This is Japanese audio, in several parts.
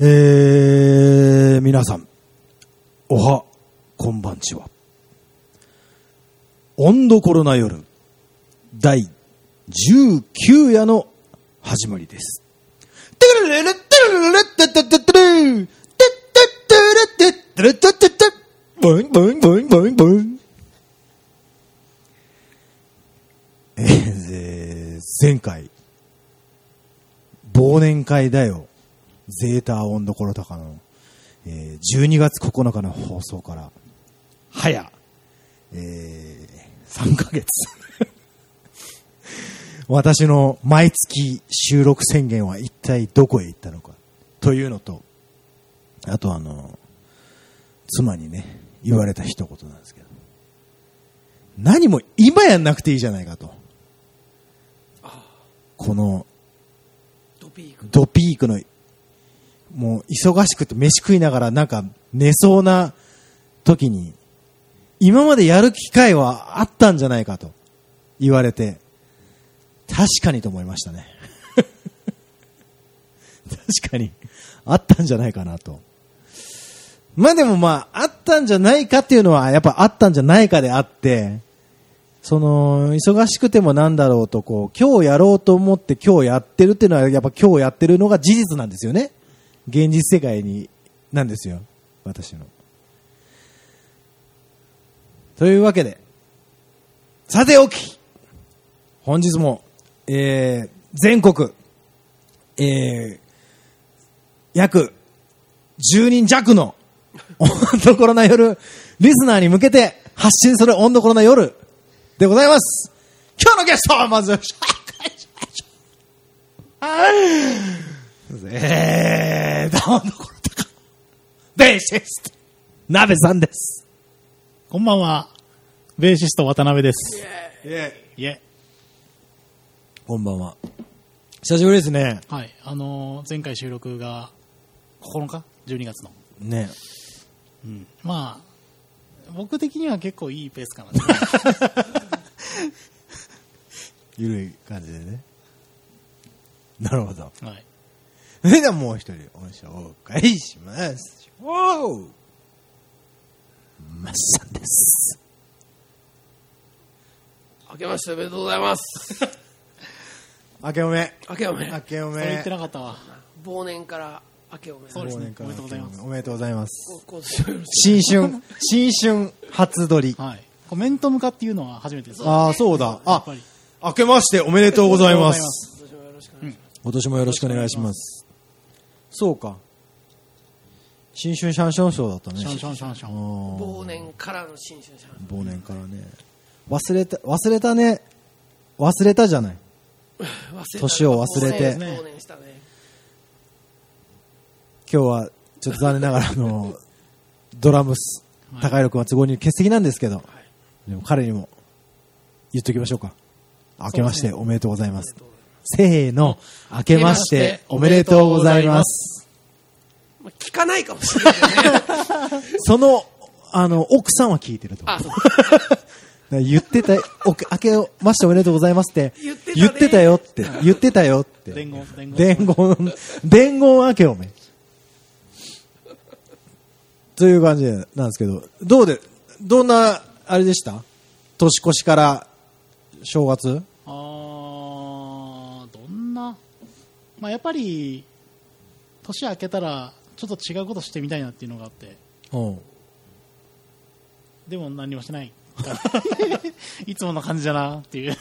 えー、皆さん、おは、こんばんちは。温度コロナ夜、第19夜の始まりです。てるるるってるるるってってってってるてってってるってってるってってってボインボインボインボインボインえー、前回、忘年会だよ。ゼータ温度コロタカの、えー12月9日の放送から、早、えー、3ヶ月。私の毎月収録宣言は一体どこへ行ったのか。というのと、あとあの、妻にね、言われた一言なんですけど。何も今やんなくていいじゃないかと。この。ドピークの、もう忙しくて飯食いながらなんか寝そうな時に、今までやる機会はあったんじゃないかと言われて、確かにと思いましたね。確かに、あったんじゃないかなと。まあでもまあ、あったんじゃないかっていうのは、やっぱあったんじゃないかであって、その、忙しくてもなんだろうと、こう、今日やろうと思って今日やってるっていうのは、やっぱ今日やってるのが事実なんですよね。現実世界に、なんですよ。私の。というわけで、さておき本日も、えー、全国、えー、約10人弱の温度コロナ夜、リスナーに向けて発信する温度コロナ夜でございます。今日のゲストはまず、えー、どうのころとか、ベーシスト、鍋さんです。こんばんは。ベーシスト渡辺です。いえ。こんばんは。久しぶりですね。はい。あのー前回収録が9日 ?12 月の。ね。うん。まあ、僕的には結構いいペースかな。ゆるい感じでね。なるほど。はい。それではもう一人お紹介します。おうマッサンです。明けましておめでとうございます。明けおめ。明けおめ。明けおめそれ言って。なかったわ。忘年から明けおめ。そうですね忘年会おめでとうございますおめでとうございます。新春、新春初撮り。はい。こう面と向かっていうのは初めてです。ああ、そうだ。あ。明けましておめでとうございます。く今年もよろしくお願いします。そうか。新春シャンシャンショーだったね。シャンシャンシャンシャン。忘年からの新春シャン。忘年からね。忘れた、忘れたね。忘れたじゃない。年を忘れて忘年忘年したね。今日は、ちょっと残念ながら、あの、ドラムス、はい高弘君は都合に欠席なんですけど、はい。でも彼にも言っときましょうか。明けましておめでとうございます。せーの、明けましておめでとうございます。まあ聞かないかもしれないね。その、あの、奥さんは聞いてると思う。あ、言ってた、お明けましておめでとうございますって、言ってたね言ってたよって、言ってたよって。伝言、伝言。伝言、伝言明けおめ。という感じなんですけど、どうで、どんな、あれでした？年越しから正月？あー、どんな、まあやっぱり、年明けたら、ちょっと違うことしてみたいなっていうのがあって、うん。でも何もしてない。いつもの感じだなっていう。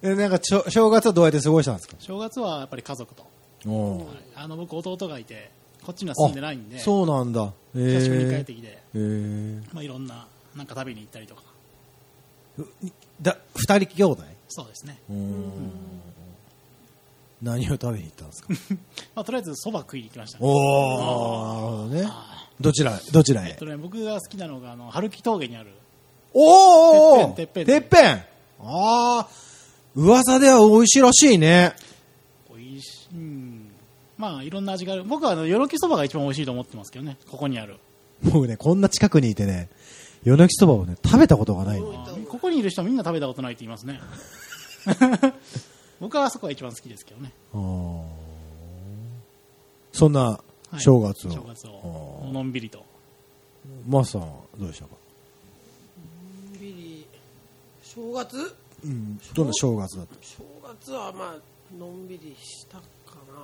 え、なんか正月はどうやって過ごしたんですか？正月はやっぱり家族と。おはいあの僕弟がいて、こっちには住んでないんで、そうなんだ。え久しぶりに帰っーてきて、えーまあいろんな、なんか食べに行ったりとか。だ、二人兄弟そうですね。何を食べに行ったんですか？まあとりあえず蕎麦食いに行きましたね。おー、なるほどね。あどちら、どちらへ？ーえっとね、僕が好きなのが、あの、春木峠にある、おーてっぺんてっぺんあー、噂では美味しいらしいね。おいしい、うん、まあいろんな味がある。僕はあの、よろきそばが一番美味しいと思ってますけどね、ここにある。僕ね、こんな近くにいてね、夜泣きそばをね、食べたことがないここにいる人みんな食べたことないって言いますね。僕はあそこが一番好きですけどね。そんなはい。正月を。正月を。のんびりと。マスさんはどうでしたか？のんびり。正月？うん。どんな正月だった？正月はまあのんびりしたかな。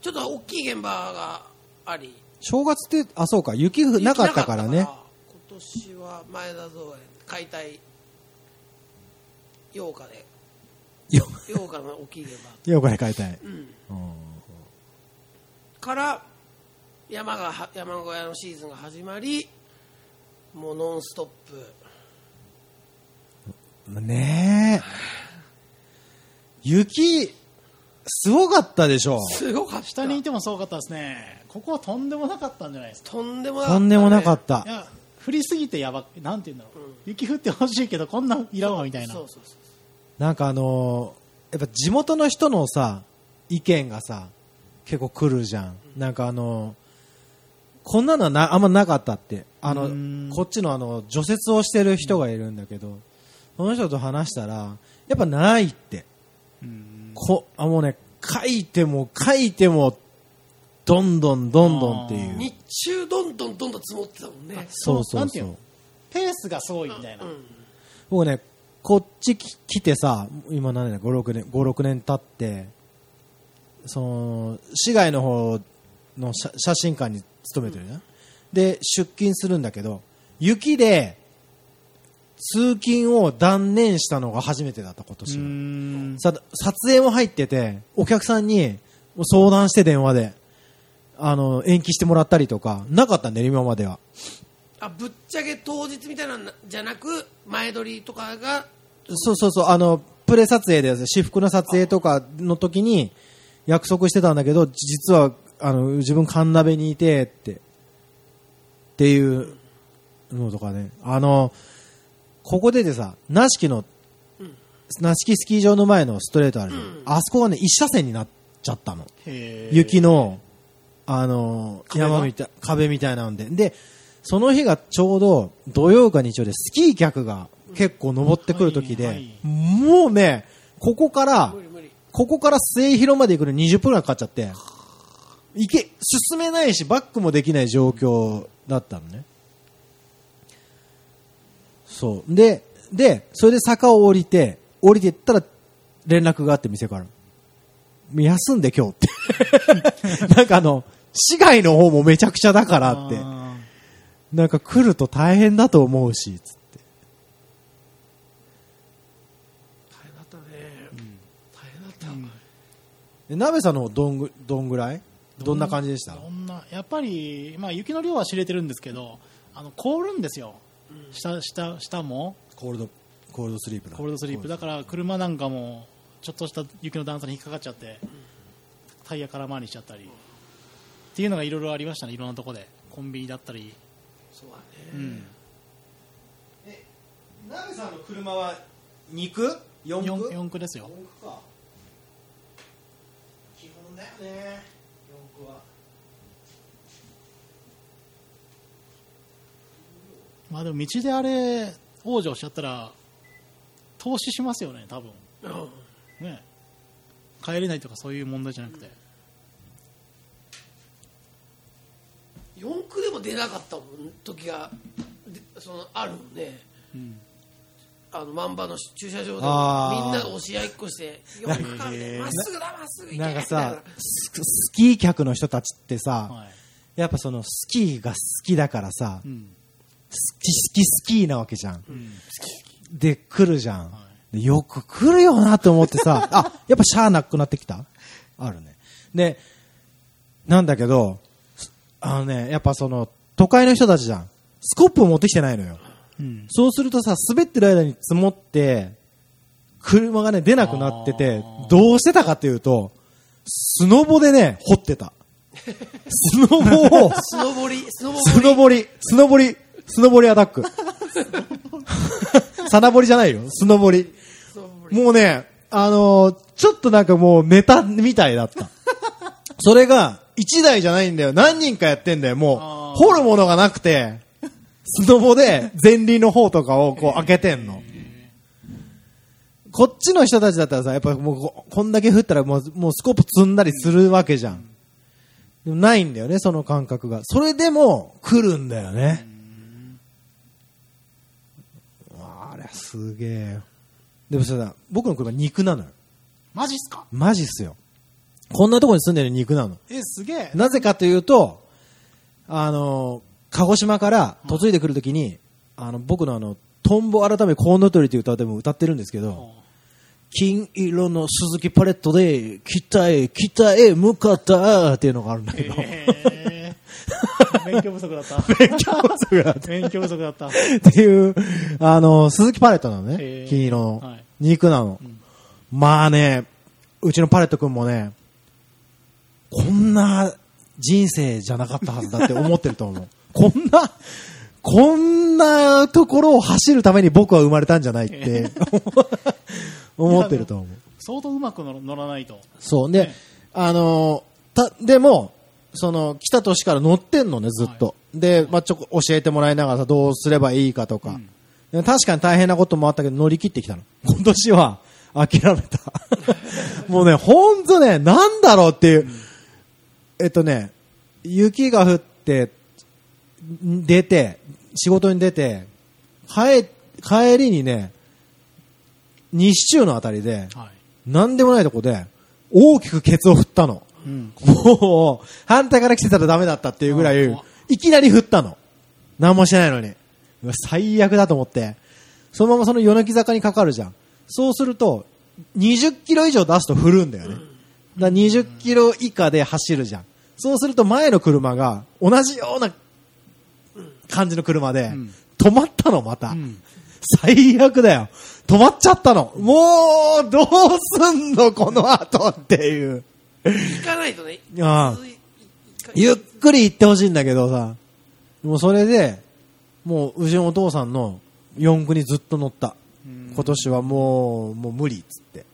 ちょっと大きい現場があり。正月って、あ、そうか、雪降なかったからね。今年は前田造園解体。8日でよ、8日の大きい現よくで買いたい。場、うん、うん。から山がは山小屋のシーズンが始まりもうノンストップ。ねえ。雪、すごかったでしょ。すごかった。下にいてもすごかったですね。ここはとんでもなかったんじゃないですか。とんでもなかった、とんでもなかった。い。や降りすぎてやばなんて言うんだろう、雪降ってほしいけどこんなんいらんわみたいな。そうそうそうなんかあのーやっぱ地元の人のさ、意見がさ、結構来るじゃん。なんかあのーこんなのはなあんまなかったって。あのこっちのあの、除雪をしてる人がいるんだけど、その人と話したら、やっぱないって。うんこ、あ、もうね、書いても書いても、どんどんどんどんっていう。日中どんどんどんどん積もってたもんねそうそうそう。ペースがすごいみたいな、うん僕ね、こっちき来てさ、今何年だ、5、6年、5、6年経って、その、市外の方の写写真館に勤めてるね、で、出勤するんだけど、雪で、通勤を断念したのが初めてだった、今う年さ撮影も入ってて、お客さんに相談して電話で、あの、延期してもらったりとか、なかったんだよ、今までは。あぶっちゃけ当日みたいなのじゃなく前撮りとかがそうそうそう、あの、プレ撮影で、私服の撮影とかの時に約束してたんだけど、実は、あの、自分神鍋にいて、って、っていうのとかね。あの、ここででさ、なしきの、なしきスキー場の前のストレートあるじゃん。うんあそこがね、一車線になっちゃったの。雪の、あの、山みたい、壁みたいなんで。で、その日がちょうど土曜か日曜でスキー客が結構登ってくる時で、もうね、ここからここから末広まで行くのに20分くらいかかっちゃって、行け、進めないし、バックもできない状況だったのね。そう。で、で、それで坂を降りて、降りてったら連絡があって店から。休んで今日って。なんかあの、市外の方もめちゃくちゃだからって。あなんか来ると大変だと思うし、つって。大変だったね、大変だった、で、鍋さんの方どんぐ、どんぐらい？どんな感じでした？ーどんなやっぱり、まあ、雪の量は知れてるんですけどあの凍るんですよ、下下下も。コールド、コールドスリープだ。コールドスリープ。だから車なんかもちょっとした雪の段差に引っかかっちゃってタイヤ空回りしちゃったり。っていうのがいろいろありましたねいろんなとこで。コンビニだったり、そうだねうん、鍋さんの車は肉 ?4 四区四駆ですよ四駆か。基本だよね。四駆は。まあでも道であれ往生しちゃったら投資しますよね多分うん ね帰れないとかそういう問題じゃなくて、四駆でも出なかったもん時がでそのあるもんねうん。あの万場の駐車場でみんなが押し合いっこしてまっすぐだまっすぐ行けなんかさ、ススキー客の人たちってさ、はい。やっぱそのスキーが好きだからさう、ん。好き好きスキーなわけじゃん。うん。で、来るじゃん。はでよく来るよなと思ってさ、あ、やっぱシャーなくなってきた？あるね。で、なんだけど、すあのね、やっぱその、都会の人たちじゃん。スコップを持ってきてないのよ。うんそうするとさ、滑ってる間に積もって、車がね、出なくなっててどうしてたかっていうと、スノボでね、掘ってた。スノボを、スノボりスノボスノボリ、スノボリ、スノボリアタック。サナボリじゃないよ、スノボリ。もうね、あのーちょっとなんかもうネタみたいだった。それが、一台じゃないんだよ。何人かやってんだよ。もう、掘るものがなくて、スノボで前輪の方とかをこう開けてんの。こっちの人たちだったらさ、やっぱもうここんだけ降ったらもうもうスコープ積んだりするわけじゃん。でもないんだよね、その感覚が。それでも来るんだよね。あれ、すげえよ。でもさ、僕の車肉なのよ。マジっすか？マジっすよ。こんなとこに住んでる肉なの。え、すげえ。なぜかというと、あの、鹿児島から嫁いでくるときに、あの、僕のあの、トンボ改めコウノトリという歌でも歌ってるんですけど、金色の鈴木パレットで、北へ、北へ向かったっていうのがあるんだけど、えー 勉強不足だった。勉強不足だっ勉強不足だった。っていう、あの、鈴木パレットなのね金色のはい。肉なの。まあね、うちのパレット君もね、こんな人生じゃなかったはずだって思ってると思う。こんな、こんなところを走るために僕は生まれたんじゃないって 思ってると思う。相当うまく乗乗らないと。そう。で、あのーた、でも、その、来た年から乗ってんのね、ずっと。で、まあ、ちょ、教えてもらいながらさ、どうすればいいかとか。でも確かに大変なこともあったけど、乗り切ってきたの。今年は、諦めた。もうね、ほんとね、なんだろうっていう。えっとね、雪が降って、ん出て、仕事に出て、帰、帰りにね、西中のあたりで、はい。なんでもないとこで、大きくケツを振ったの。うん。もう、反対から来てたらダメだったっていうぐらいいきなり振ったの。何もしてないのに。最悪だと思って。そのままその夜き坂にかかるじゃん。そうすると、20キロ以上出すと振るんだよね。だから20キロ以下で走るじゃん。そうすると前の車が同じような感じの車でん、止まったの、また。うん。最悪だよ。止まっちゃったの。もう、どうすんの、この後っていう。行かないとね。ああゆっくり行ってほしいんだけどさ、もうそれで、もう、うちのお父さんの四駆にずっと乗った。今年はもう、もう無理っつって。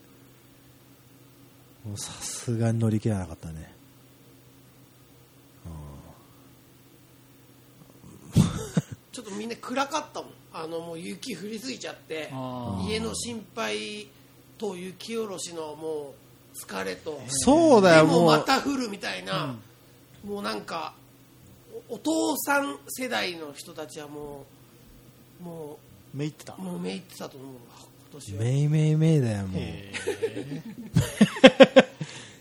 さすがに乗り切らなかったね。ちょっとみんな暗かったもん。あの、もう雪降りすぎちゃってあ、家の心配と雪下ろしのもう疲れと、そうだよ、でももう。また降るみたいな、もうなんか、おお父さん世代の人たちはもう、もめいってたう、。もうめいってたと思うわ、今年は。めいめいめいだよ、もう。いへ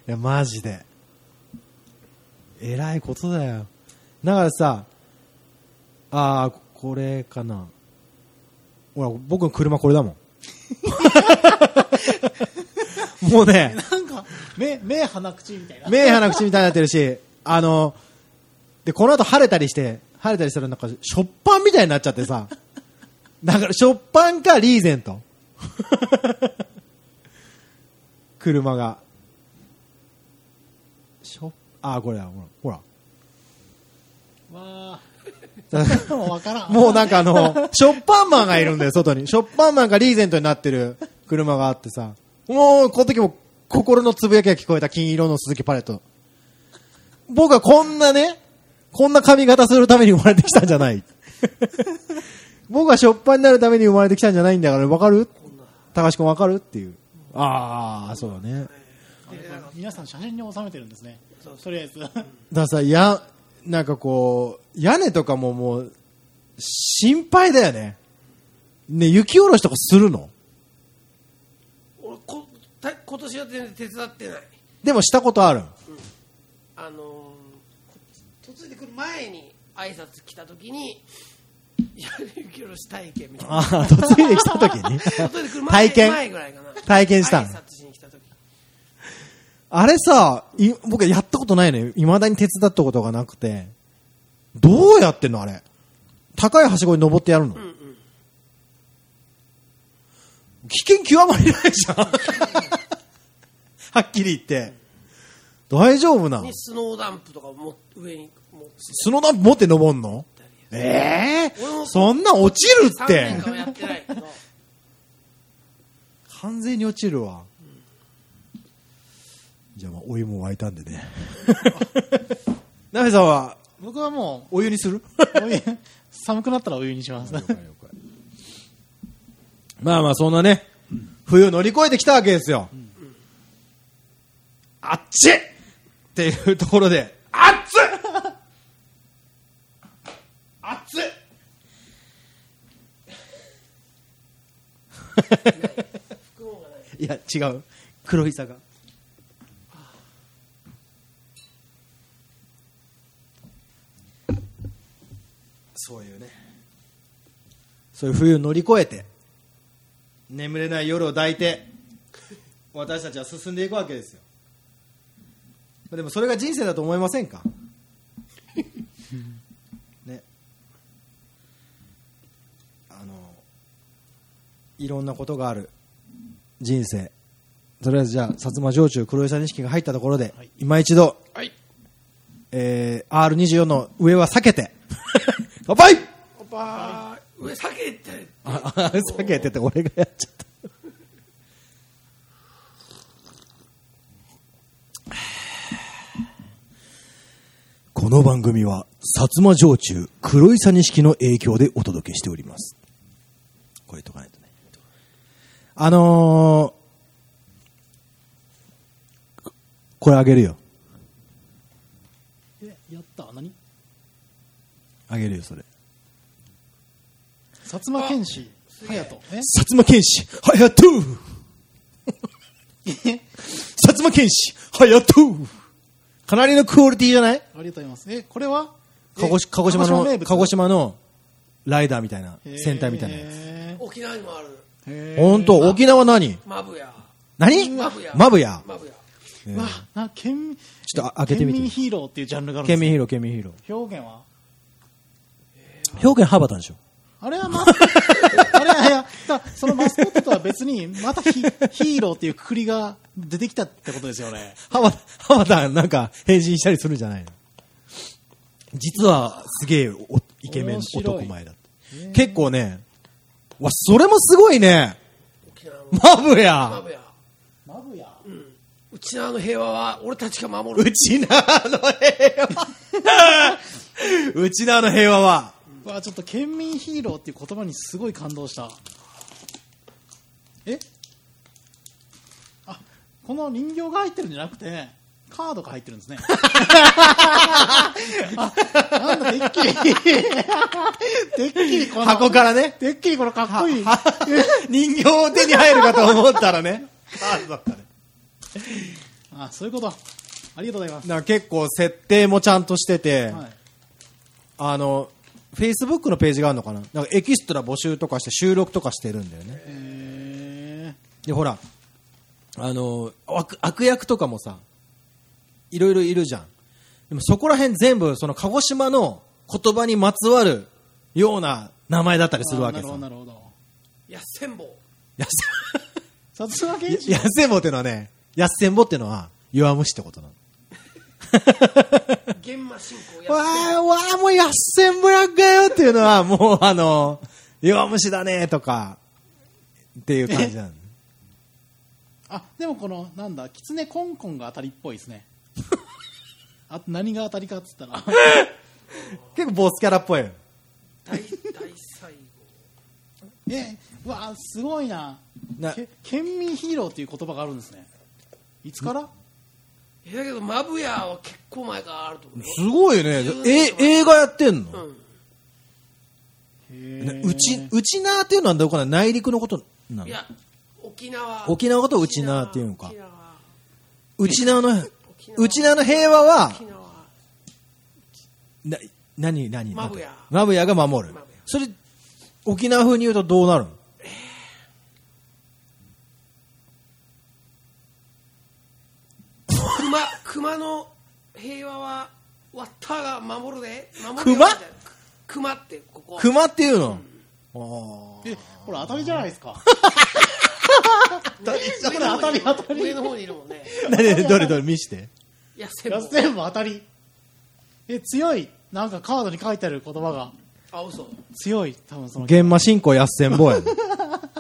や、マジで。えらいことだよ。だからさ、ああ、これかな。ほら、僕の車これだもん。もうね、ーなんか、目、目鼻口みたいな。目鼻口みたいになってるし、あの、で、この後晴れたりして、晴れたりしたらなんか、しょっぱんみたいになっちゃってさ、だから、しょっぱんかリーゼント。車が。しょっ、あ、これだ、ほら、ほら。わーもうなんかあの、ショッパンマンがいるんだよ、外に。ショッパンマンがリーゼントになってる車があってさ。もう、この時も心のつぶやきが聞こえた金色の鈴木パレット。僕はこんなね、こんな髪型するために生まれてきたんじゃない。僕はショッパンになるために生まれてきたんじゃないんだから、わかる？高橋君わかる？っていう。ああ、そうだね。皆さん写真に収めてるんですね。とりあえず。だからさ、や、なんかこう、屋根とかももう、心配だよね。ね、雪下ろしとかするの？俺こた今年は全然手伝ってない。でもしたことある？あのー、こ嫁いでくる前に挨拶来た時に、や 雪下ろし体験みたいな。ああ、嫁いできた時に？体験？体験したの？挨拶。あれさ、い僕やったことないのよ。未だに手伝ったことがなくて。どうやってんのあれ。高いはしごに登ってやるの、うんうん。危険極まりないじゃん。はっきり言って。大丈夫なの？にスノーダンプとかも上に持ってスノーダンプ持って登んの？ええ俺もそんな落ちるっ3て完全に落ちるわ。じゃあまあお湯も沸いたんでね。ナベさんは僕はもうお湯にする？寒くなったらお湯にします。まあまあそんなね、うん、冬乗り越えてきたわけですよ、うん、あっち！っていうところであっつ！あっつ！い。や違う。黒いさがそういうね。そういう冬を乗り越えて眠れない夜を抱いて私たちは進んでいくわけですよ。でもそれが人生だと思いませんか？ね。あのいろんなことがある人生。とりあえずじゃあ薩摩焼酎黒磯錦が入ったところで、はい。今一度、はい。えー、R24 の上は避けて乾杯！おっぱーい上下げて。ああ避けてて俺がやっちゃった。この番組は薩摩焼酎黒いさ錦の影響でお届けしております。これとかないとね。あのー、これあげるよえやった何あげるよそれ。薩摩剣士隼人。え？薩摩剣士隼人。薩摩剣士隼人。かなりのクオリティじゃない？ありがとうございます。えこれは？鹿児鹿児島の鹿児島のライダーみたいな戦隊みたいなやつ。へ沖縄にもある。本当？沖縄何？マブヤ。何？マブヤ。マブヤ？マブヤ。うわな県ちょっとあ開けてみて。県民ヒーローっていうジャンルがあるんです県民ヒーロー県民ヒーロー。表現は？表現羽ばたでしょ。あれはま、あれはいや、だそのマスコットとは別に、またヒヒーローっていうくくりが出てきたってことですよね。羽ば羽ばたなんか変身したりするんじゃないの。実はすげえおイケメン男前だ。った結構ねわそれもすごいね。マブマヤブヤ。マブヤ？沖縄の平和は俺たちが守る。うちなの平和。うちなの平和は。うわ、ちょっと県民ヒーローっていう言葉にすごい感動した。え？あ、この人形が入ってるんじゃなくて、カードが入ってるんですね。あ、なんだ、てっきり、てっきりこの、箱からねてっきりこのかっこいい。人形を手に入るかと思ったらねカードだったねあ、そういうこと。ありがとうございます。結構設定もちゃんとしてて、はい。あのフェイスブックのページがあるのかな？なんかエキストラ募集とかして収録とかしてるんだよね。えでほらあの悪悪役とかもさいろいろいるじゃん。でもそこら辺全部その鹿児島の言葉にまつわるような名前だったりー、するわけさ。あなるほど、なるほど。やっせんぼやっせんぼっていうのはねやっせんぼっていうのは弱虫ってことなの現場進行やわあわあもうやっせんぼやっかよっていうのはもうあの弱虫だねとかっていう感じなの あでもこのなんだキツネコンコンが当たりっぽいですね。あ何が当たりかっつったら。結構ボスキャラっぽいよ。大大最後。えうわすごいな。なけ県民ヒーローっていう言葉があるんですね。いつから？えだけどマブヤは結構前からあると思うよ。すごいね。え映画やってんの、うん。うち、うちなーっていうのはどこかな内陸のことなの？いや沖縄。沖縄のことをうちなーっていうのか。沖。縄。うちなーの、うちなーの平和は？沖、縄。な、何、何？マブヤ。マブヤが守る。それ、沖縄風に言うとどうなるの？熊熊の平和はワッターが守るで守る熊？よみたいな熊ってここ。熊っていうの、あえこれ当たりじゃないですか？上の方に当たり当たり上の方にいるもんね。ー何？どれどれ？見して。いやせんぼや全部当たり。え強い？なんかカードに書いてある言葉が。あ嘘。強い？多分その。現場進行やっせんぼうやね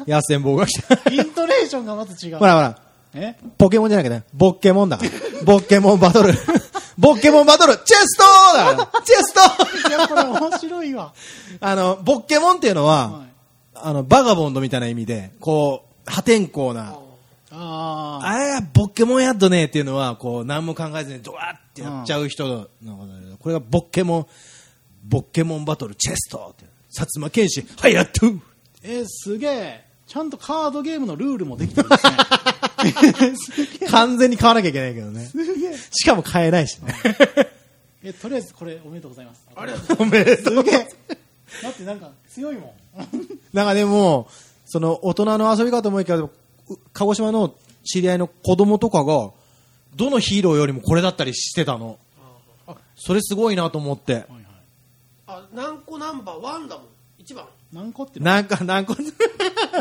やっせんぼうが来た。イントネーションがまず違う。ほらほら、え？ポケモンじゃなくてね、ボッケモンだ。ボッケモンバトル。ボッケモンバトル、チェストだチェスト。いやこれ面白いわ、あの、ボッケモンっていうのは、はい、あの、バガボンドみたいな意味で、こう、破天荒な、ああボッケモンやっとねっていうのは、こう、何も考えずにドワーってやっちゃう人のこれがボッケモン、ボッケモンバトルチェストって、薩摩剣士、はいやっとえすげえ。ちゃんとカードゲームのルールもできてるんですね 完全に買わなきゃいけないけどね。すげえ。しかも買えないしね。えとりあえずこれおめでとうございます。ありがとうおめでとう。すげえ。だってなんか強いもん。なんかでも、その大人の遊び方もいいけど、う鹿児島の知り合いの子供とかが、どのヒーローよりもこれだったりしてたの。それすごいなと思って。はいはい。あ何個ナンバーワンだもん。一番。何個ってなんか、何個、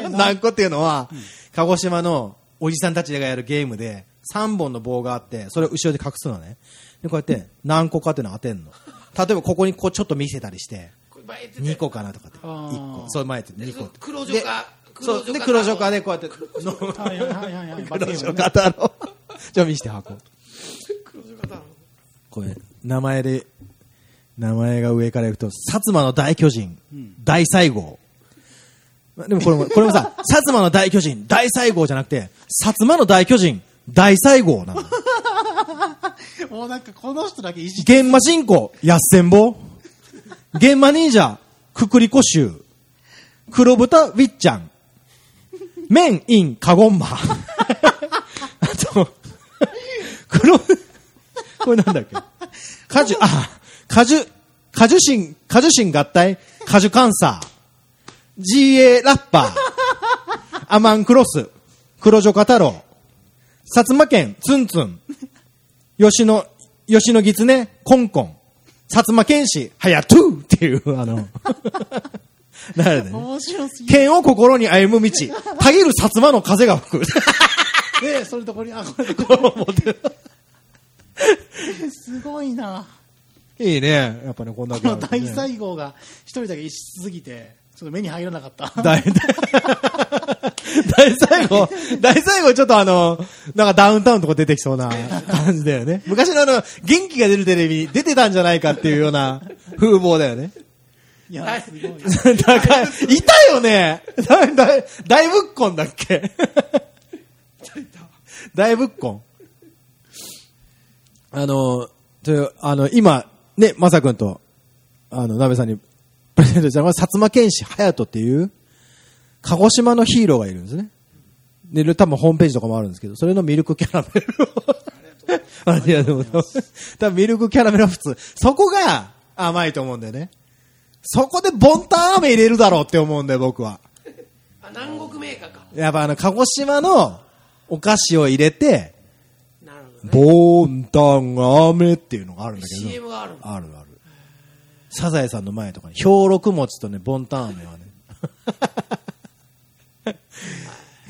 何個？っていうのは、鹿児島のおじさんたちがやるゲームで、3本の棒があって、それを後ろで隠すのね。で、こうやって何個かっていうのを当てんの。例えばここにこうちょっと見せたりして、これ前言ってて2個かなとかって。あー1個。そう前って2個って。黒女かそう。で、黒ジョカーでこうやって、のはいはいはいはいはい黒ジョカー太郎。じゃあ見して箱。黒女かだろこれ、名前で、名前が上からいくと、薩摩の大巨人、大西郷。までもこれも、これもさ、薩摩の大巨人、大西郷じゃなくて、薩摩の大巨人、大西郷なの。もうなんかこの人だけいじ現場進行、やっせんぼ。現場忍者、くくりこしゅう。黒豚ウィッチャン。麺インカゴンマ。あと、黒、これなんだっけ？果樹、あ、果樹、果樹神、果樹神合体、果樹カンサー。GA ラッパー。アマンクロス。黒女太郎。薩摩県ツンツン。吉野、吉野狐、コンコン。薩摩剣士、はやとゥっていう、あの、なるね。面白すぎる剣を心に歩む道。たぎる薩摩の風が吹く。でそれとこれあこれとこれすごいないいね。やっぱね、こんだけこの 大西郷が一人だけ異質すぎてちょっと目に入らなかった大、大最後、大最後ちょっとあの、なんかダウンタウンとか出てきそうな感じだよね。昔のあの、元気が出るテレビに出てたんじゃないかっていうような風貌だよね。いや すごいだから、いたよねだ、だ、大ぶっこんだっけ？大ぶっこん。あの、というあの、今、ね、まさくんと、あの、なべさんにプレゼントしたのは、薩摩剣士隼人っていう、鹿児島のヒーローがいるんですね。で、多分ホームページとかもあるんですけど、それのミルクキャラメルを。ありがとうございます。多分ミルクキャラメルは普通。そこが甘いと思うんだよね。そこでボンタン飴入れるだろうって思うんだよ、僕は。あ南国メーカーかやっぱあの、鹿児島のお菓子を入れて、なるほどねボンタン飴っていうのがあるんだけど。CM があるあるある。サザエさんの前とかに、兵六餅とね、ボンタン飴はね。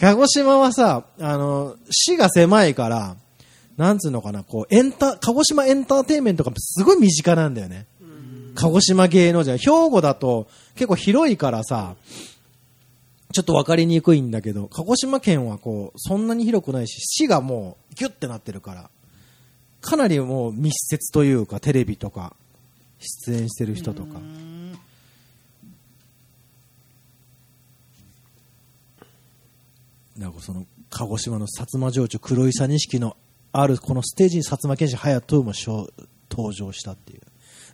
鹿児島はさ、あの、市が狭いから、なんつうのかな、こう、エンタ、鹿児島エンターテインメントがすごい身近なんだよね。鹿児島芸能人。兵庫だと結構広いからさ、ちょっとわかりにくいんだけど、鹿児島県はこう、そんなに広くないし、市がもうギュッてなってるから、かなりもう密接というか、テレビとか、出演してる人とか。なんかその、鹿児島の薩摩城主黒井佐錦のあるこのステージに薩摩剣士隼人も登場したっていう。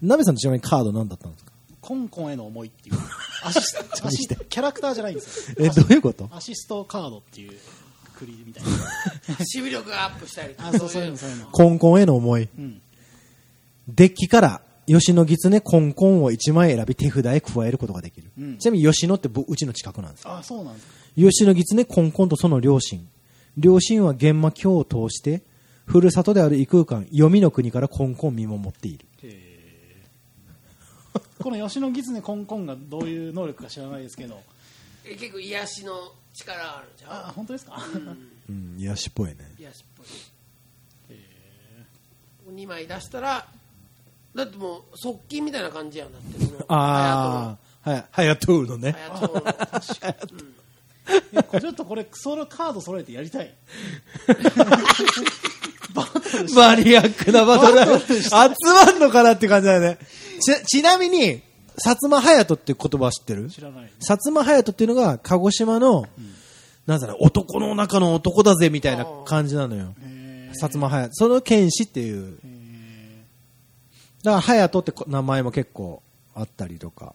なべさんちなみにカード何だったんですか？コンコンへの思いっていう。アシスアシスキャラクターじゃないんですよ。え、どういうこと？アシストカードっていうくくりみたいな。守備力がアップしたりあそうそういうのそういうの。コンコンへの思い。うん。デッキから、吉野狐コンコンを1枚選び手札へ加えることができる。うんちなみに吉野ってぼうちの近くなんですよ。あそうなんですか吉野狐コンコンとその両親。両親は玄魔教を通して、ふるさとである異空間、黄泉の国からコンコンを見守っている。この吉野狐コンコンがどういう能力か知らないですけどえ結構癒しの力あるんじゃんあ本当ですか？うん、癒しっぽいね。癒しっぽい2枚出したらだってもう側近みたいな感じやんだってそのああ、はい、ハヤトゥーのね。ちょっとこれそのカード揃えてやりたい バトルしマニアックなバトルだ。集まんのかなって感じだよね。ち、ちなみに、薩摩隼人って言葉は知ってる？知らない薩摩隼人っていうのが鹿児島の、なんだろう、男の中の男だぜみたいな感じなのよ。へ薩摩隼人。その剣士っていう。だから隼人ってこ名前も結構あったりとか。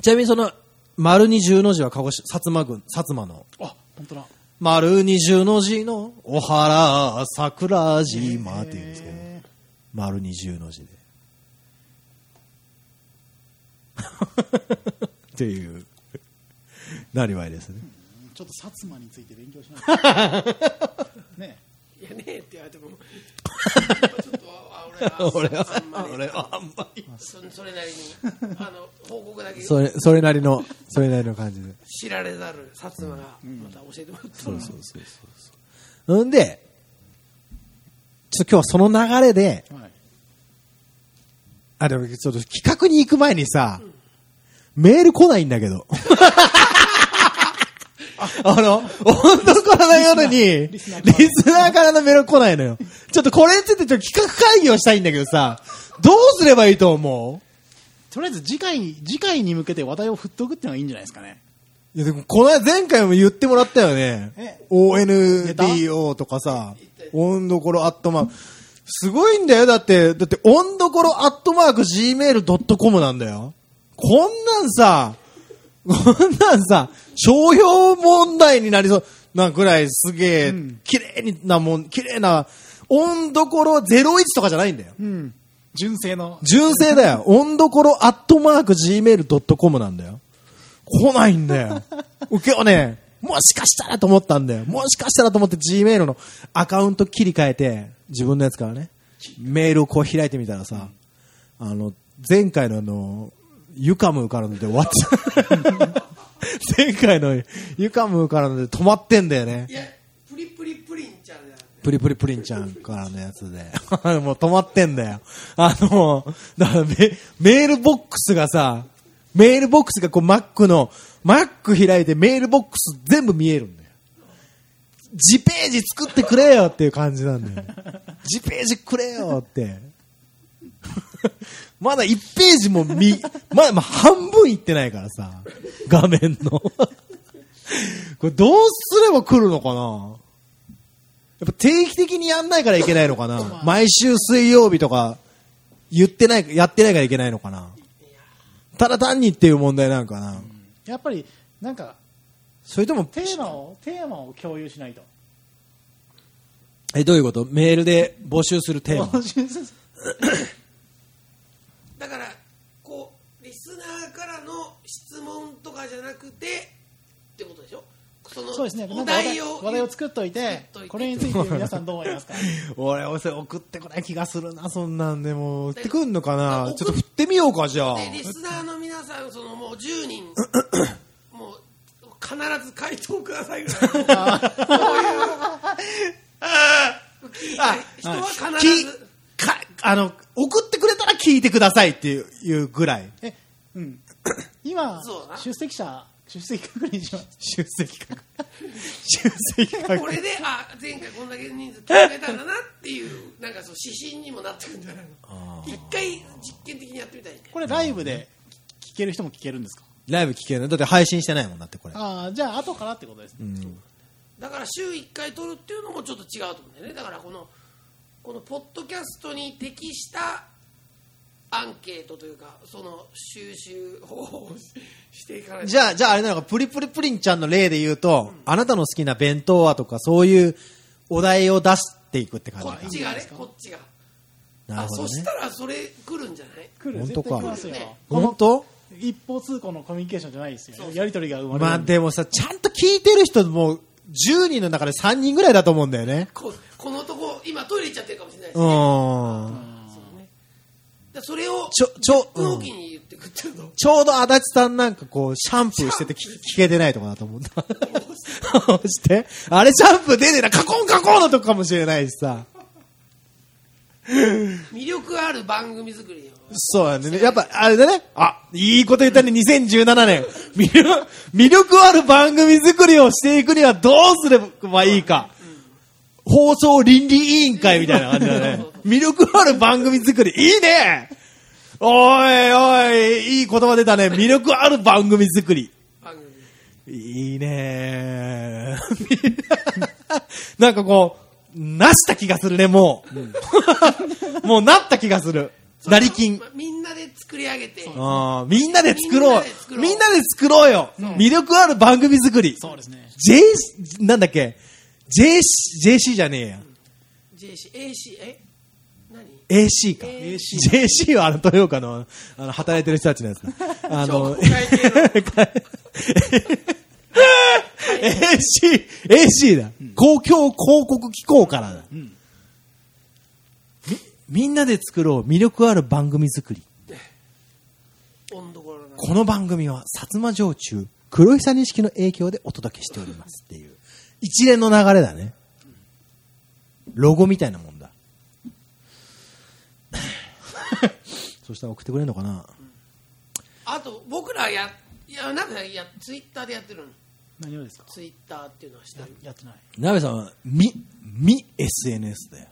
ちなみにその、丸二十の字は鹿児島、薩摩郡、薩摩の。あ本当だ丸二十の字のお原桜島って言うんですけど、へ丸二十の字で。っていう、なりわいですね。ーちょっと薩摩について勉強しないと ねいやねえって言われても ちょっとあ 俺は俺はあんまり俺はあんまり。そそれなりに あの報告だけそれ、それなりの、それなりの感じで。知られざる薩摩がまた教えてもらったそうそうそうそう。んで、ちょっと今日はその流れで、はいあ、でもちょっと企画に行く前にさ、メール来ないんだけど。あの、本当この夜に、リスナーからのメール来ないのよ。ちょっとこれについてちょっと企画会議をしたいんだけどさ、どうすればいいと思とりあえず次回に次回に向けて話題を振っとくっていうのがいいんじゃないですかねういやでもこの間前回も言ってもらったよねえ？ONDO とかさ、温どころアットマーク。すごいんだよ。だって、だって、温どころアットマーク gmail.com なんだよ。こんなんさ、こんなんさ、商標問題になりそうなぐらいすげえん、綺麗になもん、綺麗な、温どころ01とかじゃないんだよ。うん純正の純正だよ。温どころアットマーク gmail.com なんだよ。来ないんだよ。今日ね、もしかしたらと思ったんだよ。もしかしたらと思って gmail のアカウント切り替えて、自分のやつからね、メールをこう開いてみたらさ、あの、前回のあの、ユカムーからので終わって 前回のユカムーからので止まってんだよねい。やプリプリプリンちゃんじゃなくてプリプリプリンちゃんからのやつで。もう止まってんだよ。あの、だからメメールボックスがさ、メールボックスがこう Mac の、Mac 開いてメールボックス全部見えるんだよ。自ページ作ってくれよっていう感じなんだよ。自ページくれよって。まだ1ページも見、まだまあ半分いってないからさ、画面の。これどうすれば来るのかな？やっぱ定期的にやんないからいけないのかな？毎週水曜日とか言ってない、やってないからいけないのかな？ただ単にっていう問題なのかな？やっぱりなんかそれとも、テーマをテーマを共有しないと。え、どういうこと？メールで募集するテーマ。だからこうリスナーからの質問とかじゃなくてってことでしょ？そのそうですね。なんおか話題題を話題を作っといてこれについて皆さんどう思いますか？俺、俺、それ送ってこない気がするな、そんなんでも。送ってくんのかな？でちょっと振ってみようか、じゃあ。でリスナーの皆さんそのもう10人 もう必ず回答くださいぐらいの。そういう聞いた人は必きずか、あの、送ってくれたら聞いてくださいっていういうぐらい。えうん 今出席者出席確認します。出席確 出席確これであ前回こんだけ人数決めたんだなっていうなんかそう指針にもなってくるんじゃないの？一回実験的にやってみたいねこれライブで聞ける人も聞けるんですか？ライブ聞けるだって配信してないもんだって、これ。ああじゃあ後からってことですね、うん。だから週1回撮るっていうのもちょっと違うと思うんだよねだからこのこのポッドキャストに適したアンケートというかその収集方法をしていかないと。じゃあ、じゃああれなのか、プリプリプリンちゃんの例で言うと、あなたの好きな弁当はとか、そういうお題を出していくって感じか。こっちがねこっちが。なるほどね。あそし。たらそれ来るんじゃない？来る本当か本当？一方通行のコミュニケーションじゃないですよやり取りが生まれるまあでもさ、ちゃんと聞いてる人も、10人の中で3人ぐらいだと思うんだよね。ここのとこ今トイレ行っちゃってるかもしれないしうね、ん。でそれをちょ、ちょ、納うん期に言ってくっていうの、ちょうど足立さんなんかこう、シャンプーしてて聞聞けてないとかだと思うんだ。押して。あれシャンプー出てな、カコンカコンのとこかもしれないしさ。魅力ある番組作りをそうだね。やっぱ、あれだね。あ、いいこと言ったね、2017年。魅力、魅力ある番組作りをしていくにはどうすればいいか。放送倫理委員会みたいな感じだね。魅力ある番組作り。いいねおいおい、いい言葉出たね。魅力ある番組作り。いいね なんかこう、なした気がするね、もう。もうなった気がする。成金ま。あみんなで作り上げてあーみんなで作ろうみんなで作ろうよ魅力ある番組作りそうですね J、なんだっけ ?JC、JC じゃねえや。JC AC え？何 AC か。AC JC はあの、豊岡の、あの、働いてる人たちのやつだ。あの、AC、AC だ。公共広告機構からだ。み、みんなで作ろう魅力ある番組作り。この番組は、薩摩城中、黒久錦の影響でお届けしておりますっていう、一連の流れだね。ロゴみたいなもんだ。そしたら送ってくれるのかな？あと僕らやいやなんかやツイッターでやってるの？何をですか？ツイッターっていうのはしてやる。やってない。なべさんは、み、み SNS だよ。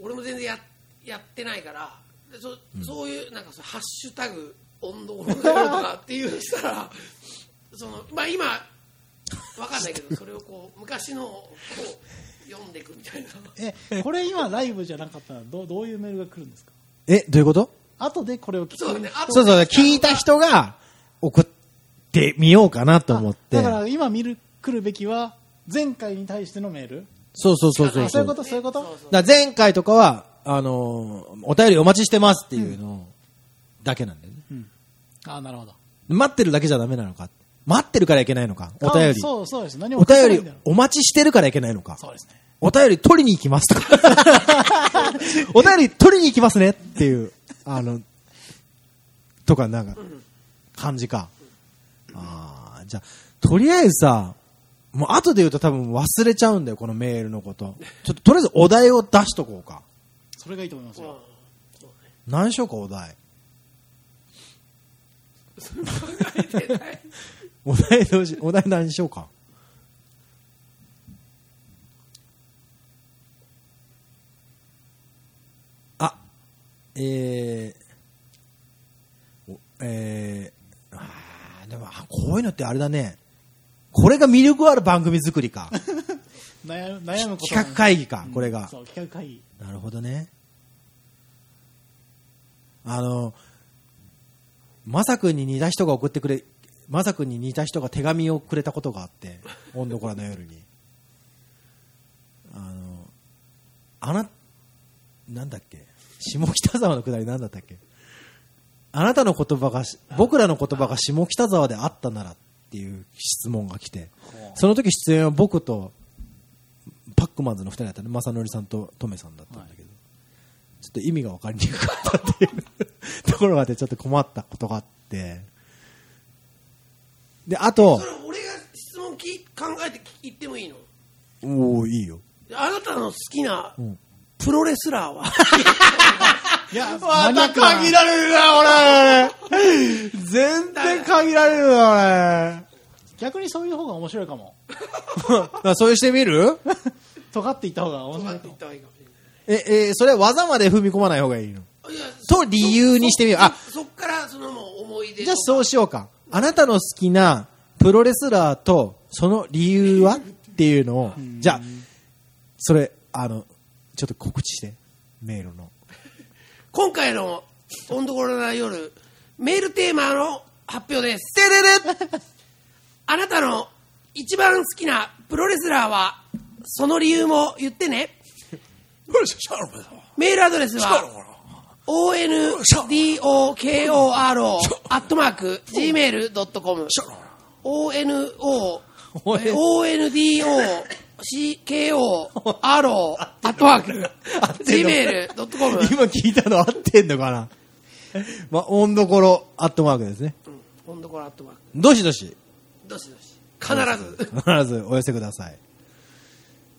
俺も全然ややってないからでそ,、そういうなんかそのハッシュタグ温度頃だよとかっていうしたらそのまあ今わかんないけど それをこう昔のをこう読んでいくみたいな。えこれ今ライブじゃなかったらどうどういうメールが来るんですか？え、どういうこと？後でこれを聞くそうだねそうそう、聞いた人が送ってみようかなと思ってだ。から今見る来るべきは前回に対してのメールそうそうそうそうあそういうことそういうこと？そうそうだから前回とかは、あのーお便りお待ちしてますっていうのだけなんだよね。うんあなるほど待ってるだけじゃダメなのか？待ってるからいけないのか？お便あり。そうそうです何もお便りお待ちしてるからいけないのか？そうですねお便り取りに行きますとか。お便り取りに行きますねっていう、あの、とかなんか、感じか。ああ、じゃあ、とりあえずさ、もう後で言うと多分忘れちゃうんだよ、このメールのこと。ちょっととりあえずお題を出しとこうか。それがいいと思いますよ何しようか、お題。お題どうし、お題何しようか。えー、おえー、あーでも、あこういうのってあれだね。これが魅力ある番組作りか。悩む悩むこと企画会議か、これが。そう企画会議なるほどね。あの、まさくんに似た人が送ってくれ、まさくんに似た人が手紙をくれたことがあって、温度コラの夜に。あの、あな、なんだっけ？下北沢のくだりなんだったっけ？あなたの言葉がし、僕らの言葉が下北沢であったならっていう質問が来て、その時出演は僕とパックマンズの二人だったね。正則さんとトメさんだったんだけど、ちょっと意味が分かりにくかったっていう ところまでちょっと困ったことがあって。で、あとそ、れ俺が質問き考えて言ってもいいの？おおいいよ。あなたの好きなうんプロレスラーは。いやマニアックなられるな、俺全然限られるな、逆にそういう方が面白いかも。俺そういうしてみる？尖っていった方が面とか白いえ、え、それは技まで踏み込まない方がいいの？と理由にしてみよう。あ。そそっからそのもう思い出じゃあそうしようか。あなたの好きなプロレスラーとその理由は？っていうのを、じゃあ、それ、あの、ちょっと告知して、メールの。今回の「温度コロナ夜」メールテーマの発表です。てれれあなたの一番好きなプロレスラーはその理由も言ってね。メールアドレスは ondokoro アットマーク gmail.com ono ondokoro アットマーク gmail.com 今聞いたの合ってんのかな？まあ、温度ころ、アットマークですね。温度コロアットマーク。どしどし、どしどし。必ず。必ず。お寄せください。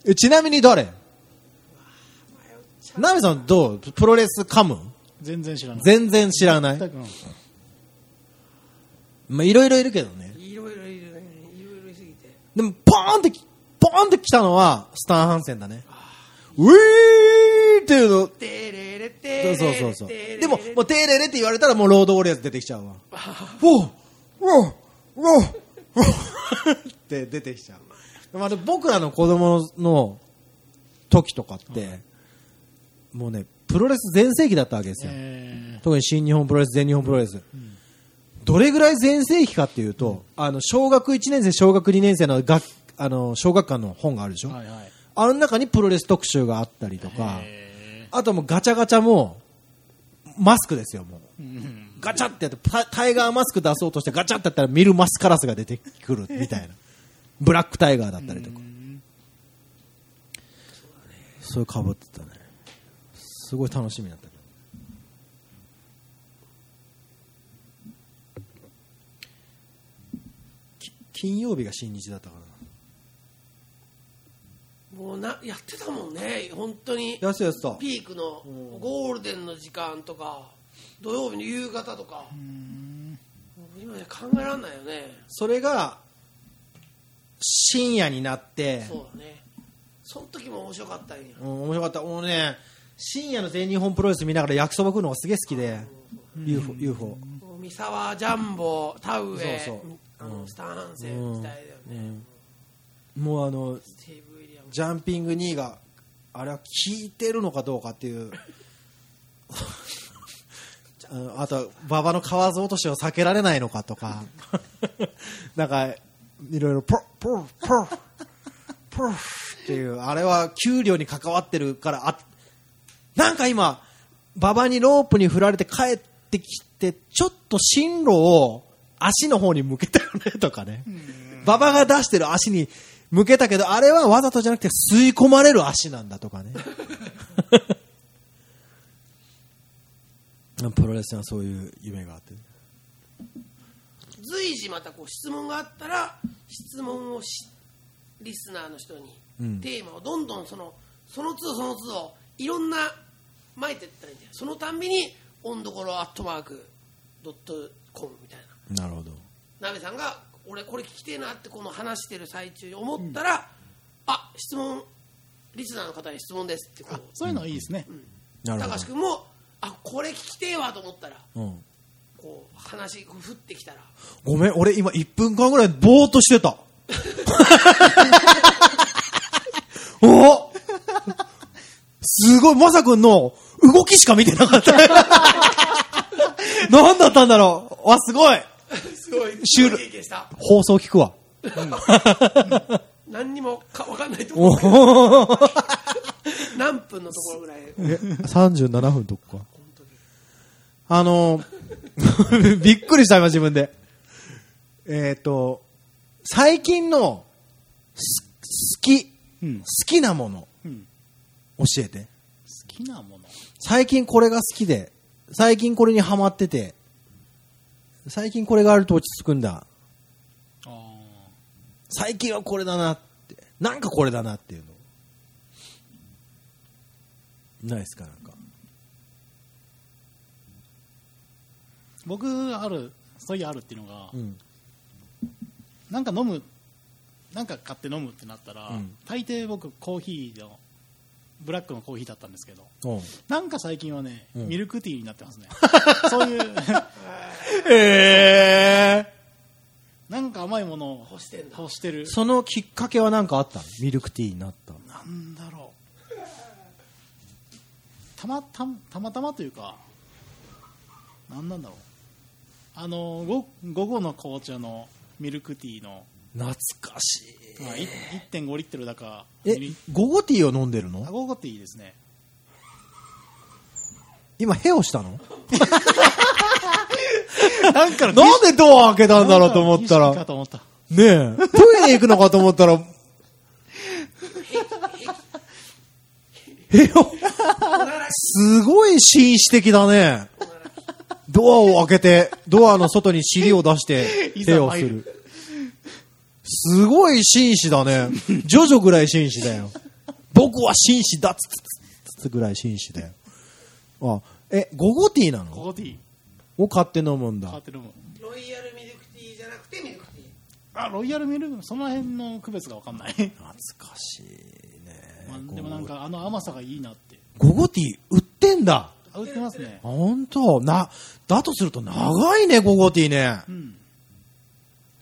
えちなみに誰？ナミさんどう？プロレス噛む？全然知らない。全然知らない？まあ、いろいろいるけどね。いろいろいるね。いろいろいすぎて。でも、ポーンってき、ポーンって来たのは、スタンハンセンだね。ウィーっていうの、テレレそうテレレそうそうそう。でも、もう、テーレレって言われたら、もう、ロードウォリアーズ出てきちゃうわ。おうおうおうおうって出てきちゃう。まあ、で僕らの子供の時とかって、もうね、プロレス全盛期だったわけですよ。特に新日本プロレス、全日本プロレス。どれぐらい全盛期かっていうと、あの、小学1年生、小学2年生の学、あの、小学館の本があるでしょ、はいはいあの中にプロレス特集があったりとか、へあともうガチャガチャも、マスクですよ、もう。ーうんガチャってやって、タタイガーマスク出そうとしてガチャってやったらミルマスカラスが出てくるみたいな。ブラックタイガーだったりとか。そういうかぶってたね。すごい楽しみだった金曜日が新日だったからもうなやってたもんね。本当に。な。やすやすと。ピークのゴールデンの時間とか土曜日の夕方とか。もう今ね考えられないよね。それが、深夜になって、そうだね。その時も面白かったんや。うん、面白かった。もうね、深夜の全日本プロレス見ながら焼きそば食うのがすげえ好きで、UFO、UFO。三沢ジャンボ田植え。そうそう。あのスタンセン時代だよね、もうあの、スティージャンピング2が、あれは効いてるのかどうかっていう。あ のあと、馬場の河津落としを避けられないのかとか、なんか、いろいろ、ポッ、ポッ、ポッ、ポッっていう、あれは給料に関わってるから、あ、なんか今、馬場にロープに振られて帰ってきて、ちょっと進路を足の方に向けたよねとかね。馬場が出してる足に向けたけど、あれはわざとじゃなくて吸い込まれる足なんだとかね。プロレスにはそういう夢があって。随時またこう質問があったら質問をしリスナーの人に、うんテーマをどんどんそのその都度その都度いろんな巻いていったらいいんだよそのたんびにオンどころアットマークドットコムみたいななるほど。鍋さんが俺これ聞きてえなってこの話してる最中に思ったら、あ質問リスナーの方に質問ですってこうそういうのはいいですね、なるほど高橋。君もあこれ聞きてえわと思ったらうん。こう話こう降ってきたらごめん、俺今1分間ぐらいぼーっとしてた。おすごい、まさくんの動きしか見てなかった。何だったんだろうわ、すごいすごいシュール経験した放送聞くわ。何にもか分かんないとお思うー何分のところぐらいえ、37分とか。あの、びっくりした今自分で。えっ、と、最近のす好き、うん好きなもの、うん教えて。好きなもの最近これが好きで、最近これにハマってて、最近これがあると落ち着くんだ。あ最近はこれだなって。なんかこれだなっていうの。ないですかなんか。僕あるそういうあるっていうのが、うん。なんか飲むなんか買って飲むってなったら、うん大抵僕コーヒーのブラックのコーヒーだったんですけどうん。なんか最近はね、うん。ミルクティーになってますね。そういう。ええなんか甘いものを欲してんだ。欲してる。そのきっかけは何かあったの？ミルクティーになった。なんだろう。たまたたまたまというかなんなんだろう。あのご午後の紅茶のミルクティーの、懐かしい。まあ、い1.5リットルだか。えミリ、午後ティーを飲んでるあの午後ティーですね。今、ヘをしたの？なんか なんでドア開けたんだろうと思ったら。ねえ、トイレ行くのかと思ったら、へよ、すごい紳士的だね。ドアを開けて、ドアの外に尻を出して、手をする。すごい紳士だね。ジョジョぐらい紳士だよ。僕は紳士だっつつつつぐらい紳士だよ。あ、え、ゴゴティーなの？午後ティーを買って飲むんだ買っ。て飲むロイヤルミルクティーじゃなくてミルクティーあロイヤルミルクその辺の区別が分かんない、懐かしいね。まあ、でもなんかあの甘さがいいなってゴゴティー売ってんだ。あ売ってますねあ本当？な、だとすると長いね、ゴゴティーね。うん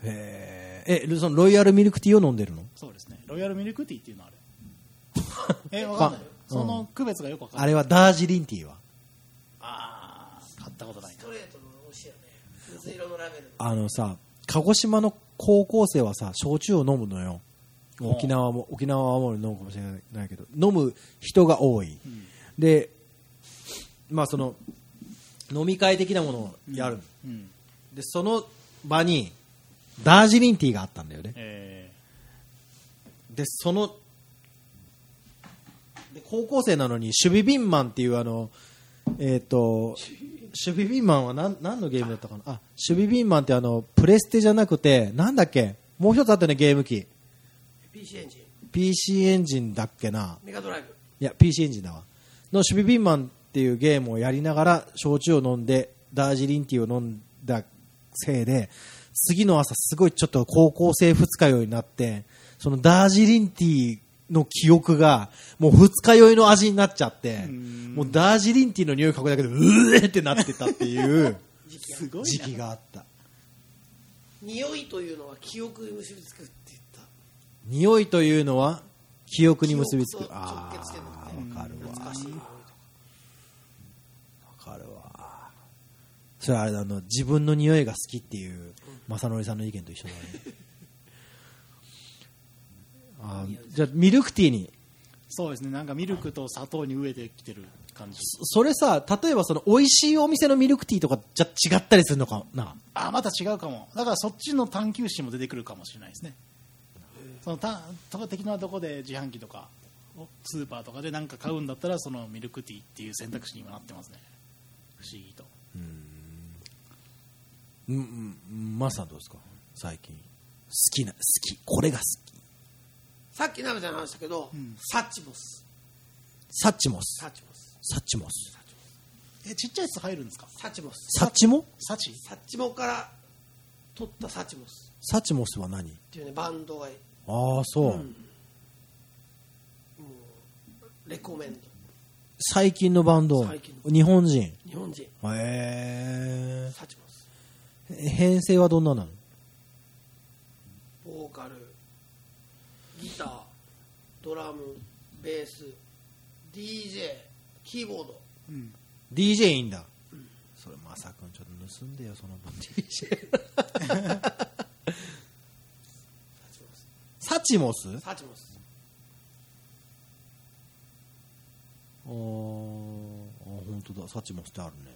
へえ。え、そのロイヤルミルクティーを飲んでるの？そうですね。ロイヤルミルクティーっていうのあれ。え分かんない。あその区別がよく分かんない。あれはダージリンティーは？あー買っったことないな。ストレートの美味しいよね。水色のラベルの。あのさ鹿児島の高校生はさ焼酎を飲むのよ。沖縄も沖縄は青森飲むかもしれないけど飲む人が多い、でまあその飲み会的なものをやる、うん。でその場にダージリンティーがあったんだよね。えでそので高校生なのに守備ビンマンっていうあのえっ、と守備ビンマンは何何のゲームだったかな？あ守備ビンマンってあのプレステじゃなくてなんだっけ？もう一つあったよねゲーム機。PC エンジン。PC エンジンだっけな？メガドライブ。いや PC エンジンだわ。の守備ビンマンっていうゲームをやりながら焼酎を飲んでダージリンティーを飲んだせいで次の朝すごいちょっと高校生二日酔いになってそのダージリンティーの記憶がもう二日酔いの味になっちゃってもうダージリンティーの匂い嗅ぐだけでうえってなってたっていう時期があった。匂いというのは記憶に結びつくって言った。匂いというのは記憶に結びつく。あのーわかるわ。わかるわ。それはあれだあの自分の匂いが好きっていう正則さんの意見と一緒だね。あーじゃあミルクティーに。そうですね。なんかミルクと砂糖に飢えてきてる感じ。そそれさ例えばその美味しいお店のミルクティーとかじゃ違ったりするのか？なあまた違うかも。だからそっちの探求心も出てくるかもしれないですね。そのたとか的なとこで自販機とかスーパーとかで何か買うんだったらそのミルクティーっていう選択肢にもなってますね。不思議と。うんうんマスさんどうですか？最近。好きな好き。これが好き。さっき鍋ちゃんの話したけど、ん。サッチモス。サッチモス。サッチモス。サッチモス。えちっちゃいやつ入るんですか？サッチモス。サッチモ？サチ？サッチモから取ったサッチモス。サッチモスは何？っていうねバンドがああそう、うん。レコメンド。最近のバンド。最近日本人。へ日本人。えサッチモス編成はどんななのボーカルギタードラムベース DJ キーボード。DJ いいんだ、それまさくんちょっと盗んでよその分 DJ サチモス？サッチモス。あーあ本当だ。サチモスってあるね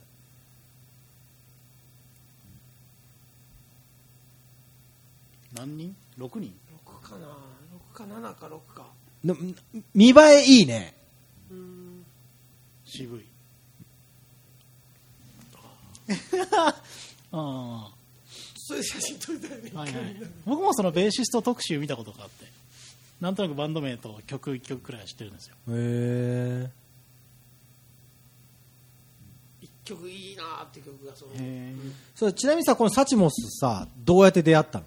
何人 ?6 人？6かな。6か7か6か。な見栄えいいね。うん。渋い。あそういう写真撮りたいね、あはいはい。僕もそのベーシスト特集見たことがあって。なんとなくバンド名と曲1曲くらいは知ってるんですよ。へえ。一曲いいなーって曲がその。へそれちなみにさこのサチモスさどうやって出会ったの？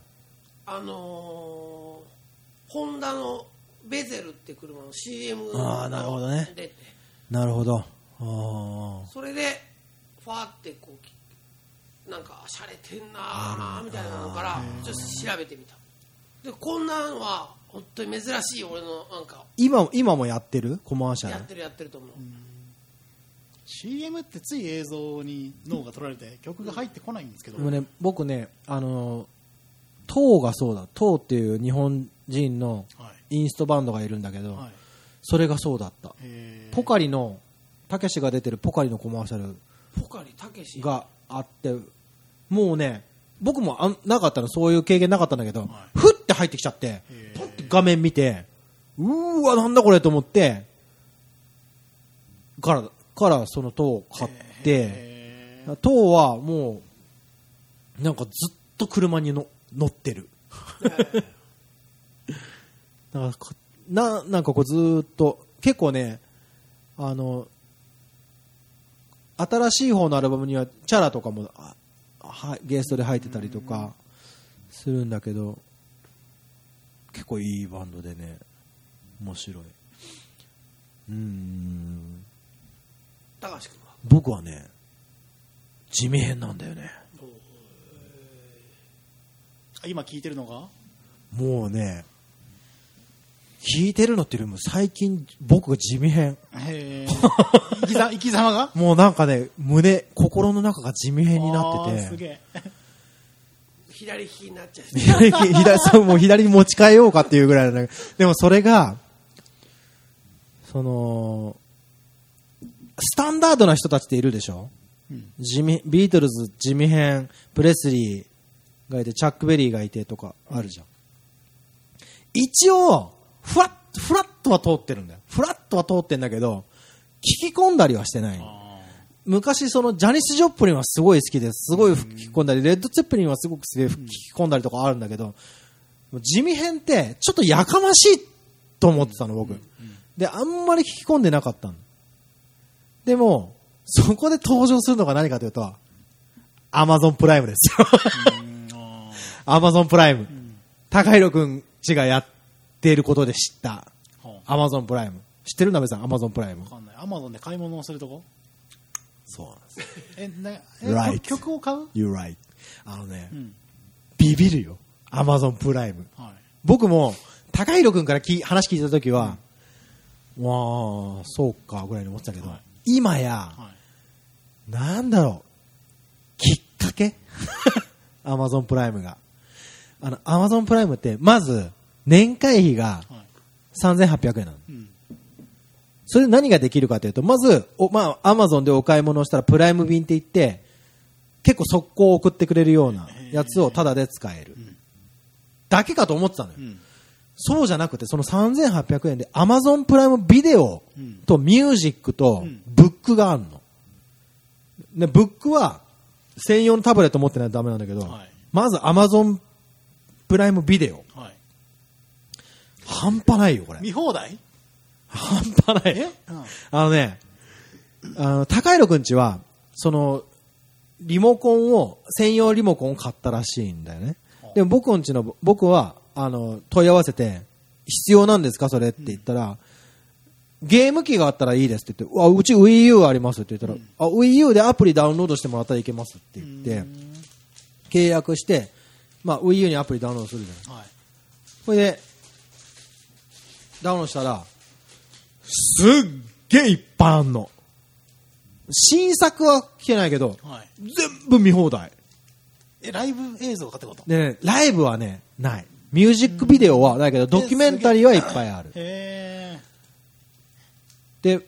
あのー、ホンダのベゼルって車の CM あーなるほどね。出て。なるほど。あそれでファーってこうきなんか洒落てんなーみたいなのからちょっと調べてみた。でこんなのは本当に珍しい俺のなんか今今もやってる？コマーシャル？やってるやってると思う、CM ってつい映像に脳が取られて曲が入ってこないんですけど、でもね僕ねあのトーがそうだ。トーっていう日本人のはい。インストバンドがいるんだけど、はい。それがそうだった。ポカリのたけしが出てるポカリのコマーシャルポカリたけし。があってもうね僕もあんなかったのそういう経験なかったんだけど、はい。ふって入ってきちゃってパッて画面見てうーわなんだこれと思ってからからその塔を買って塔はもうなんかずっと車にの乗ってる。なんかこななんかこうずーっと結構ねあの新しい方のアルバムにはチャラとかもあはゲストで入ってたりとかするんだけど結構いいバンドでね面白い。うーん。高橋君は？僕はね地味編なんだよね。あ今聞いてるのが？もうね聞いてるのっていうよりも最近僕が地味編。へえ。生きざ生き様が？もうなんかね、胸、心の中が地味編になあーってて。すげえ。左利きになっちゃう左利き、左、そう、もう左に持ち替えようかっていうぐらいなんだけどでもそれが、その、スタンダードな人たちっているでしょ？うんジミ、ビートルズ、ジミヘン、プレスリーがいて、チャックベリーがいてとかあるじゃん。一応、フラッ、フラットは通ってるんだよ。フラットは通ってんだけど、聞き込んだりはしてない昔そのジャニス・ジョプリンはすごい好きです。すごい聞き込んだり、レッド・ツェッペリンはすごく好きで聞き込んだりとかあるんだけど、地味編ってちょっとやかましいと思ってたの、僕。で、あんまり聞き込んでなかったの。でも、そこで登場するのが何かというと、アマゾンプライムですよ。アマゾンプライム高弘くんちがやっていることで知った。アマゾンプライム。知ってるなべさん、アマゾンプライムわ。かんない。アマゾンで買い物をするとこ？そうなんです。え、なえ Right 曲曲を買う？You're right. あのね、うん。ビビるよ。アマゾンプライム。はい。僕も、高弘くんからき話聞いたときは、わあ、そうか、ぐらいに思ってたけど、はい今や、はい。なんだろう、きっかけ？アマゾンプライムが。あの、アマゾンプライムって、まず、年会費がはい。3800円なの。うん。それで何ができるかというと、まず、おまあ、アマゾンでお買い物をしたらプライム便って言って、結構速攻送ってくれるようなやつをタダで使える。んだけかと思ってたのよ。うん。そうじゃなくて、その3800円で Amazon プライムビデオうんとミュージックとうんブックがあるの。で、ブックは専用のタブレット持ってないとダメなんだけど、はいまず Amazon プライムビデオ。はい。半端ないよ、これ。見放題？半端ない。え？うん。あのね、あの、高弘くんちは、その、リモコンを、専用リモコンを買ったらしいんだよねは。あでも僕んちの、僕は、あの、問い合わせて、必要なんですかそれって言ったら、ゲーム機があったらいいですって言って、うわうち Wii U ありますって言ったら、あ、Wii U でアプリダウンロードしてもらったらいけますって言って、契約して、まあ Wii U にアプリダウンロードするじゃない。はい。これで、ダウンロードしたら、すっげえいっぱいあんの。新作は聞けないけど、はい。全部見放題。え、ライブ映像かってこと？でね、ライブはね、ない。ミュージックビデオはないけど、ドキュメンタリーはいっぱいある。へで、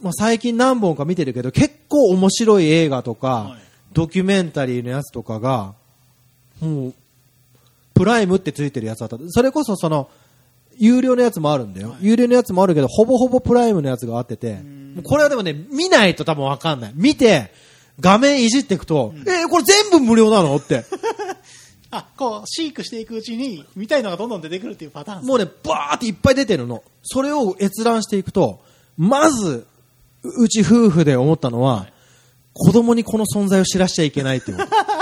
まあ、最近何本か見てるけど、結構面白い映画とか、はいドキュメンタリーのやつとかが、もう、プライムってついてるやつだった。それこそその、有料のやつもあるんだよ。有料のやつもあるけど、ほぼほぼプライムのやつがあってて、これはでもね、見ないと多分わかんない。見て、画面いじっていくと、えーこれ全部無料なのって。あ、こう、飼育していくうちに、見たいのがどんどん出てくるっていうパターンもうね、バーっていっぱい出てるの。それを閲覧していくと、まず、ううち夫婦で思ったのは、子供にこの存在を知らしちゃいけないっていうこと。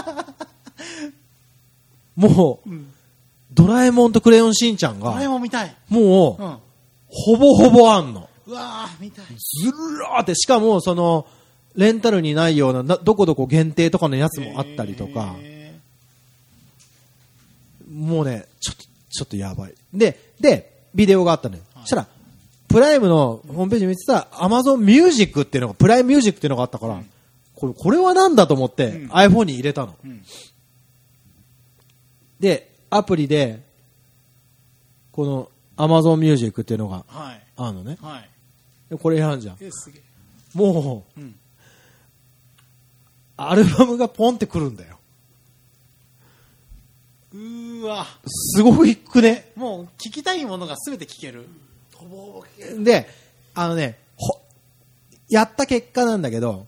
もう、ドラえもんとクレヨンしんちゃんこれが、も見たい。もう、うん。ほぼほぼあんの。うわー、見たい。ずらーって、しかも、その、レンタルにないような、などこどこ限定とかのやつもあったりとか、へもうね、ちょっと、ちょっとやばい。で、で、ビデオがあったのよ。はいそしたら、プライムのホームページ見てたら、アマゾンミュージックっていうのが、プライムミュージックっていうのがあったから、これ、これはなんだと思って、うん iPhone に入れたの。うんで、アプリで、この、アマゾンミュージックっていうのがーはい。あるのね。はい。でこれ選んじゃん。え、すげえ。もう、うん。アルバムがポンってくるんだよ。うーわ。すごいくね。もう、聞きたいものが全て聞ける。で、あのね、ほ、やった結果なんだけど、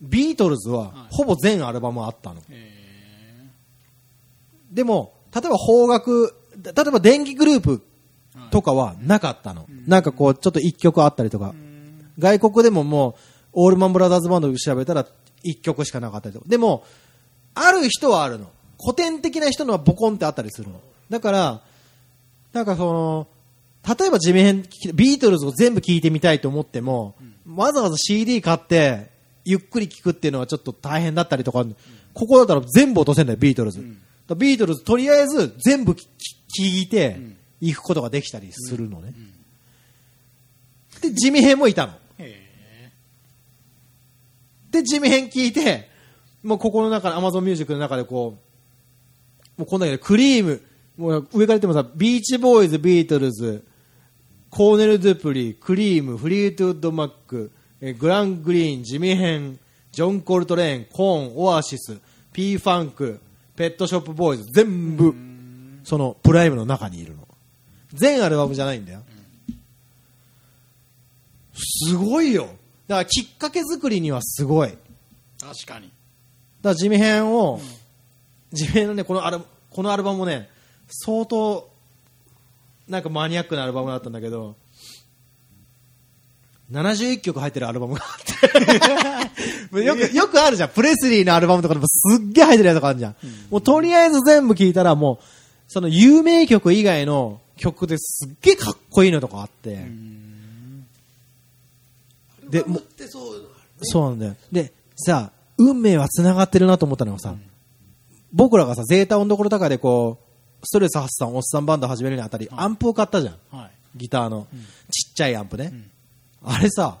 ビートルズはほぼ全アルバムあったの。へでも、例えば邦楽、例えば電気グループーとかはなかったの。なんかこう、ちょっと一曲あったりとかう。ん外国でももう、オールマンブラザーズバンドで調べたら一曲しかなかったりとか。でも、ある人はあるの。古典的な人のはボコンってあったりするの。だから、なんかその、例えばジミヘン、ビートルズを全部聴いてみたいと思っても、わざわざ CD 買って、ゆっくり聴くっていうのはちょっと大変だったりとか、ここだったら全部落とせんだよ、ビートルズ。ビートルズとりあえず全部聴いて、行くことができたりするのね。で、ジミヘンもいたの。へで、ジミヘン聞いて、もうここの中、アマゾンミュージックの中でこう、もうこんだけでクリーム、もう上から言ってもさ、ビーチボーイズ、ビートルズ、コーネル・ドゥプリ、クリーム、フリートウッド・マック、えグラン・グリーン、ジミヘン、ジョン・コルトレーン、コーン、オアシス、ピー・ファンク、ペットショップ・ボーイズ、全部、そのプライムの中にいるの。全アルバムじゃないんだよ。すごいよ。だからきっかけ作りにはすごい。確かにだから地味編を、地味編のね、このアルこのアルバムもね、相当、なんかマニアックなアルバムだったんだけど、71曲入ってるアルバムがあって よく、よくあるじゃん。プレスリーのアルバムとかでもすっげえ入ってるやつとかあるじゃん。もうとりあえず全部聞いたらもう、その有名曲以外の曲ですっげえかっこいいのとかあって、でアルバムってそうなんだよ。で、さ、運命は繋がってるなと思ったのがさ、僕らがさ、ゼータ音どころ高でこう、ストレス発散おっさんバンド始めるにあたり、アンプを買ったじゃん。はいギターの、ちっちゃいアンプね。あれさ、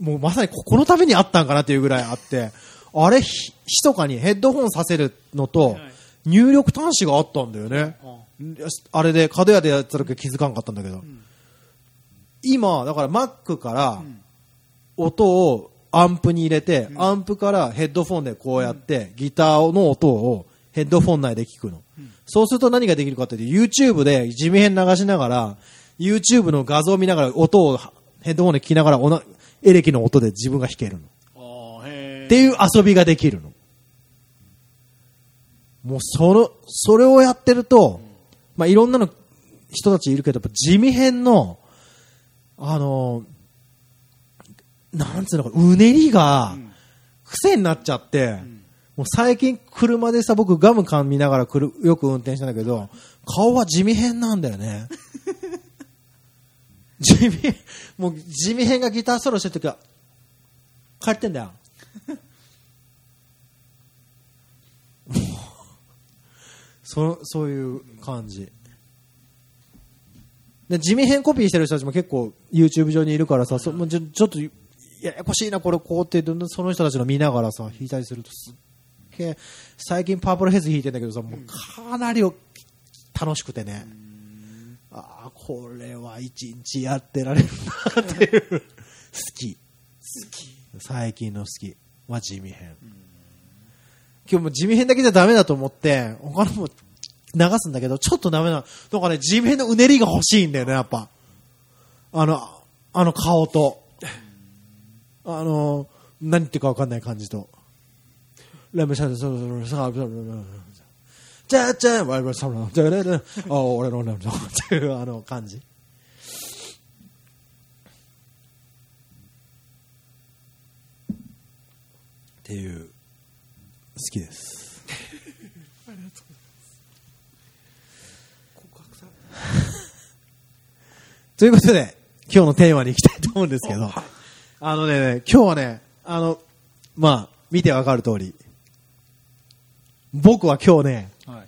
もうまさにここのためにあったんかなっていうぐらいあって、あれ、ひ、ひとかにヘッドホンさせるのと、入力端子があったんだよね。あれで、角屋でやってた時は気づかんかったんだけど。今、だから Mac から、音をアンプに入れて、アンプからヘッドフォンでこうやって、ギターの音をヘッドフォン内で聞くの。そうすると何ができるかっていうと、YouTube で地味編流しながら、YouTube の画像を見ながら、音をヘッドフォンで聞きながら、おなエレキの音で自分が弾けるの。っていう遊びができるの。もうその、それをやってると、まあいろんなの人たちいるけど、地味編の、あの、なんつうのか、うねりが、癖になっちゃって、もう最近車でさ、僕ガム噛みながらくるよく運転したんだけど、顔は地味編なんだよね。地味、もう地味編がギターソロしてるときは、帰ってんだよ。そそういう感じ。で地味編コピーしてる人たちも結構 YouTube 上にいるからさ、そもうちょちょっとややこしいな、これこうって、どんどんその人たちの見ながらさ、弾いたりするとすっげえ、最近パープルヘッズ弾いてんだけどさ、もうかなり楽しくてね。ああ、これは一日やってられるなっていう。好き。好き最近の好きは地味編。今日も地味編だけじゃダメだと思って、他のも流すんだけど、ちょっとダメな、なんかね、地味編のうねりが欲しいんだよね、やっぱ。あの、あの顔と、あの、何言ってるかわかんない感じと。ラムシャル、そうそうそう、そう、じゃあじゃあ、ワイワイサムラ、じゃあ、じゃあ、あ、俺の、っていうあの感じ。っていう、好きです。告白されということで、今日のテーマに行きたいと思うんですけど、あのね、今日はね、あの、まあ、見てわかる通り、僕は今日ね、はい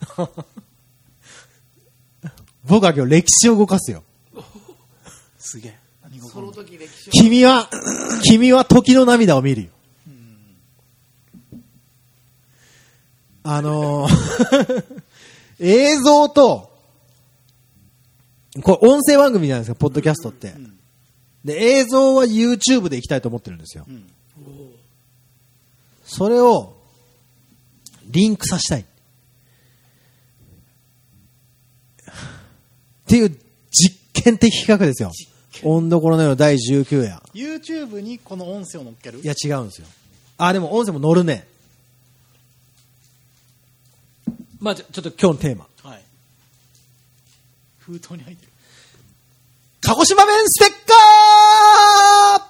僕は今日歴史を動かすよ。すげえそのの時歴史を君は、君は時の涙を見るよ。あのー 映像と、これ音声番組じゃないですか、ポッドキャストって。で、映像は YouTube で行きたいと思ってるんですよ。んそれを、リンクさせたい。っていう実験的企画ですよ。温どころのよ第19夜。YouTube にこの音声を乗っける？いや、違うんですよ。あ、でも音声も乗るね。まあ、ちょちょっと今日のテーマ。はい封筒に入ってる鹿児島弁ステッカー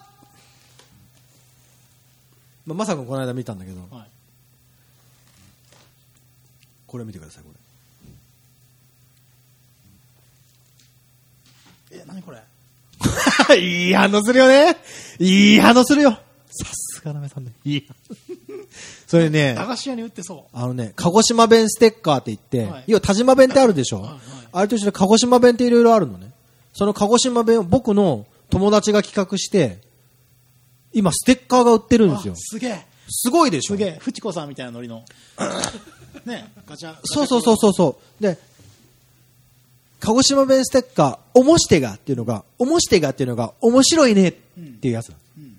まあ、まさかこの間見たんだけど、はいこれ見てください、こえ何これ？れ。いい反応するよねいい反応するよさすがなめさんね。いい反応。それね、駄菓子屋に売ってそあのね、鹿児島弁ステッカーって言って、はい要は田島弁ってあるでしょ、はいはいあれと一緒で鹿児島弁っていろいろあるのね。その鹿児島弁を僕の友達が企画して、今ステッカーが売ってるんう。ですよあ。すげえ。すごいでしょすげえ。フチコさんみたいなノリの。ねガチャ。そうそうそうそうそう。で、鹿児島弁ステッカー、おもしてがっていうのが、おもしてがっていうのが、面白いねっていうやつなの、うん。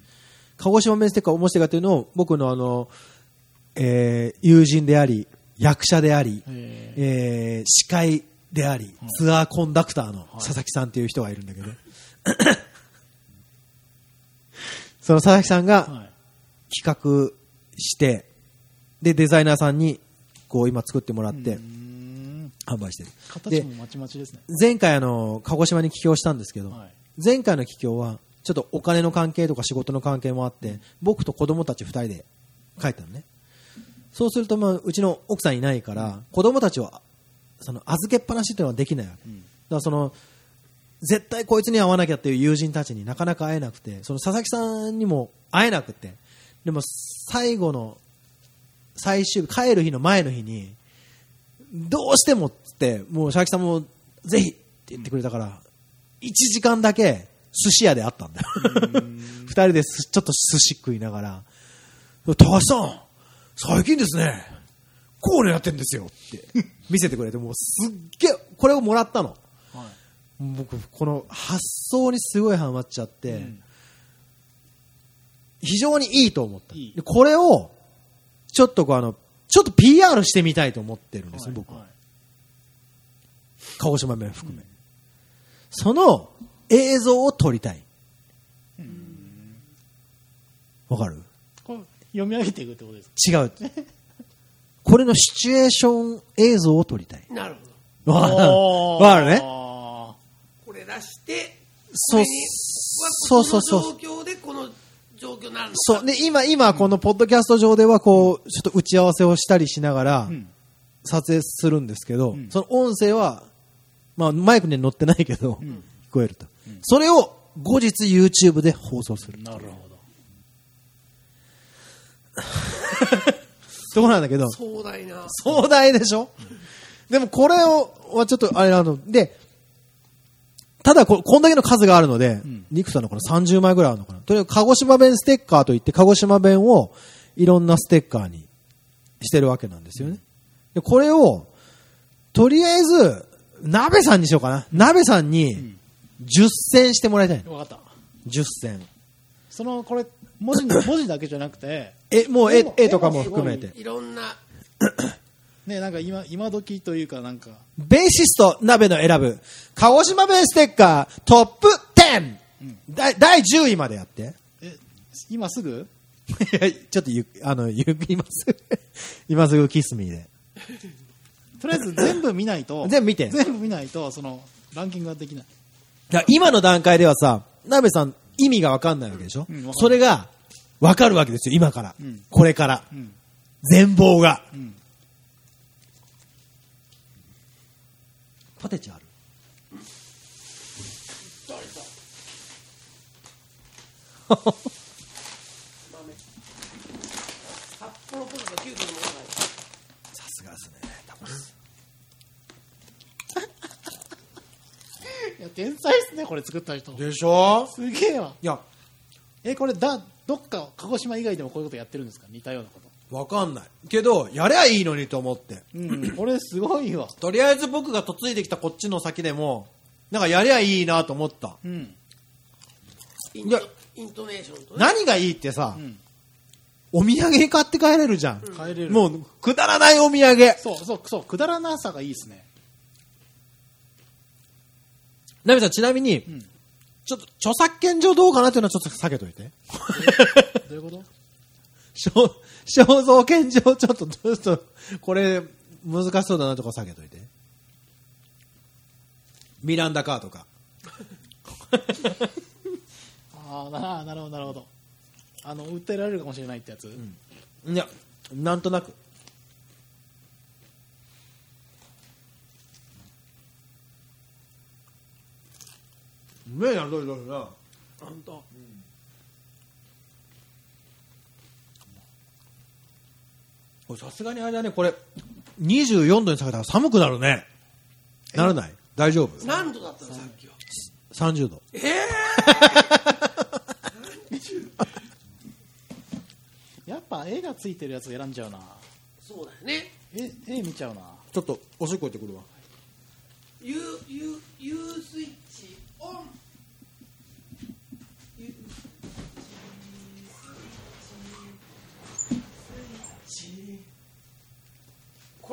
鹿児島弁ステッカー、おもしてがっていうのを、僕のあの、えー友人であり、役者であり、へえー司会であり、ツアーコンダクターの佐々木さんっていう人がいるんだけど、その佐々木さんがはい。企画して、で、デザイナーさんに、こう、今作ってもらってうー、ん販売してる。で形もまちまちですね。前回あの、鹿児島に帰郷したんですけど、はい。前回の帰郷は、ちょっとお金の関係とか仕事の関係もあって、僕と子供たち二人で帰ったのね。そうすると、まあ、うちの奥さんいないから、子供たちを、その、預けっぱなしっていうのはできないわけ。だからその、絶対こいつに会わなきゃっていう友人たちになかなか会えなくて、その佐々木さんにも会えなくて、でも最後の、最終日、帰る日の前の日に、どうしてもっつって、もう佐々木さんもぜひって言ってくれたから、1時間だけ寿司屋で会ったんだよ。二人ですちょっと寿司食いながら、高橋さん、最近ですね、こうやってんですよって見せてくれて、もうすっげえ、これをもらったの。はい。僕、この発想にすごいハマっちゃって、うん非常にいいと思った。これを、ちょっとこうあの、ちょっと PR してみたいと思ってるんですよ、僕は。はい鹿児島弁含め。その映像を撮りたい。わかる？読み上げていくってことですか？違う。これのシチュエーション映像を撮りたい。なるほどわかる？わかるね？あこれ出してそうそうそうそうはこの状況でこの状況になるそう。で、今、今、このポッドキャスト上では、こう、ちょっと打ち合わせをしたりしながら撮影するんですけど、んその音声は、まあ、マイクには載ってないけど、ん聞こえると。それを後日 YouTube で放送する。なるほど。ところなんだけど、壮大な壮大でしょ？でもこれを、はちょっとあれなの。で、ただこ、こんだけの数があるので、んニクさんのこの30枚ぐらいあるのかな。とりあえず、鹿児島弁ステッカーといって、鹿児島弁をいろんなステッカーにしてるわけなんですよね。で、これを、とりあえず、鍋さんにしようかな。鍋さんに、10選してもらいたいの。わかった。10選。その、これ、文字、文字だけじゃなくて、え、もう絵絵とかも含めて。いろんなね、なんか今、今時というかなんか、ベーシスト鍋の選ぶ、鹿児島弁ステッカートップ 10! 第第10位までやって。え、今すぐ？ちょっとゆあの、ゆ今すぐ、今すぐキスミーで。とりあえず全部見ないと、全部見て全部見ないと、その、ランキングができない。今の段階ではさ、鍋さん意味がわかんないわけでしょ、うんそれがわかるわけですよ、今から。うんこれから。うん。全貌が。うん。ポテチある誰だ豆札幌ポテト9個のものがあるさすがですね、タコス。いや、天才っすね、これ作った人。でしょ？すげえわ。いや、え、これ、だ、どっか、鹿児島以外でもこういうことやってるんですか？似たようなこと。わかんない。けど、やりゃいいのにと思って。うん、これすごいわ。とりあえず僕が嫁いできたこっちの先でも、なんかやりゃいいなと思った。うん。インいやトイントネーションとね何がいいってさ、うん。お土産に買って帰れるじゃん。帰れる。もう、くだらないお土産。そうそうそう、くだらなさがいいですね。ナミさん、ちなみに、んちょっと著作権上どうかなっていうのはちょっと避けといて。どういうこと？肖肖像権上ちょっと、ちょっと、これ、難しそうだなとか避けといて。ミランダカーとか。ああ、ななるほど、なるほど。あの、訴えられるかもしれないってやつ？いや、なんとなく。うめえな、どれどれな。本当これさすがにあれだね、これ、24度に下げたら寒くなるね。ならない？大丈夫？何度だったのさっきは ?30 度。ええ やっぱ絵がついてるやつ選んじゃうな。そうだよね。絵絵見ちゃうな。ちょっと、おしっこ行ってくるわ。U, U, U スイッ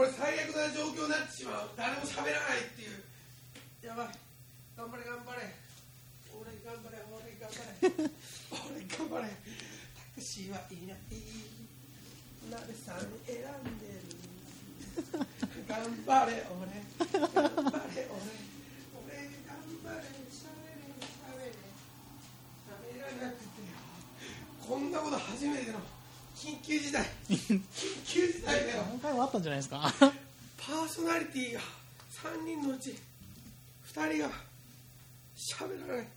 これ最悪な状況になってしまう。誰も喋らないっていう。やばい。頑張れ頑張れ。俺頑張れ。俺頑張れ。俺頑張れ。タクシーはいな。い鍋さん選んでる。頑張れ。俺。頑張れ。俺。俺。頑張れ。しゃべれ。しゃべれ。喋らなくてこんなこと初めての緊急事態。緊急事態だよ今回もあったんじゃないですか？パーソナリティが3人のうち2人が喋らない。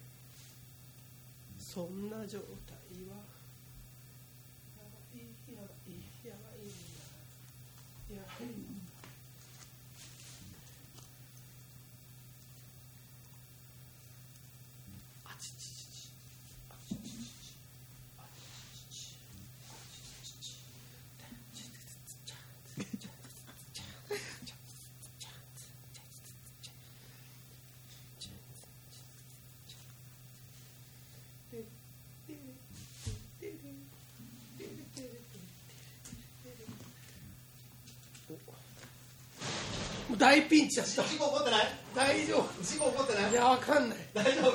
そんな状態はやばいやばいやばいやばいあちちちちあちちちちあちちちあちちちもう大ピンチだった事故起こってない？大丈夫。事故起こってない？いやわかんない。い大丈夫？や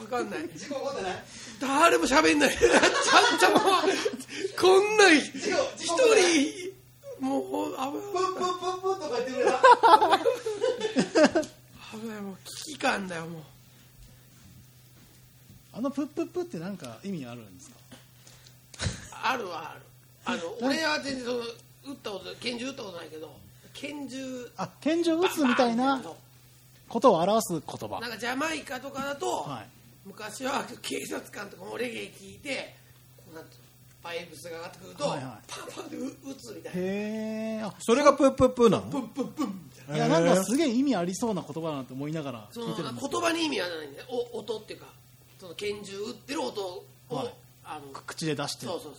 わかんない。事故起こってない？誰も喋んない。ちゃんちゃんもこんな一人もう危ないプンプンプンプンとか言ってくれた？危ない。もう危機感だよもう。あのプップップってなんか意味あるんですか？あるはある。あの俺は全然その撃ったこと拳銃撃ったことないけど拳銃あ拳銃撃つみたいなこと。を表す言葉。なんかジャマイカとかだと、はい。昔は警察官とかもレゲエ聞いてこうなんてバイブスが上がってくると、はいはい。パンパンで撃つみたいな。へえあそれがプープープーなのプンプンプンみたいな。いやなんかすげえ意味ありそうな言葉だなと思いながら聞いてるんですけど。言葉に意味はないんでお音っていうかその拳銃撃ってる音を、はい。あの口で出して。そうそうそう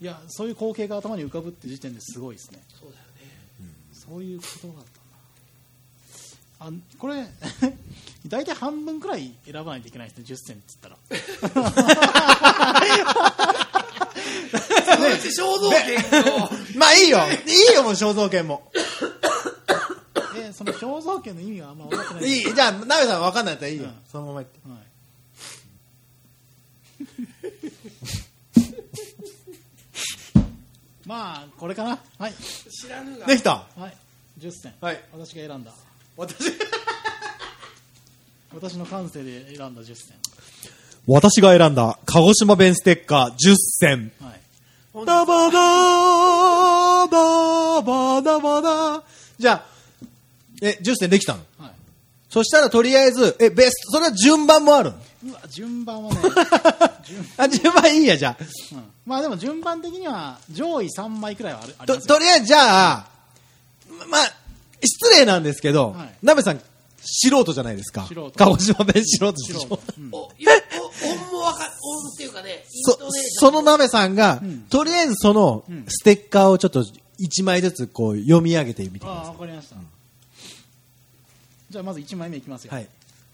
いやそういう光景が頭に浮かぶって時点ですごいですね。そうだよね。そういうことだったんだ。あこれ 大体半分くらい選ばないといけないですね。10選っつったら。そのうち肖像権をまあいいよ。いいよもう肖像権も。えその肖像権の意味はあんま分かってない。いい。じゃあナベさん分かんないったらいいよ、うん。そのまま言って。はいまあこれかな。はい。知らぬが。できた。はい。10選、はい。私が選んだ。私？私の感性で選んだ10選。私が選んだ鹿児島弁ステッカー10選。はい。ダバダーダバダバ。ダじゃあえ10選できたの？はい。そしたらとりあえずえベスト。それは順番もあるの？うわ順番はね、あ順番いいやじゃあ。うん。まあでも順番的には上位3枚くらいはあるありとますよ。とりあえずじゃあままあ失礼なんですけど、はい。なべさん素人じゃないですか。素人。鹿児島弁素人でしょ？素人、うん。およお音もわか音っていうかねインそトネーション。そのなべさんが、ん。とりあえずそのん。ステッカーをちょっと1枚ずつこう読み上げてみてくだああさ分かりました、じゃあまず1枚目いきますよ、いはい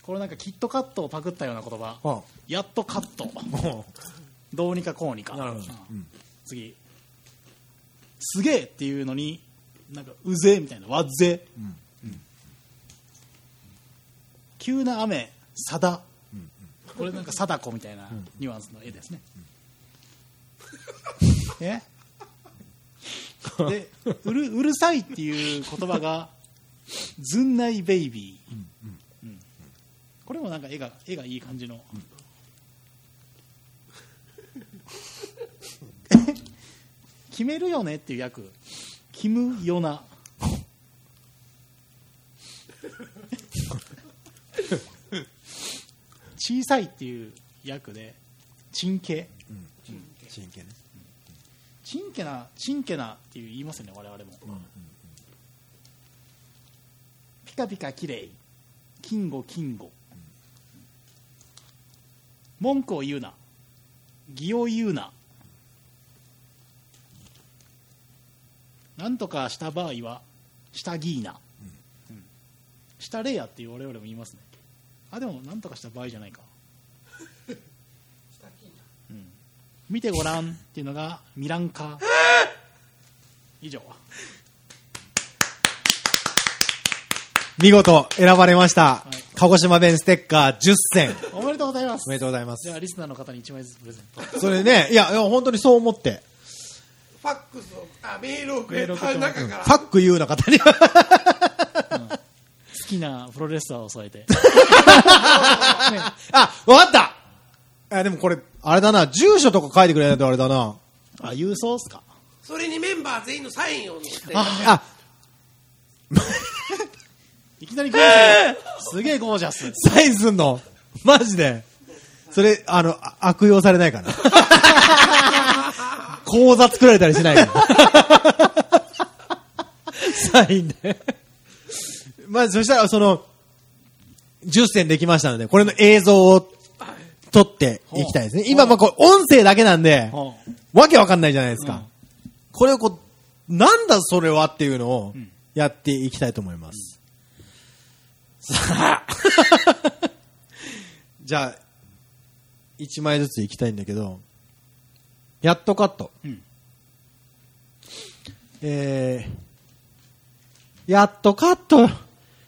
これなんかキットカットをパクったような言葉。あ。やっとカット。どうにかこうにか。次。すげえっていうのになんかうぜえみたいな。わっぜ。え、急な雨さだ、これなんか貞子みたいなニュアンスの絵ですね、え？でうるうるさいっていう言葉がずんないベイビー、うんこれもなんか絵が絵がいい感じの、決めるよねっていう役。キム・ヨナ小さいっていう役で。チンケ真剣ね。チンケなチンケなっていう言いますよね我々も、ピカピカ綺麗。金吾金吾文句を言うな。義を言うな。なんとかした場合は下ギーナ、うん、下レイヤっていう我々も言いますね。あでもなんとかした場合じゃないか。見てごらんっていうのがミランカ。以上見事選ばれました。い。鹿児島弁ステッカー10選。おめでとうございます。おめでとうございます。じゃ。あリスナーの方に1枚ずつプレゼント。それね、いや、いや本当にそう思って、ファックスをあメールをくれた中から。ファック言うの方に。好きなプロレスラーを添えて。あ、わかった。あ、でもこれ、あれだな、住所とか書いてくれないとあれだな。あ郵送っすか？それにメンバー全員のサインを載せて。あ、いきなりゴージャスすげえゴージャスサインすんのマジで。それ、あの、あ悪用されないかな？口座作られたりしないから。サインで。まあ、そしたら、その、10選できましたので、これの映像を撮っていきたいですね。今、まあ、こう、音声だけなんで、はわけわかんないじゃないですか。うんこれをこう、なんだそれはっていうのをんやっていきたいと思います。さあ。じゃあ、1枚ずついきたいんだけど、やっとカット。うんえー、やっとカット。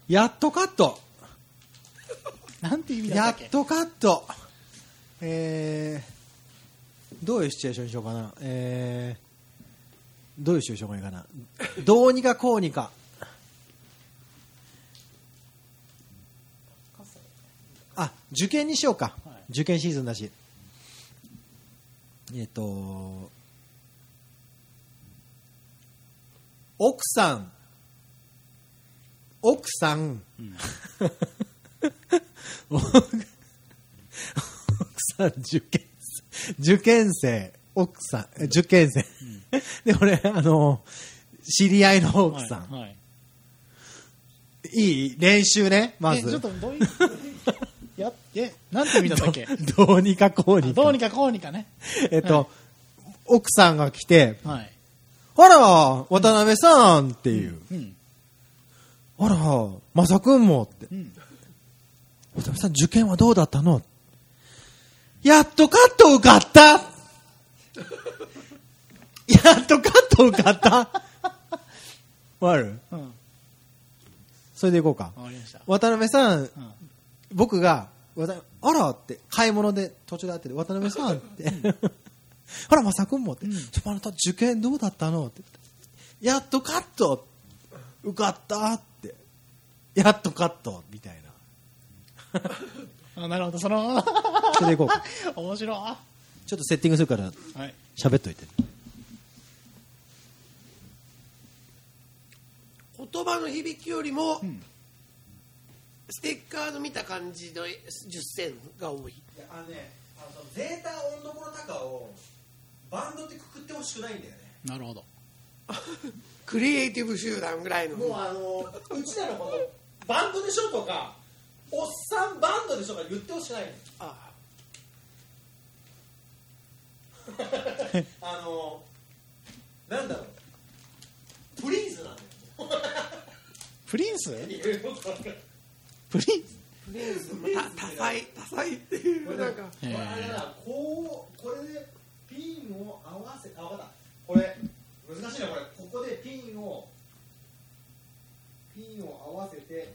やっとカット。なんて意味だっけ？やったとカット。えー、どういうシチュエーションにしようかな。えー、どういうシチュエーションがいいかな。どうにかこうにか。あ、受験にしようか。はい。受験シーズンだし。えっ、と、奥さん、奥さん、奥さん受験生。受験生。奥さん。え受験生、で俺あの知り合いの奥さん、はいはい。い、い？練習ねまえちょっずとどういうやえなんて意味だったっけ？ど どうにかこうにか。どうにかこうにかね。えっと、奥さんが来てはい「あら渡辺さん」っていう。うん「あらまさくんも」って。うん「渡辺さん受験はどうだったの?」やっとカット受かった やっとカット受かった わかる？うん。それでいこうか。わか渡辺さんうん。僕があらって買い物で途中で会ってて渡辺さんって。あらまさくんもって、うん。ちょあなた受験どうだったのって。やっとカット。受かったって。やっとカットみたいな。あなるほどその。それでいこうか。面白い。ちょっとセッティングするからはい。喋っといて。言葉の響きよりも、んステッカーの見た感じの10選が多い。あのねあのゼータ音どころ高をバンドってくくってほしくないんだよね。なるほど。クリエイティブ集団ぐらいの。もうあのうちらのことバンドでしょとかおっさんバンドでしょとか言ってほしくないのああ。のなんだろう。プリンスなんだよ。プリンス？プリンス。多彩多彩っていう。なんかへーこれあれだなこうこれでピンを合わせあ分かった。これ難しいなこれ。ここでピンをピンを合わせて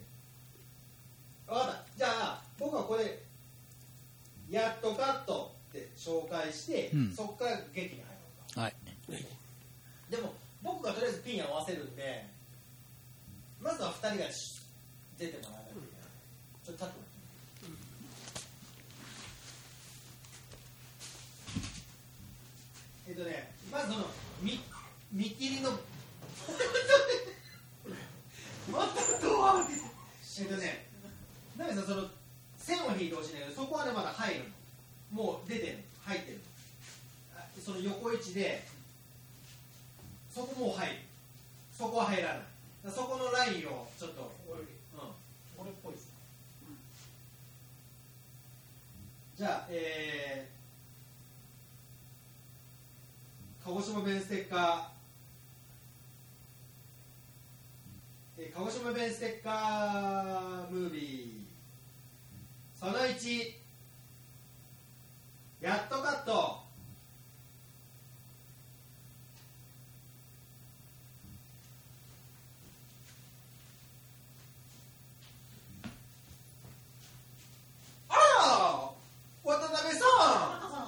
分かった。じゃあ僕はこれやっとカットって紹介して、うん。そこから劇に入ろはい、うでも僕がとりあえずピン合わせるんでまずは2人がし出てもらわないといけ。ないちょっと立ってえっとね、まずその見見切りのまたドアえっとね、なんかさその線を引いてほしいんだけどそこはねまだ入るのもう出てる入ってる。その横位置でそこもう入る。そこは入らないそこのラインをちょっと,、うん、俺っぽいですねじゃあえー、鹿児島弁ステッカーえー鹿児島弁ステッカームービーその1やっとカット。あら渡辺さん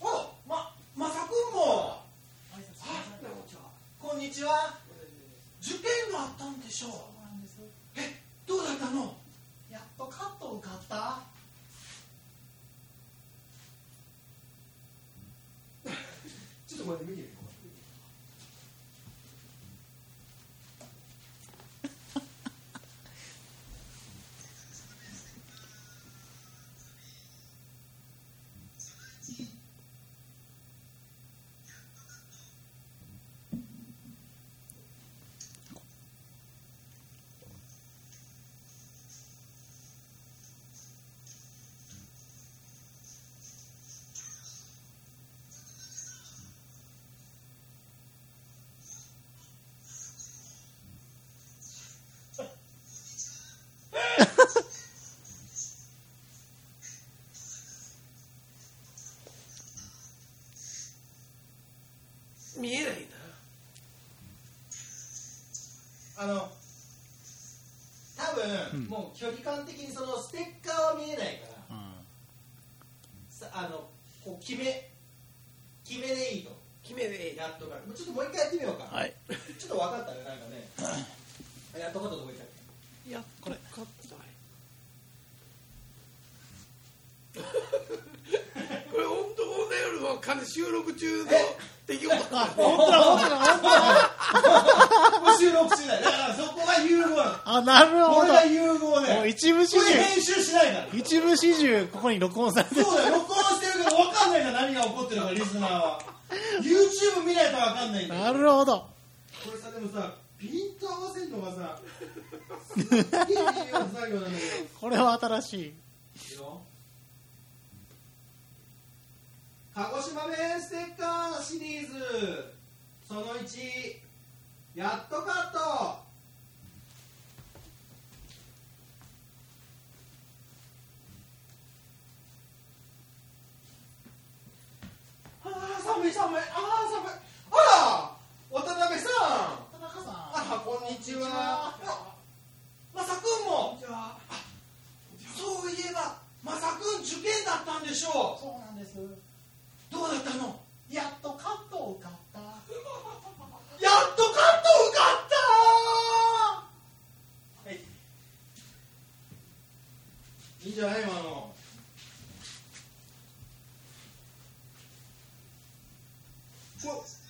おままさくんもこんにちは受験があったんでしょう。えどうだったの？やっとカット受かったもう距離感的にそのステッカーは見えないから。あのこう決め決めでいいとな決めでいいやっとかちょっともう一回やってみようか、はいちょっと分かったねなんかねやっとかったと思いたやっこれカットはいこれ本当こんな夜の完全収録中の出来事本当だ本当だ本当だもう収録しないだからそこが融合なのあなるほどこれが融合ねもう一部始これ終編集しないから一部始終ここに録音されてる。そうだよ録音してるけど分かんないんだ何が起こってるのかリスナーは。YouTube 見ないと分かんないんだよ。なるほど。これさでもさピント合わせるのがさすっげえ重要な作業なんだけど。これは新しい。いいよ。鹿児島弁ステッカーシリーズ。その1やっとカットあー寒い寒い。あー寒い。あら渡辺さん。田中さんあらこんにちは。あまさくんもあそういえばまさくん受験だったんでしょそうなんです。うどうだったの？やっとカット受かった。やっとカット受かった！はい。いいんじゃない今のこ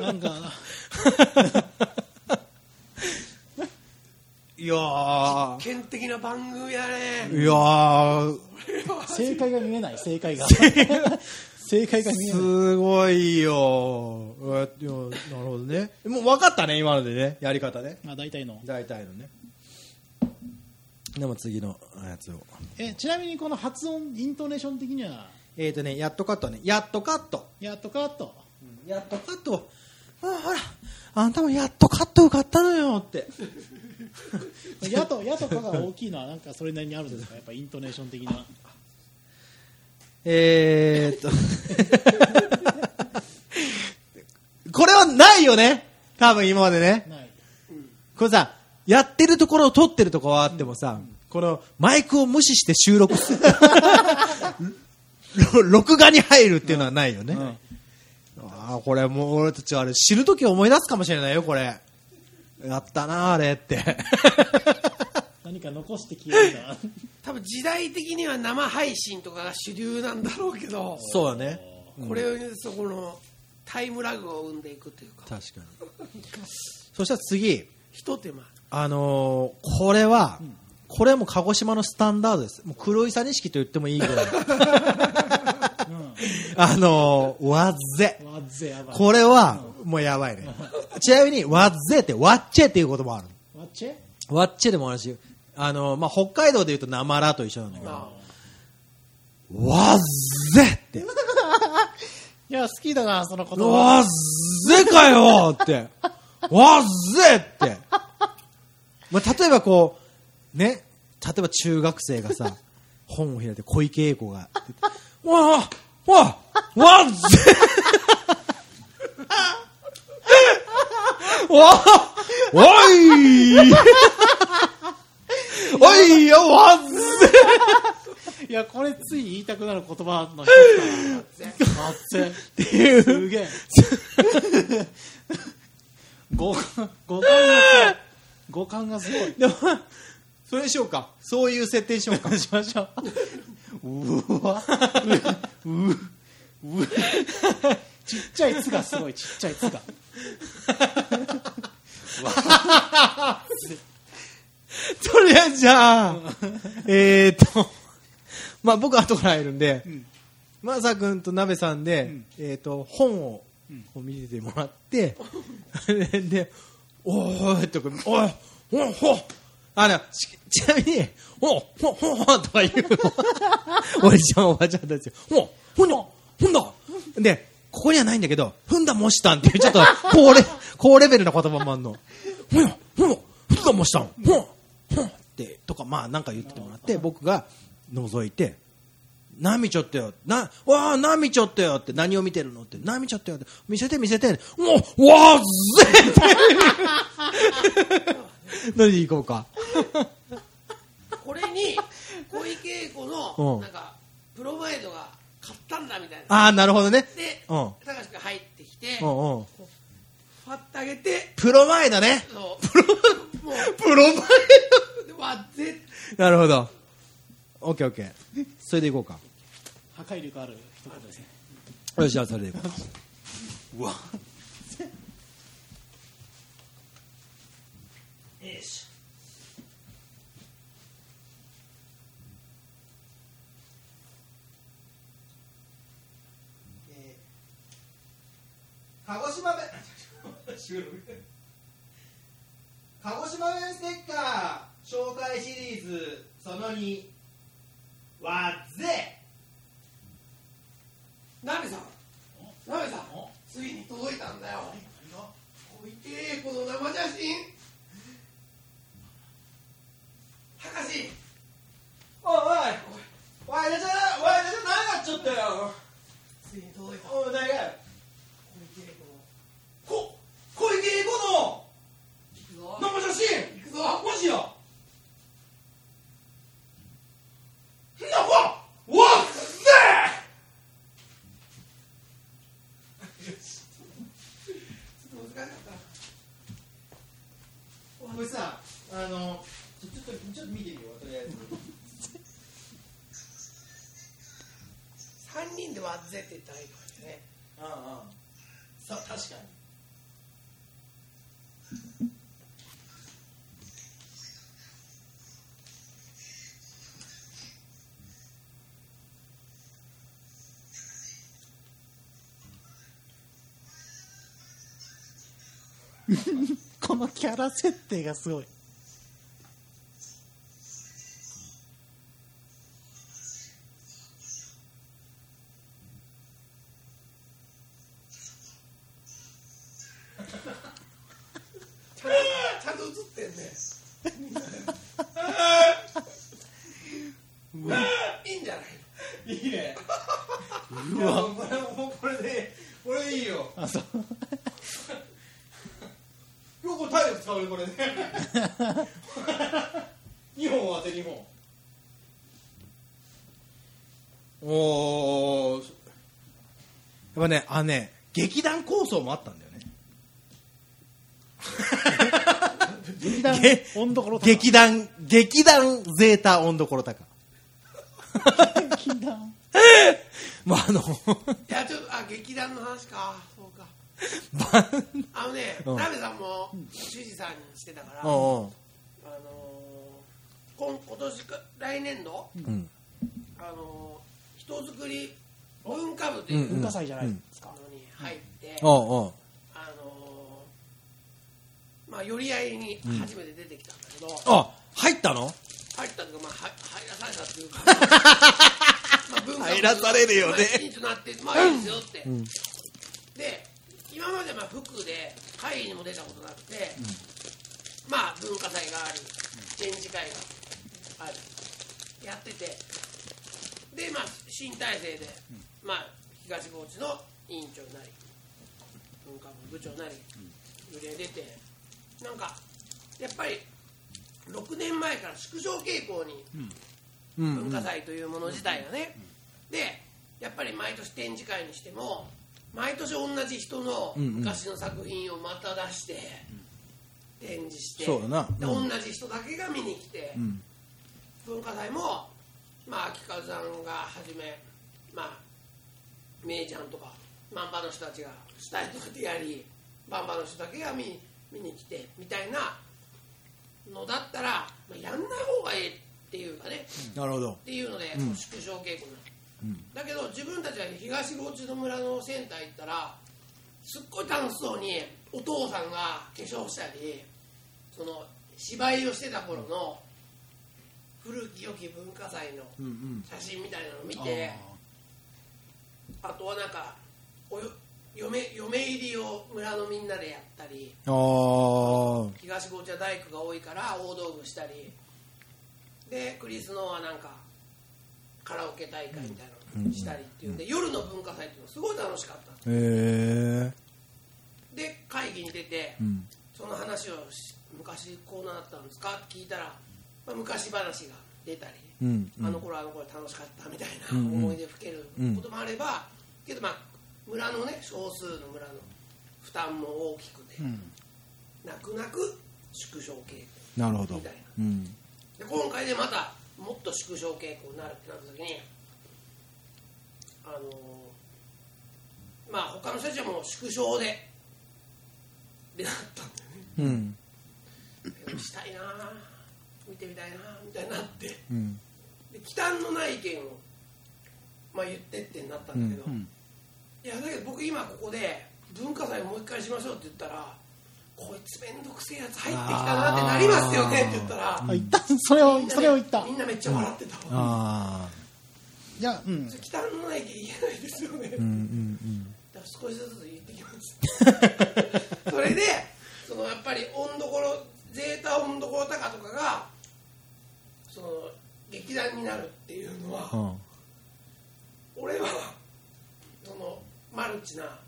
なんか。いいやー。実験的な番組だね。いやー。正解が見えない正解が。正解が見えない。すごいよ。えいやなるほどね。もう分かったね今のでね。やり方ね。まあ大体の。大体のね。でも次のやつを。えちなみにこの発音イントネーション的には？えっ、ー、とねやっとカットね。やっとカット。やっとカットやっとカットあほらあんたもやっとカット受かったのよって「や」と「や」とかが大きいのはなんかそれなりにあるんですか？やっぱイントネーション的な。えーっと。これはないよね？多分今までね。ない。これさやってるところを撮ってるところはあってもさ、このマイクを無視して収録する。ろ録画に入るっていうのはないよね、うんああこれもう俺たちあれ死ぬ時思い出すかもしれないよこれ。やったなあれって。何か残して消えるんだ 多分時代的には生配信とかが主流なんだろうけどそうだね。これをそこのタイムラグを生んでいくというか。確かに。そしたら次。ひと手間。あのーこれは、これはもう鹿児島のスタンダードです。もう黒いさ錦と言ってもいいぐらい あのーわっぜ。わっぜやばい。これはもうやばいね。ちなみにわっぜってわっちぇっていうこともあるわっちぇ？わっちぇでもあるしあのーまあ、北海道で言うとなまらと一緒なんだけど。あわっぜって。いや好きだなその言わっ葉ぜかよって。わっぜって。まあ、例えばこう、ね、例えば中学生がさ、本を開いて小池栄子が、わあ、わあ、わっぜわあ、おいおいよ、わっぜいやこれつい言いたくなる言葉の一つだなわっぜっていう。すげえ五感五感が五感がすごいでも、それにしようか。そういう設定にしようか。しましょううわ。ううう。ちっちゃい「つ」がすごいちっちゃい「つ」が。とりあえずじゃあ、えーっと、まあ僕後から入るんで、ん。まさくんとなべさんで、ん。えーっと、本を、こう見せてもらって、で、おーいとか、おい、おほあの、ちちなみに、おほほほとか言うの。おじちゃんおばちゃんたち、おほんだほんだで、ここにはないんだけど、ふんだもしたんっていう、ちょっと高レ、高レベルな言葉もあんの。ほんや、ほんだ、ふんだもしたん。ほん、ほんって、とか、まあなんか言っててもらって、僕が覗いて、何見ちゃったよ。な、わあ、何見ちゃったよって、何を見てるの？って、何見ちゃったよって、見せて見せて、もう、わーぜって。何で行こうか。これに 小池栄子うんのなんかプロマイドが買ったんだみたいなああ、なるほどね。でうん。高橋君入ってきてうんうん。ファッてあげてプロ前だね。そう プロプロ前わっぜなるほど。オッケーオッケー。それで行こうか。破壊力ある一言ですねよし、じゃあそれで行こう。うわよし。鹿児島弁。鹿児島弁ステッカー紹介シリーズその2わっぜ。なべさん。なべさん。ついに届いたんだよ。小池栄子の生写真。博士おいおい。おいじゃじゃおいじゃ何やっちゃったよついに届いた。おい何が小池栄子のこ小池栄子の生写真行くぞマジやなわわっぜちょっと難しかったこれさあのちょちょっとちょっと見てみようとりあえず。3人でわっぜって言ったらいいかこのキャラ設定がすごいいいんじゃないいいねうわこれもうこれでこれでいいよあそうよく体力使うねこれね2本当て2本おーやっぱねね劇団構想もあったんだよね。劇団げ温どころ高。劇団劇団ゼータ温どころ高。劇団。まああのいやちょっとあ劇団の話か。そうか。ばあのねうん。鍋さんも修士さんにしてたからうおのー今今年か来年度ううん。あのー人づくり文化部っていううん文化祭じゃないですか、あのーまあ寄り合いに初めて出てきたんだけど、あ入ったの？入ったというか、まあ、は入らされたっていうか、まあ、文化部入らされるよね。まあ一員となって、まあいいですよって、で今までまあ服で会議にも出たことなくて、まあ文化祭があり展示会がありやってて。でまあ新体制で、まあ東高知の委員長になり文化部部長になり売り出てなんかやっぱり6年前から縮小傾向にうん。文化祭というもの自体がね、でやっぱり毎年展示会にしても毎年同じ人の昔の作品をまた出して展示して、そうん。同じ人だけが見に来て、ん。文化祭もまあ秋風さんがはじめまあめいちゃんとか万場の人たちが主体とかでやり万場の人だけが見見に来てみたいなのだったら、まあ、やんない方がいいっていうかね、なるほど。っていうので、こう縮小傾向になる、だけど自分たちは東高知の村のセンター行ったらすっごい楽しそうにお父さんが化粧したりその芝居をしてた頃の古き良き文化祭のうんうん。写真みたいなのを見て、あとはなんかおよ嫁嫁入りを村のみんなでやったり東高知は大工が多いから大道具したりでクリスノはなんかカラオケ大会みたいなのしたりっていうんで、夜の文化祭っていうのすごい楽しかったへえで会議に出て、うん。その話をし昔こうなったんですかって聞いたら、まあ、昔話が出たり、うんうん。あの頃あの頃楽しかったみたいなうんうん。思い出吹けることもあれば、けどまあ村のね少数の村の負担も大きくて、うん。泣く泣く縮小傾向なるほど。みたいな。うん。で今回でまたもっと縮小傾向になるってなった時にあのーまあ他の人たちはもう縮小ででなったんだよね。うん。したいなあ見てみたいなあみたいになって。うん。で忌憚のない意見を、まあ、言ってってなったんだけど、うんいやだけど僕今ここで文化祭もう一回しましょうって言ったらこいつ面倒くせえやつ入ってきたなってなりますよねって言ったらあ言った。それをそれを言った。みんなめっちゃ笑ってたわ、あいやうん。忌憚のない意見言えないですよね、あうんうん。だから少しずつ言ってきます。それでそのやっぱり温どころゼータ温どころ高とかがその劇団になるっていうのは、うん。俺はそのマルチな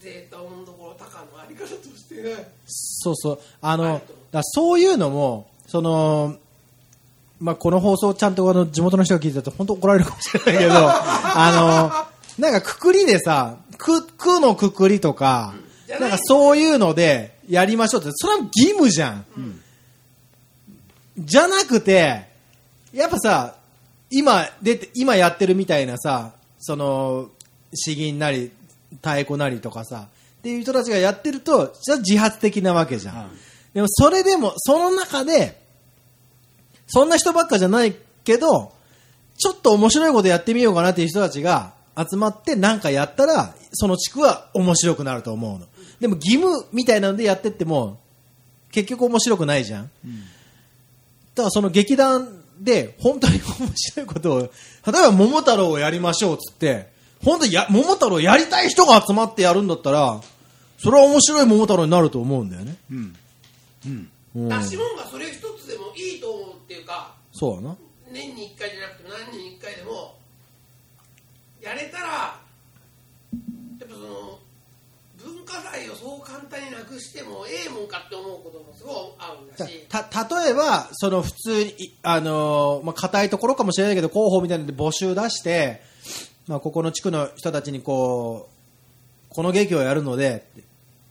ゼータ温どころ高のあり方として。ねそうそう。あのだそういうのもそのまあこの放送ちゃんとあの地元の人が聞いてたと本当怒られるかもしれないけど あのなんかくくりでさく区のくくりとか、じゃなんかそういうのでやりましょうってそれは義務じゃん、じゃなくてやっぱさ今出て今やってるみたいなさその詩吟なり太鼓なりとかさっていう人たちがやってるとじゃあ自発的なわけじゃん、はいでもそれでもその中でそんな人ばっかじゃないけどちょっと面白いことやってみようかなっていう人たちが集まってなんかやったらその地区は面白くなると思うの。でも義務みたいなのでやってっても結局面白くないじゃん、だからその劇団で本当に面白いことを例えば桃太郎をやりましょうっつって本当にや桃太郎やりたい人が集まってやるんだったらそれは面白い桃太郎になると思うんだよね。うん。うん。うん。出し物がそれ一つでもいいと思うっていうかそうやな。年に1回じゃなくても何年に1回でもやれたらやっぱその文化財をそう簡単になくしてもええもんかって思うこともすごいあるんだし。た例えばその普通にいあのーまあ硬いところかもしれないけど広報みたいなので募集出して、まあ、ここの地区の人たちにこうこの劇をやるので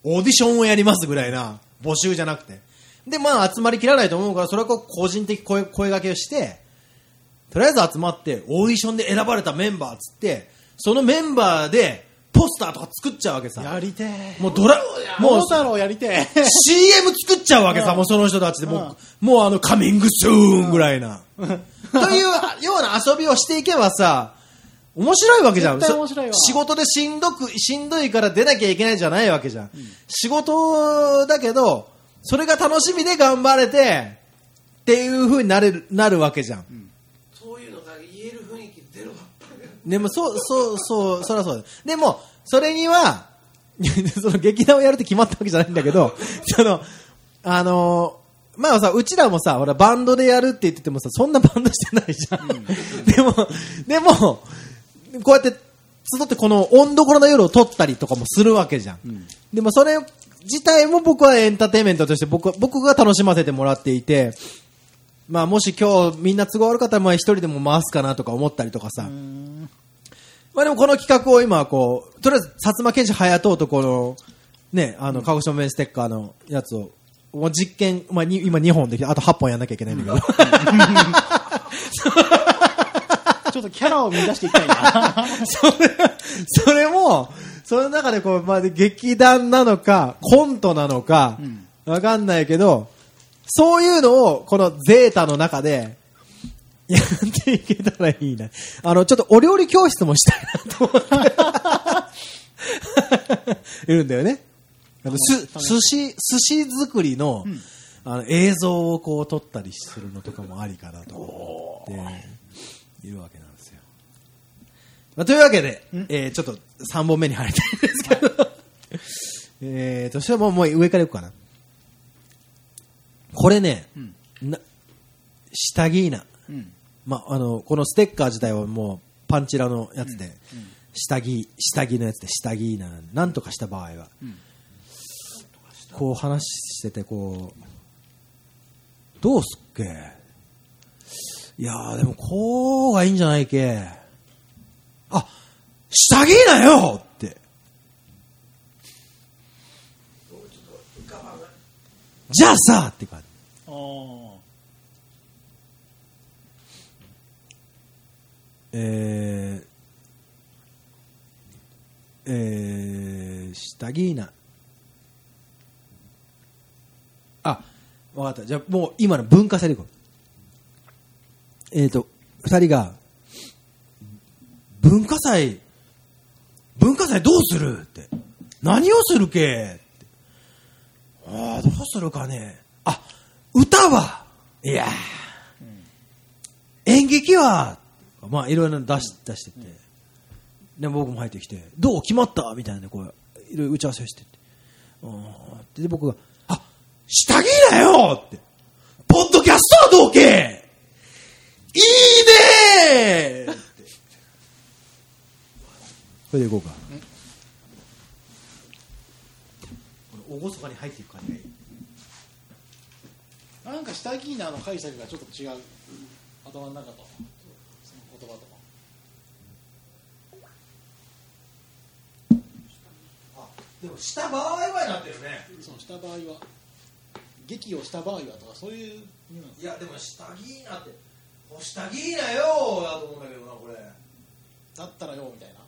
オーディションをやりますぐらいな募集じゃなくて。でまあ集まりきらないと思うからそれをこう個人的声声掛けをしてとりあえず集まってオーディションで選ばれたメンバーっつってそのメンバーでポスターとか作っちゃうわけさ。やりてえ。もうドラもう桃太郎やりてえ。CM 作っちゃうわけさ、うんもうその人たちで、もう、もうあの、カミングスーンぐらいな。というような遊びをしていけばさ、面白いわけじゃん。絶対面白いわそ仕事でしんどく、しんどいから出なきゃいけないじゃないわけじゃん。仕事だけど、それが楽しみで頑張れて、っていう風になれる、なるわけじゃん。そういうのが言える雰囲気ゼロだったねでも、そう、そう、そう、そりゃそうだ。でも、それには、その劇団をやるって決まったわけじゃないんだけど、その、あのーまあさ、うちらもさ、ほら、バンドでやるって言っててもさ、そんなバンドしてないじゃん。でも、でも、こうやって、集ってこの温どころの夜を撮ったりとかもするわけじゃん。でもそれ自体も僕はエンターテインメントとして僕は僕が楽しませてもらっていて、まあもし今日みんな都合悪かったらまあ一人でも回すかなとか思ったりとかさ。まあでもこの企画を今こう、とりあえず薩摩剣士隼人とこの、ね、あの、鹿児島弁ステッカーのやつを、もう実験、まあに今2本できて、あと8本やんなきゃいけないんだけど。ちょっとキャラを見出していきたいな それ、それも、その中でこう、まあ、劇団なのか、コントなのか、わかんないけど、そういうのを、このゼータの中で、やっていけたらいいな。あの、ちょっとお料理教室もしたいなと思って。いるんだよね。あのす、寿司、寿司作りの、あの、映像をこう撮ったりするのとかもありかなと思って、いるわけなんですよ。まあ、というわけで、えーちょっと3本目に入りたいんですけど、えーと、それはもうもう上からいくかな。これね、な下着な。うん。まあ、あの、このステッカー自体はもうパンチラのやつで、下着、下着のやつで下着な、なんとかした場合は、こう話してて、こう、どうすっけ？いやー、でもこうがいいんじゃないけ。あ、下着なよって。じゃあさって感じ。えー、えー、下着な。あ、わかった。じゃあもう今の文化祭でいこう。えっ、ー、と、二人が、文化祭、文化祭どうするって。何をするけって。ああ、どうするかね。あ、歌は。いやー。演劇は、まあいろいろ出し出してって、で僕も入ってきて、どう？決まった？みたいなねこういろいろ打ち合わせをしてって、うんで僕が、あ下着だよって、ポッドキャストはどうけ？いいねこれでいこうか。おごそかに入っていく感じがいい。なんか下着なの解釈がちょっと違う頭の中とその言葉とあ、でもした場合はなってるね。そのした場合は劇をした場合はとかそういういやでも下着なって下着なよだと思うんだけどなこれ。だったらよみたいな。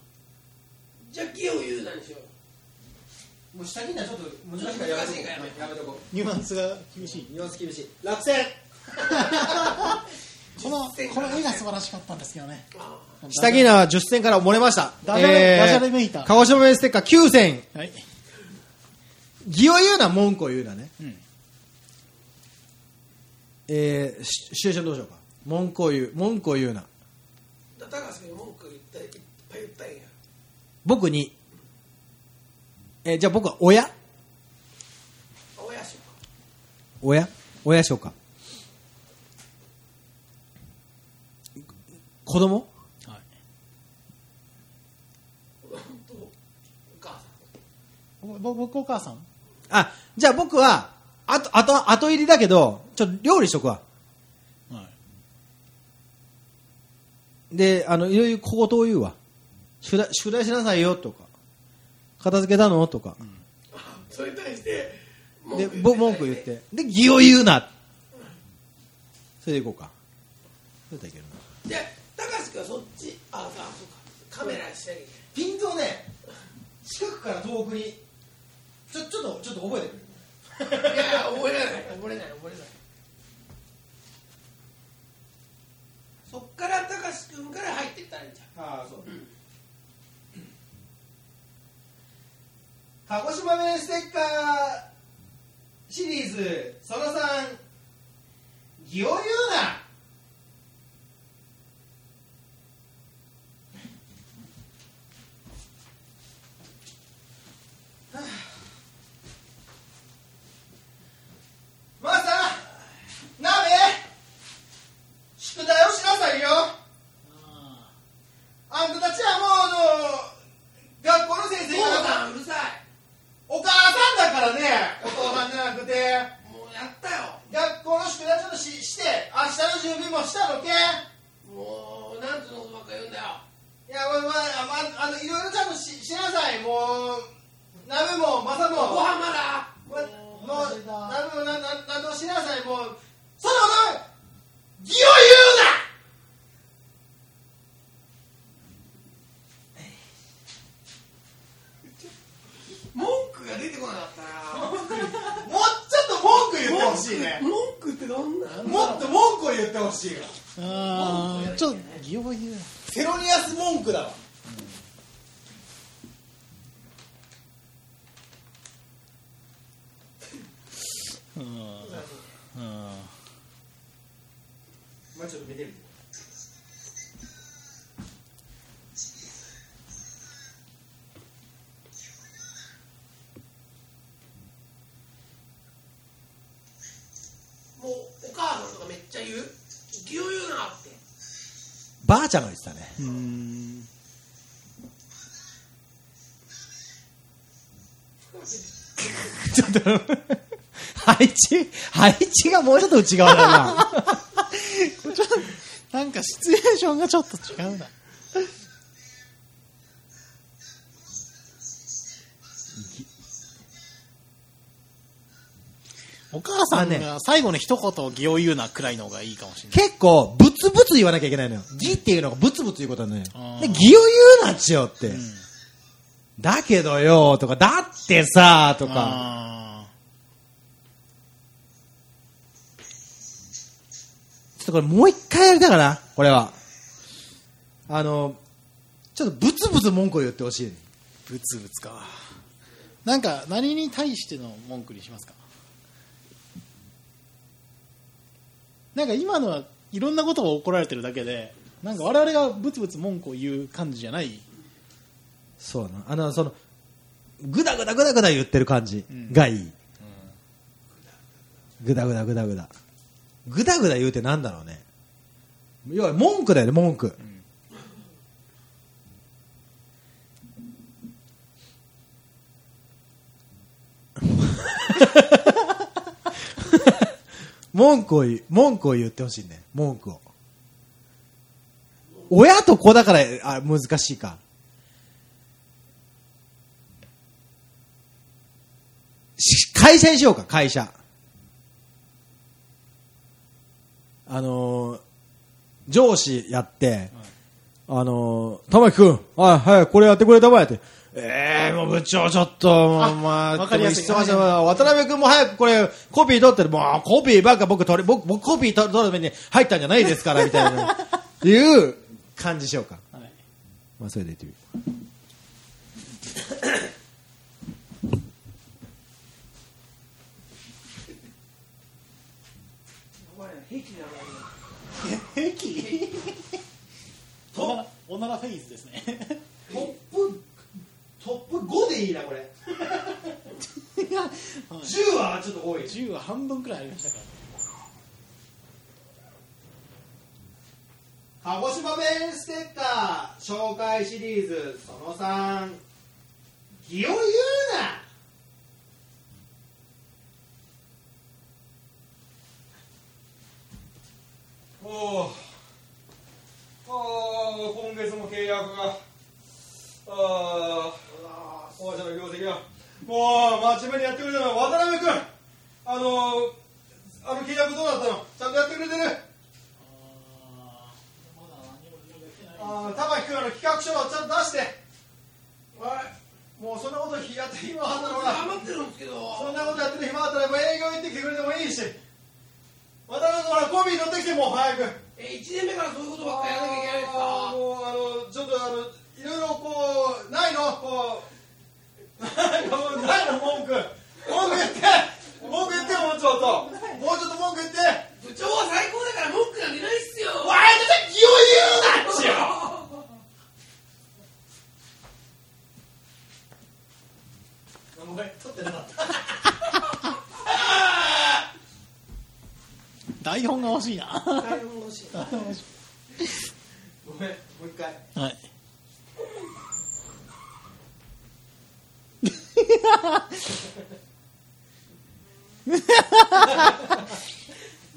じゃあ木を言うなにしよう。もう下着なちょっと難しいからやめやめとこニュアンスが厳しい。ニュアンス厳しい。落選。こ のこの絵が素晴らしかったんですけどね。あ下着なは10選から漏れました。ダジャレダジャレめいた。鹿児島弁ステッカー9選。はい、義を言うな文句を言うなね。うん、えー、シシチュエーションどうしようか文句を言う文句を言うな。だ高橋に文句言ったいっぱい言ったんや。僕に？えーじゃあ僕は親？親しよ親？親しょうか。子供？はい。お母さん。ぼ僕お母さん？あ、じゃあ僕は、あと、あと、後入りだけど、ちょっと料理しとくわ。はいで、あの、いろいろ小言を言うわ。宿題、宿題しなさいよとか、片付けたのとか。それに対してで、ぼ文句言って。で、義を言うな。それでいこうか。それだったらいけるな。で高橋君はそっちああそうかカメラしなきゃいピントをね、近くから遠くに、ちょ、ちょっと、ちょっと覚えてくれ。いいやいや覚えれない覚えれない覚えれないそっから高橋君から入っていったらいいんじゃんああ、そう。鹿児島弁ステッカーシリーズその3義を言うな。マサ鍋宿題をしなさいよあんたたちはもうあの学校の先生そうがだうるさいお母さんだからねお父さんじゃなくてもうやったよ。学校の宿題ちょっとしして明日の準備もしたのけ？もうなんつうのことばっか言うんだよ。いやまあ、まあ、あのいろいろちゃんとししなさい。もう鍋もマサもご飯まだ。まもう鍋もなななんでもしなさい。もうそんなこと義を言うな文句が出てこなかったなもうちょっと文句言ってほしいね。文句ってどんなん？もっと文句を言ってほしいわああちょっと義を言うセロニアス文句だわ。うん。うん。まあちょっと見てみてちゃ言う？牛言うなって。ばあちゃんが言ってたね。うーん。ちょっと配置配置がもうちょっと内側だな。これちょっとなんかシチュエーションがちょっと違うなお母さんが最後に一言義を言うなくらいの方がいいかもしれない。結構ブツブツ言わなきゃいけないのよ。義っていうのがブツブツ言うことなのよ。で義を言うなっちよって、うん。だけどよとかだってさとか。あちょっとこれもう一回やりたいかな？これは。あのちょっとブツブツ文句を言ってほしいーブツブツか。なんか何に対しての文句にしますか？なんか今のはいろんなことが怒られてるだけでなんか我々がブツブツ文句を言う感じじゃない。そうなあのそのグダグダグダグダ言ってる感じうん。がいい、グダグダグダグダ。グダグダ言うてなんだろうね。要は文句だよね文句、文句を言う文句を言ってほしいね。文句を。親と子だからあ難しいか。し会社にしようか会社。あのー上司やって、あのー玉木君はいはいこれやってくれたまえってええもう部長ちょっとあまあわかりやすい。渡辺君も早くこれコピー取ってるもうコピーばっか僕取れ僕僕コピー取るために入ったんじゃないですからみたいな。いう感じしようか。はいまあそれで言ってみる壁？おならおならフェイズですね。トップトップ5でいいなこれ。10はちょっと多い。10は半分くらいありましたから。鹿児島弁ステッカー紹介シリーズその3「気を言うな」おお今月も契約が。ああ王者の業績がもう真面目にやってくれてるの渡辺君。あのあの契約どうなったの？ちゃんとやってくれてる？ああ玉木君あの企画書をちゃんと出して。はいもうそんなことやって暇あったらほら頑張ってるんですけど。そんなことやってる暇あったらもう営業行ってきてくれてもいいし。渡辺君ほらコンビニ乗ってきてもう早く。え1年目からそういうことばっかりやらなきゃいけないんですか？もうあのちょっとあのいろいろこうないの？こうないの文句文句言って文句言ってもうちょっともうちょっと文句言って部長は最高だから文句なんてないっすよっちよごめん撮ってな。かった台本が欲しい。な台本欲しい。ごめんもう一回。はい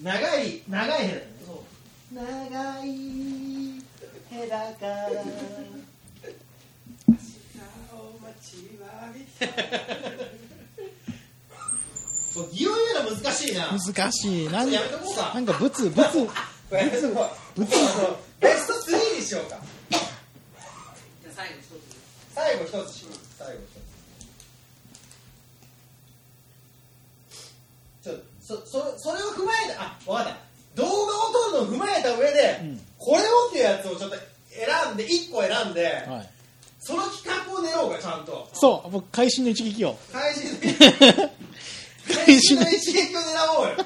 長い長いヘラ長いヘラがそう気を言うの難しいな。難しい。なんやめとこうか。なんかブツブツこれやめとこうあのベスト3にしようか。じゃあ最後一つ最後一つ。し最後一つちょそそそれを踏まえたあ分かった。動画を撮るのを踏まえた上で、うん。これをっていうやつをちょっと選んで1個選んで、はい。その企画を練ろうかちゃんと。そう僕会心の一撃を。開始の会開始心のの一撃を狙おうよ。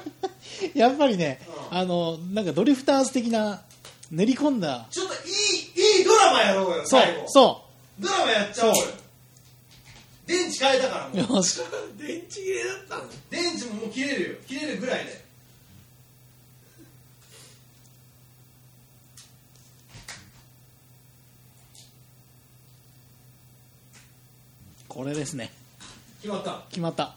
やっぱりねうん。あのなんかドリフターズ的な練り込んだちょっといいいいドラマやろうよそうそドラマやっちゃおうよ電池変えたからうもうよし。電池切れだったの。電池ももう切れるよ。切れるぐらいで。これですね。決まった。決まった。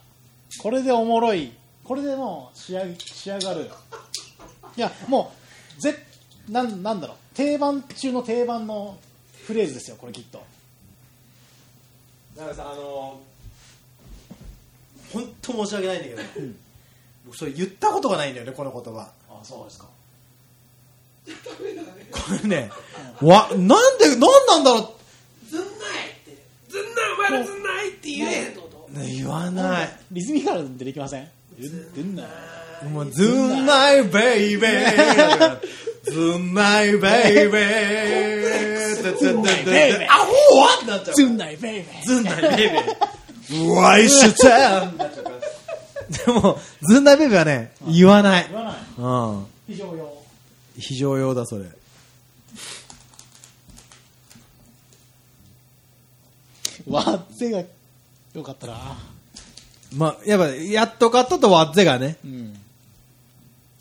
これでおもろい。これでもう仕上げ仕上がるいやもうぜなんなんだろう。定番中の定番のフレーズですよこれきっとだからさあの本当申し訳ないんだけど、僕それ言ったことがないんだよねこの言葉。あそうですか。これねわなんでなんなんだろずんないって。ずんないお前らずんないって言え。へんってことう言わない。リズミカルに出てきません？ずんな。もうずんないベイベーずんないベイベーずんないベイベーアホは？ってなっちゃうずんないベイベーずんないベイベーワイシュチャンでもずんないベイベーはね言わない。言わない。うん。非常用非常用だそれ。わっぜがよかったなまあやっぱやっとかったとワッゼがね。うん。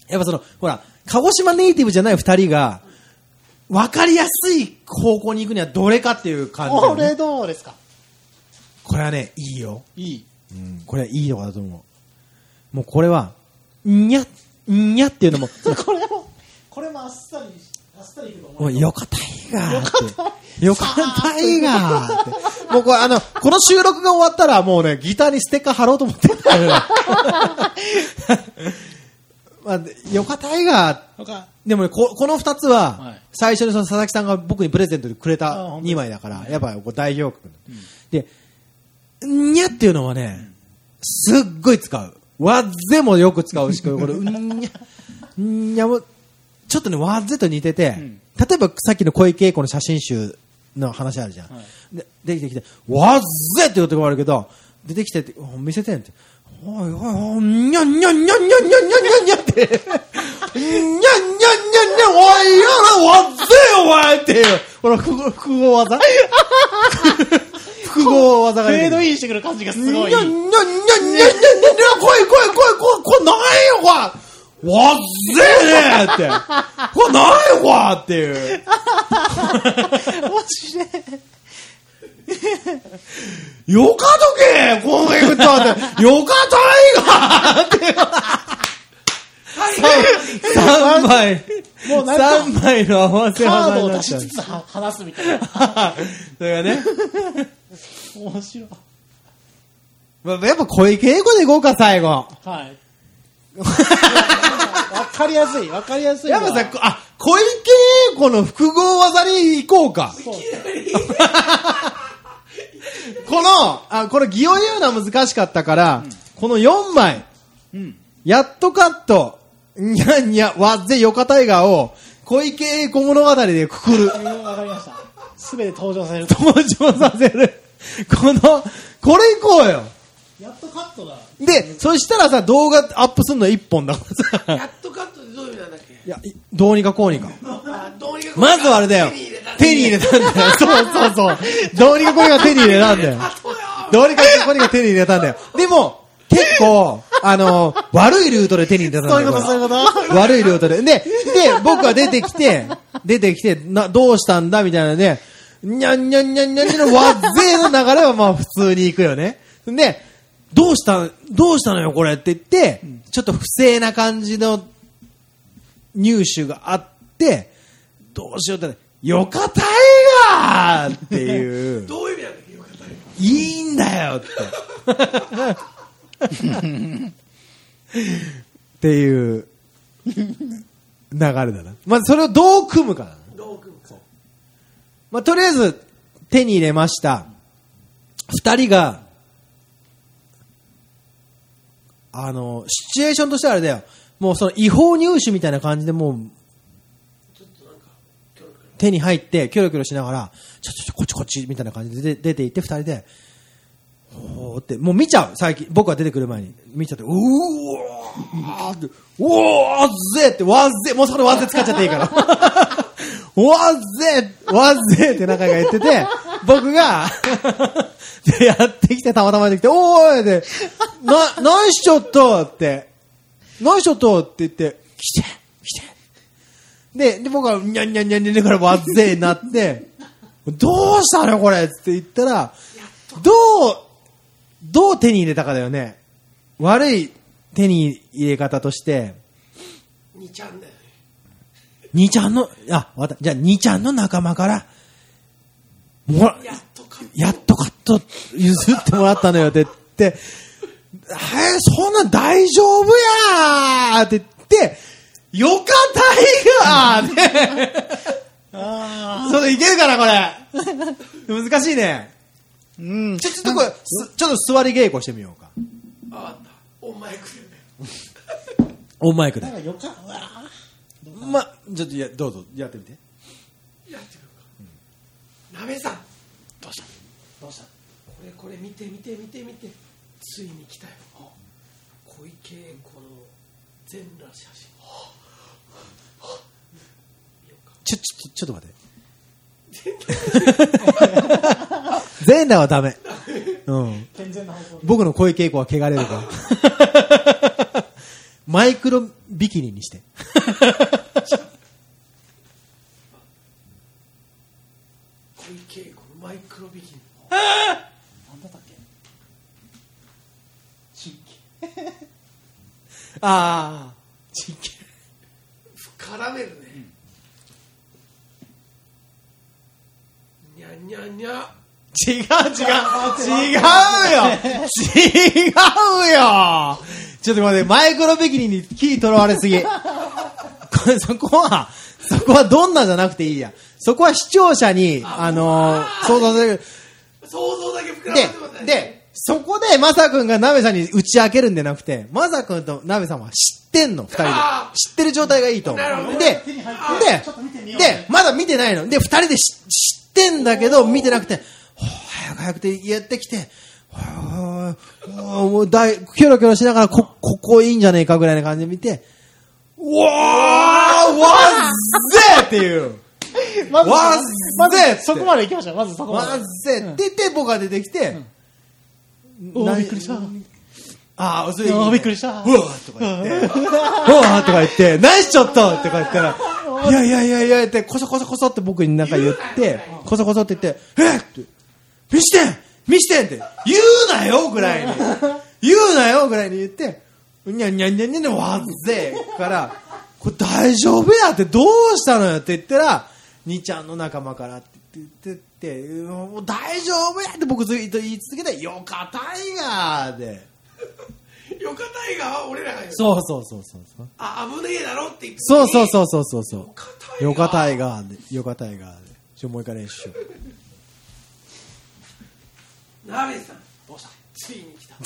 やっぱその、ほら、鹿児島ネイティブじゃない二人が、分かりやすい方向に行くにはどれかっていう感じだよこね、れどうですか？これはね、いいよ。いい。うん、これはいいとこだと思う。もうこれは、んにゃ、んにゃっていうのも、これもこれもあっさりもううよ。かったいがーって。った。よかったいがーって。もうこれあの、この収録が終わったらもうね、ギターにステッカー貼ろうと思ってる。まあ、よかったいがーでもね、ここの二つは、はい。最初にその佐々木さんが僕にプレゼントでくれあた本当2枚だから、やっぱこう代表曲、で、ん。にゃっていうのはね、すっごい使う。わっぜもよく使うし、これ、うんにゃ、んにゃも、ちょっとね、わっぜと似てて、ん例えばさっきの小池栄子の写真集の話あるじゃん。はいでできてきて、わっぜって言うとこあるけど、出てきてって、お見せてんって。おいおいおい、にゃんにゃんにゃんにゃんにゃんにゃんにゃんにゃんって。にゃんにゃんにゃんにゃんにゃん、おいやらわっぜお前っていう。ほら、複合技複合技がフェードインしてくる感じがすごいにゃんにゃんにゃんにゃんにゃんにゃん、来い来い来い来い、これ何よ、これ。わっぜえねって。これ何こわっていう。マジで。よかとけこのエグタって。よかたいがって。三枚。もうなんか三枚の合わせカー技ドをになっちゃう出しつ。つは話すみたいな。それがね。面白い。まあやっぱ小池栄子でいこうか、最後。はい。わかりやすい、わかりやすいわ。やっぱさ、こあ、小池栄子の複合技に行こうか。この、あ、これ、擬音言うのは難しかったから、この4枚、うん。やっとカット、にゃんにゃ、わっぜよかタイガーを、小池栄子物語でくくる。わかりました。すべて登場させる。登場させる。この、これ行こうよ。やっとカットだ。で、そしたらさ、動画アップすんの1本だからさ。やっとカットってどういう意味なんだっけ？いや、いどうにかこうにか。あどうにかこうにかまずはあれだよ手に入れた。手に入れたんだよ。そうそうそう。どうにかこうにか手に入れたんだよ。あそうよどうにかこうにか手に入れたんだよ。でも、結構、あの、悪いルートで手に入れたんだよ。そういうこと、そういうこと。悪いルートで。で、で、僕は出てきて、出てきて、な、どうしたんだみたいなね、にゃんにゃんにゃんにゃんにゃんのわっぜーの流れはまあ普通に行くよね。で、どうした、どうしたのよこれって言って、ちょっと不正な感じの入手があって、どうしようって、よかたいがーっていう。どういう意味なんだっけよかったねいいんだよって。っていう流れだな。まあ、それをどう組むか。どう組むかまあ、とりあえず手に入れました。二人が、あの、シチュエーションとしてはあれだよ。もうその違法入手みたいな感じでもう、手に入って、キョロキョロしながら、ちょちょちょ、こっちこっち、みたいな感じで出て行って、二人で、おーって、もう見ちゃう、最近。僕が出てくる前に。見ちゃって、うーわーって、おーぜって、わぜもうそれわぜ使っちゃっていいから。わっぜわっぜって中が言ってて、僕が、で、やってきて、たまたまやってきて、おーいで、な、何しちょっとって、何しちょっとって言って、来て来てで、で、僕は、にゃんにゃんにゃんにゃんからわっぜになって、どうしたのこれって言ったら、どう、どう手に入れたかだよね。悪い手に入れ方として、2ちゃんだよね兄ちゃんの、あ、わた。じゃあ、兄ちゃんの仲間から、もら、やっとカット譲ってもらったのよって言って、えー、そんなん大丈夫やーって言って、よかったいがーって、あそれいけるかな、これ。難しいね。ーうん。ちょ、ちょっとこれ、すちょっと座り稽古してみようか。あわかったお前くれねオンマイクでなん。かよか、うわま、ちょっとや、どうぞ、やってみて。やってみようかなべさんどうした？どうした？これこれ見て見て見て見てついに来たよ小池栄子の全裸写真ちょ、ちょ、ちょっと待って。全裸？はダメ。うん。健全な方向僕の声稽古は汚れるから。マイクロビキニにして。小池栄子のマイクロビキニ。なんだったっけ？チンキ。ああ。ちけ絡めるね、にゃにゃにゃ違う違う。違うよ。違うよ。ちょっと待って、マイクロビキニに気取らわれすぎ。これ、そこは、そこはどんなじゃなくていいや。そこは視聴者に、あのー、想像させる。想像だけ膨らませてで、いで、そこで、まさくんがなべさんに打ち明けるんじゃなくて、まさくんとなべさんは知ってんの、二人であ。知ってる状態がいいと思う。で、でで、まだ見てないの。で、二人で知知ってんだけど、見てなくて、早く早くってやってきて、はあもうだい、キョロキョロしながら、こ、ここいいんじゃねえかぐらいな感じで見て、うわーわっぜっていう。まず、わっまずぜって。そこまで行きましょう。まずそこまで。わっぜって。言って、僕が出てきて、おーなびっくりした。ああ、それいいね。びっくりした。うわーとか言って、うわーとか言って、ナイスショットとか言ったら、いやいやいやいやって、こそこそこそって僕になんか言って、こそこそって言って、えっって、見してん見してんって、言うなよぐらいに、言うなよぐらいに言って、にゃにゃにゃにゃにゃわっぜから、これ大丈夫やってどうしたのよって言ったら、兄ちゃんの仲間からって言ってって、もう大丈夫やって僕ずっと言い続けて、よかたいがーで。よかたいが俺らがそうそうそうそうそう。あ危ねえだろって言ってそうそうそうそうそうそう。よかたいがーで。よかたいがーで。ちょ、もう一回練習しよう。鍋さんどうした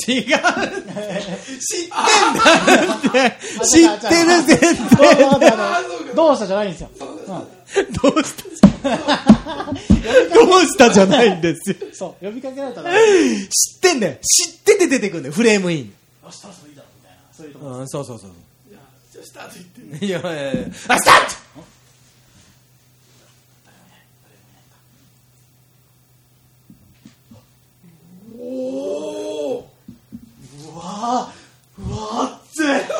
違う知ってんだって知ってる絶対どうあそうかどうしたじゃないんですよ。どうしたどうしたじゃないんですよ。そう、呼びかけられたら、知ってんだよ。知ってて出てくんだよ。フレームインし、そろそろいいだろ、みたいな。そういうとこうんそうそうそうじゃあじゃあスタート言ってんねいやいやいやあスタートおおわーうわーって。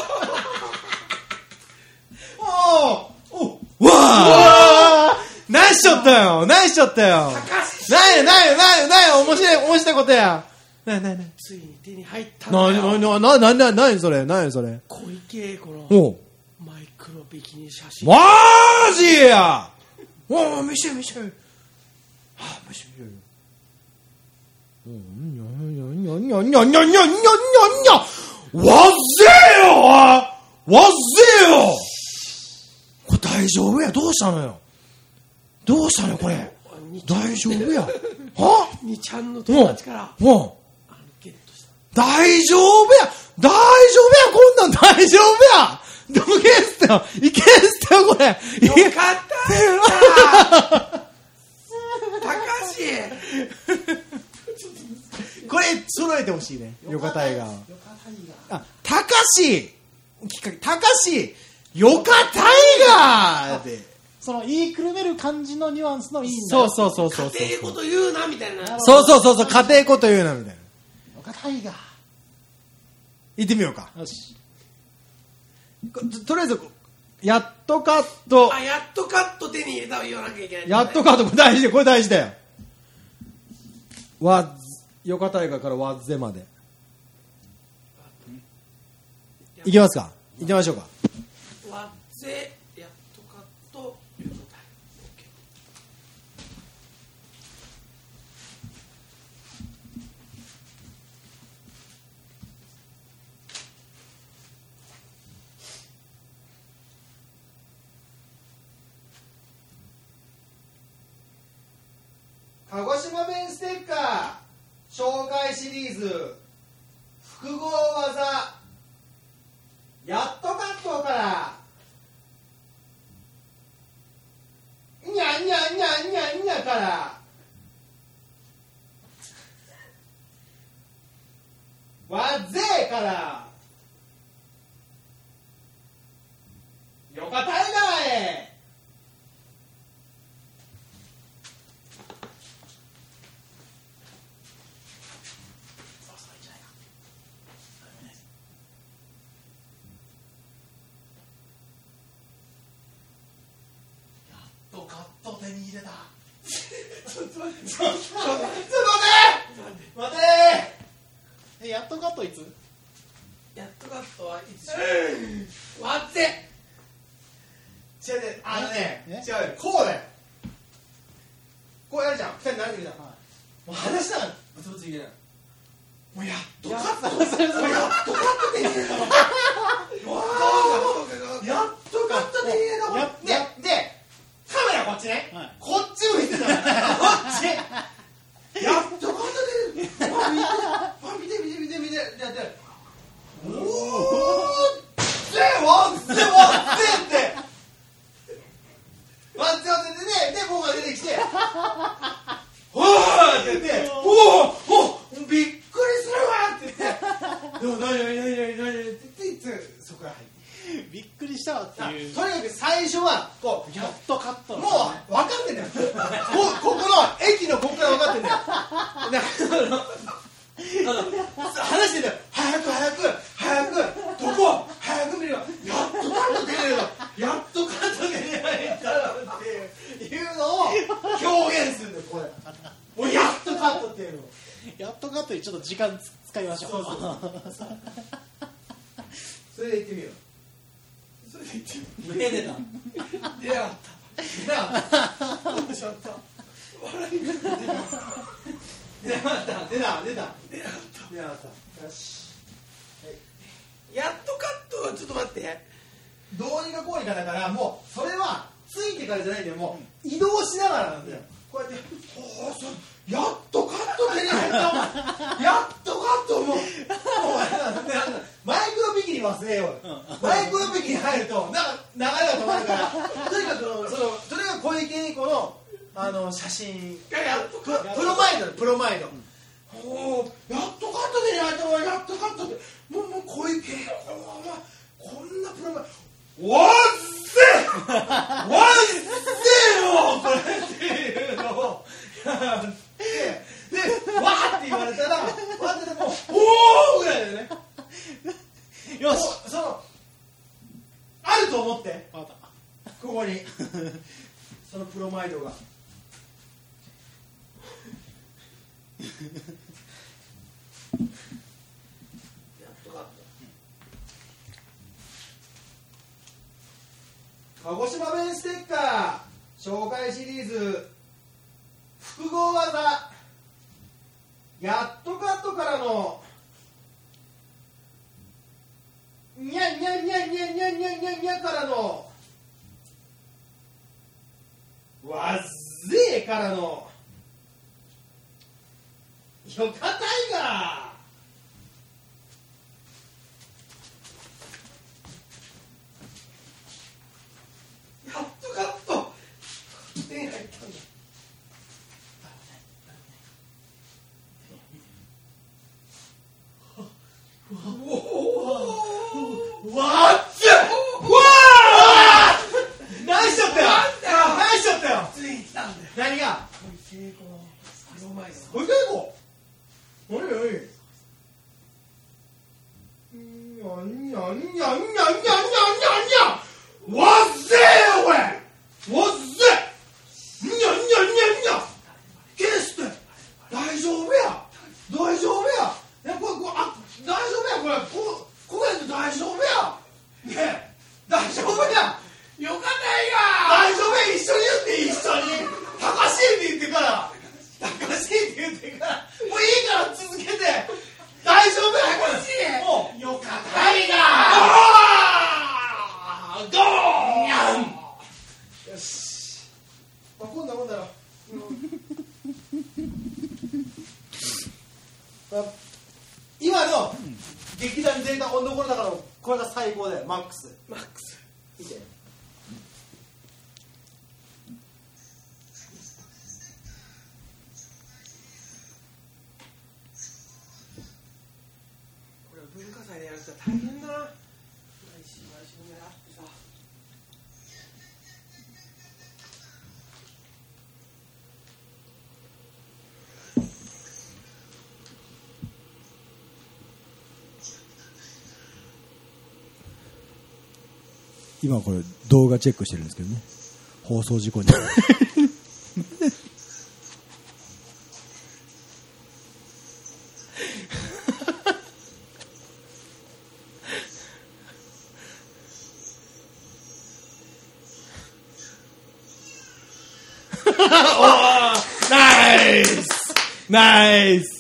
おおうわあ何しちゃったよ何しちゃったよ。なやなやなやなや面白い面白いことや。何な何ついに手に入ったんだな,な,な,な何何それなにそれ。小池栄子おのう。マイクロビキニ写真。マジや。おう見せ見せて。あ見せ見せんにゃにゃにゃにゃにゃにゃにゃにゃにゃわぜよわぜよこれ大丈夫やどうしたのよどうしたのよこれ大丈夫やはにちゃんの友達からうんう大丈夫や大丈夫やこんなん大丈夫やどけんすってよいけんすってよこれよかった高橋これ揃えてほしいね。よかた。いがあた。かしきっかけ。たかしよかた。いがでその言いくるめる感じのニュアンスのいいんだそうよ。そうそうそうそう。家庭こと言うなみたいな。そうそうそうそう。家庭こと言うなみたいな。よかたいが。行ってみようか。よし。ととりあえずやっとカットあやっとカット手に入れた言わなきゃいけないやっとカットこれ大事だよ。これ大事だよ。わっよかたいがからわっぜまで。いきますか？行きましょうか。わっぜやっとかたい OK 鹿児島弁ステッカー紹介シリーズ。複合技。やっとカットから。にゃにゃにゃにゃにゃから。わっぜから。よかたいがへとカット手に入れたちょっと待って。待って。待て。え、やっとカットいつ？やっとカットはいつ？わっぜ違う違うあのねえ違うよ。こうだよ。こうやるじゃん。二人慣れてるじゃんもう話したらブツブツいけないもうやっとカットやっとカット手に入れたわやっとカットででカメラこっちね。はい。こっち向いてた。こっち。やっとカット手に入れたわ見てわ見て見て見て見てやって。おおぜわっぜわって。ワンツーワンツーでね、で、僕が出てきて、おーって言って、おーおびっくりするわって言って、でも何何何何何って言って、そこから入って。びっくりしたわっていう。とにかく最初はこうやっとカット、もう分かってんだよ。こここの駅のここから分かってんだよ。話してんだよ。早く早く早くどこ早く見ればやっとカット出れやっとカット出れないんだろうっていうのを表現するんだよこれ。もうやっとカットっていうのやっとカットにちょっと時間使いましょう。そうそう。それでいってみよう。それで言ってみよう目出た。出なかった。出なかった。しちゃった。笑いが出なかった。出なかった。出た。出なかった。出なかった。よしはいやっとカットちょっと待ってどうにかこうにかだからもうそれはついてからじゃないんだよもう移動しながらなんだよこうやっておおそやっとカット手に入ったやっとカットもう。マイクロビキニ忘れようマイクロビキニ入るとなんか流れが止まるから。とにかくそのそれが小池栄子のあの写真。やっとププロマイドだプロマイド。おおやっとカット手に入ったわやっとカットって。もうもう小池栄子はこんなプロマイわっせわ っせよこれっていうのをでわーって言われたらわーってもうおおぐらいだよね。よし。そのあると思って。ここに。そのプロマイドが。やっとカット鹿児島弁ステッカー紹介シリーズ複合技。やっとカットからの。にゃにゃにゃにゃにゃにゃにゃにゃからのわっぜーからのよかたいがやっとカット手に入ったんだ Whoa. 今これ動画チェックしてるんですけどね。放送事故に。ナイスナイス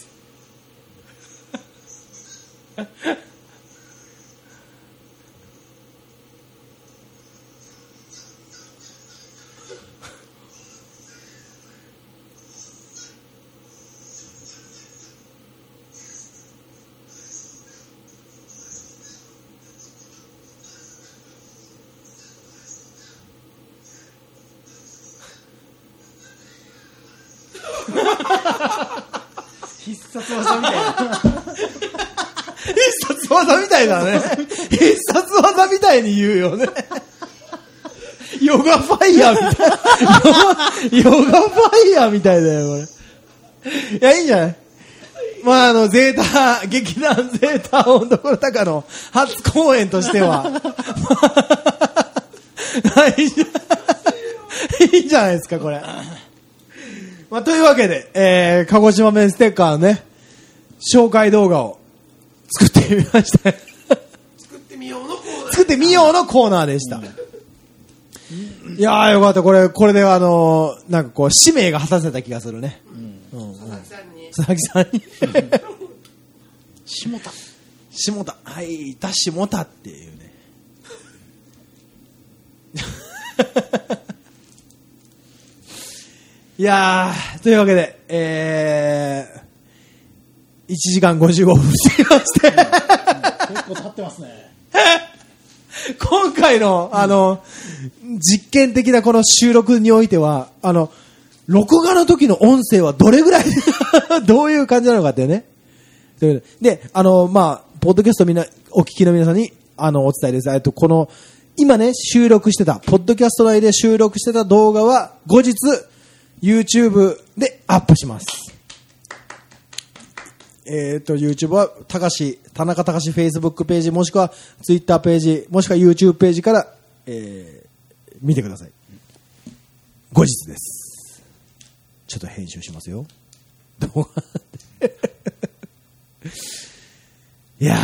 必殺技みたいな必殺技みたいだね。必殺技みたいに言うよね。ヨガファイヤーみたい。ヨガファイヤーみたいだよ、これ。いや、いいんじゃない？まあ、あの、ゼータ、劇団ゼータ音どころ高の初公演としては。いいんじゃないですか、これ。まあ、というわけで、えー、鹿児島弁ステッカーのね、紹介動画をってみました。作ってみようのコーナー作ってみようのコーナーでした。いやーよかった。これ、これであのーなんかこう、使命が果たせた気がするね。うん。佐々木さんに佐々木さんに。下田下田。はい、いた下田っていうね。いやー、というわけで、えー、1時間55分過ぎまして、結構経ってますね今回の、あの、実験的なこの収録においては、あの、録画の時の音声はどれぐらい、どういう感じなのかってね。で、あの、まあ、ポッドキャストみんな、お聞きの皆さんに、あの、お伝えです。えっと、この、今ね、収録してた、ポッドキャスト内で収録してた動画は、後日、YouTube でアップします。えっ、と、YouTube は、たかし、田中隆 Facebook ページ、もしくは Twitter ページ、もしくは YouTube ページから、えー見てください。後日です。ちょっと編集しますよ。動画 いやー、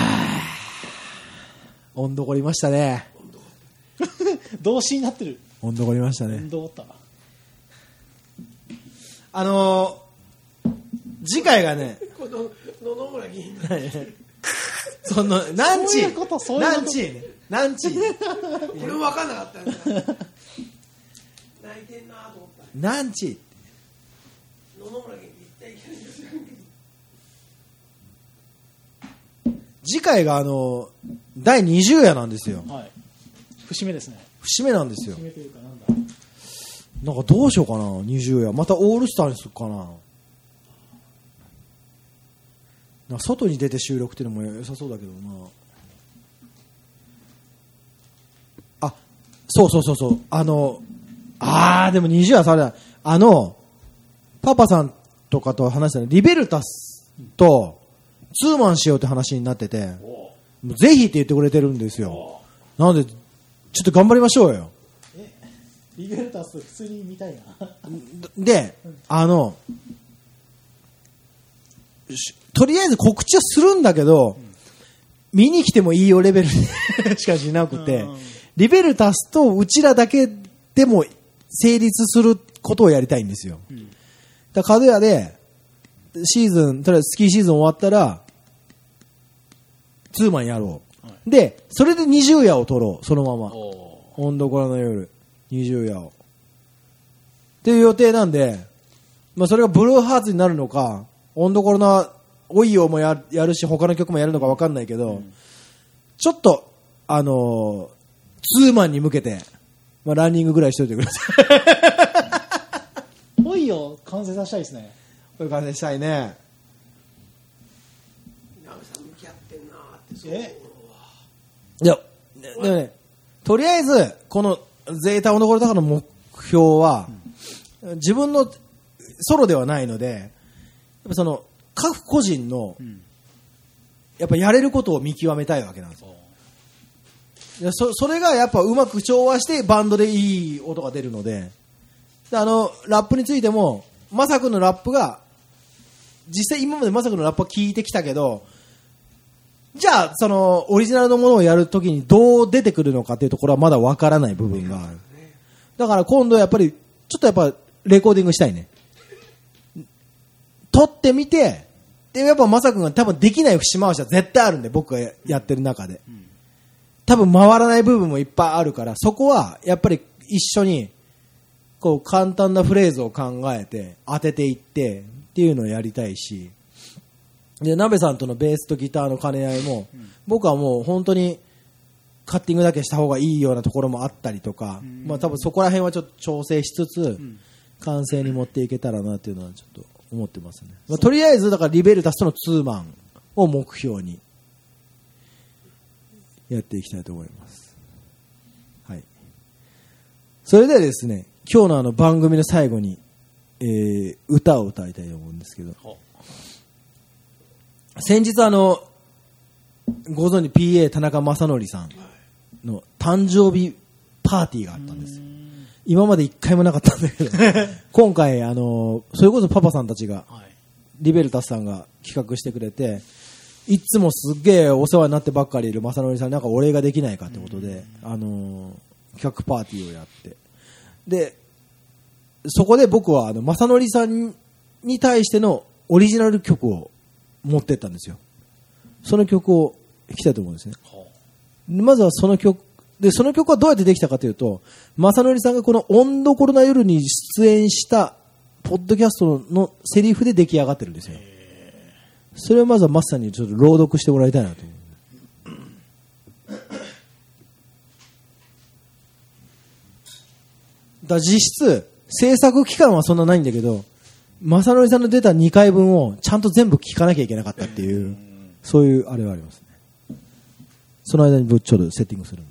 温度こりましたね。動詞になってる温度こりましたね。どうったあのー、次回がね、この野々村議員のその、何時？そういうことそういうこと。何時ね。何時？これも分かんなかったんです泣いてんなと思った。何時？野々村議員次回があの、第20夜なんですよ。はい。節目ですね。節目なんですよ。節。目というかなんだ。なんかどうしようかな、20夜。またオールスターにするかな。な外に出て収録っていうのも良さそうだけどな。あ、そうそうそうそう。あの、あー、でも20夜さ、あれだ。あの、パパさんとかと話したの、リベルタスとツーマンしようって話になってて、もうぜひって言ってくれてるんですよ。なので、ちょっと頑張りましょうよ。リベルタス普通に見たいなで、あの、しとりあえず告知はするんだけど、見に来てもいいよレベル しかしなくてうん、リベルタスとうちらだけでも成立することをやりたいんですよ。だから、角屋で、シーズン、とりあえずスキーシーズン終わったら、ツーマンやろう。で、それで20夜を取ろう、そのまま。温度からの夜、20夜を。っていう予定なんで、まあそれがブルーハーツになるのか、温度コロナ、おいよもややるし、他の曲もやるのか分かんないけど、ちょっと、あのーツーマンに向けて、まあランニングぐらいしといてください。ぽいよ完成させたいですねこういう感じでしたいね。稲部さん向き合ってんなってそうえ？いや、でもね、とりあえず、このゼータ温度コロナの目標は、自分のソロではないので、やっぱその、各個人の、んやっぱやれることを見極めたいわけなんですよ。そそれがやっぱうまく調和してバンドでいい音が出るので、であの、ラップについても、まさくんのラップが、実際今までまさくんのラップは聞いてきたけど、じゃあ、その、オリジナルのものをやるときにどう出てくるのかっていうところはまだわからない部分がある。だから今度やっぱり、ちょっとやっぱ、レコーディングしたいね。撮ってみて、で、やっぱまさくんが多分できない節回しは絶対あるんで、僕がやってる中で。多分回らない部分もいっぱいあるから、そこはやっぱり一緒に、こう簡単なフレーズを考えて当てていってっていうのをやりたいし、で、鍋さんとのベースとギターの兼ね合いも、僕はもう本当にカッティングだけした方がいいようなところもあったりとか、まあ多分そこら辺はちょっと調整しつつ、完成に持っていけたらなっていうのはちょっと思ってますね。まあ、とりあえず、だからリベルタスとのツーマンを目標にやっていきたいと思います。はい。それではですね、今日のあの番組の最後に、えー、歌を歌いたいと思うんですけど、先日あの、ご存知 PA 田中正則さんの誕生日パーティーがあったんですよ。今まで一回もなかったんだけど、今回あの、それこそパパさんたちがはいリベルタスさんが企画してくれて、いつもすっげえお世話になってばっかりいる正則さんになんかお礼ができないかってことで、あのー企画パーティーをやって。で、そこで僕はあの正則さんに対してのオリジナル曲を持ってったんですよ。その曲を弾きたいと思うんですね。まずはその曲、で、その曲はどうやってできたかというと、正則さんがこの温度コロナ夜に出演した、ポッドキャストのセリフで出来上がってるんですよ。それをまずはマスさんにちょっと朗読してもらいたいなと。だ実質、制作期間はそんなないんだけど、正則さんの出た2回分をちゃんと全部聞かなきゃいけなかったっていう、そういうあれはありますね。その間に僕ちょっとセッティングするんで。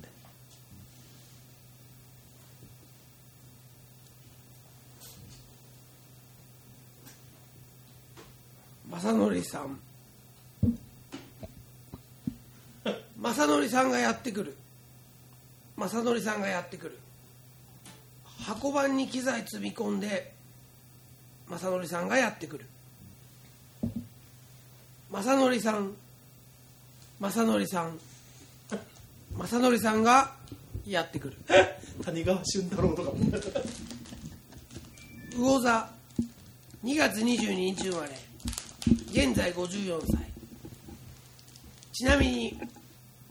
正則さん。正則さんがやってくる。正則さんがやってくる。箱番に機材積み込んで正則さんがやってくる。正則さん正則さん正則さんがやってくる。谷川俊太郎とか。も魚座2月22日生まれ現在54歳。ちなみに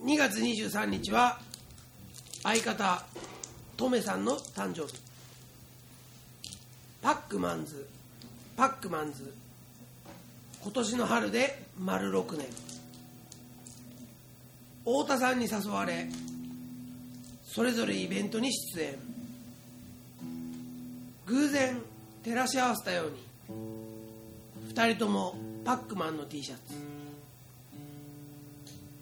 2月23日は相方トメさんの誕生日。パックマンズ。パックマンズ。今年の春で丸6年。太田さんに誘われそれぞれイベントに出演。偶然照らし合わせたように2人ともパックマンの T シャツ。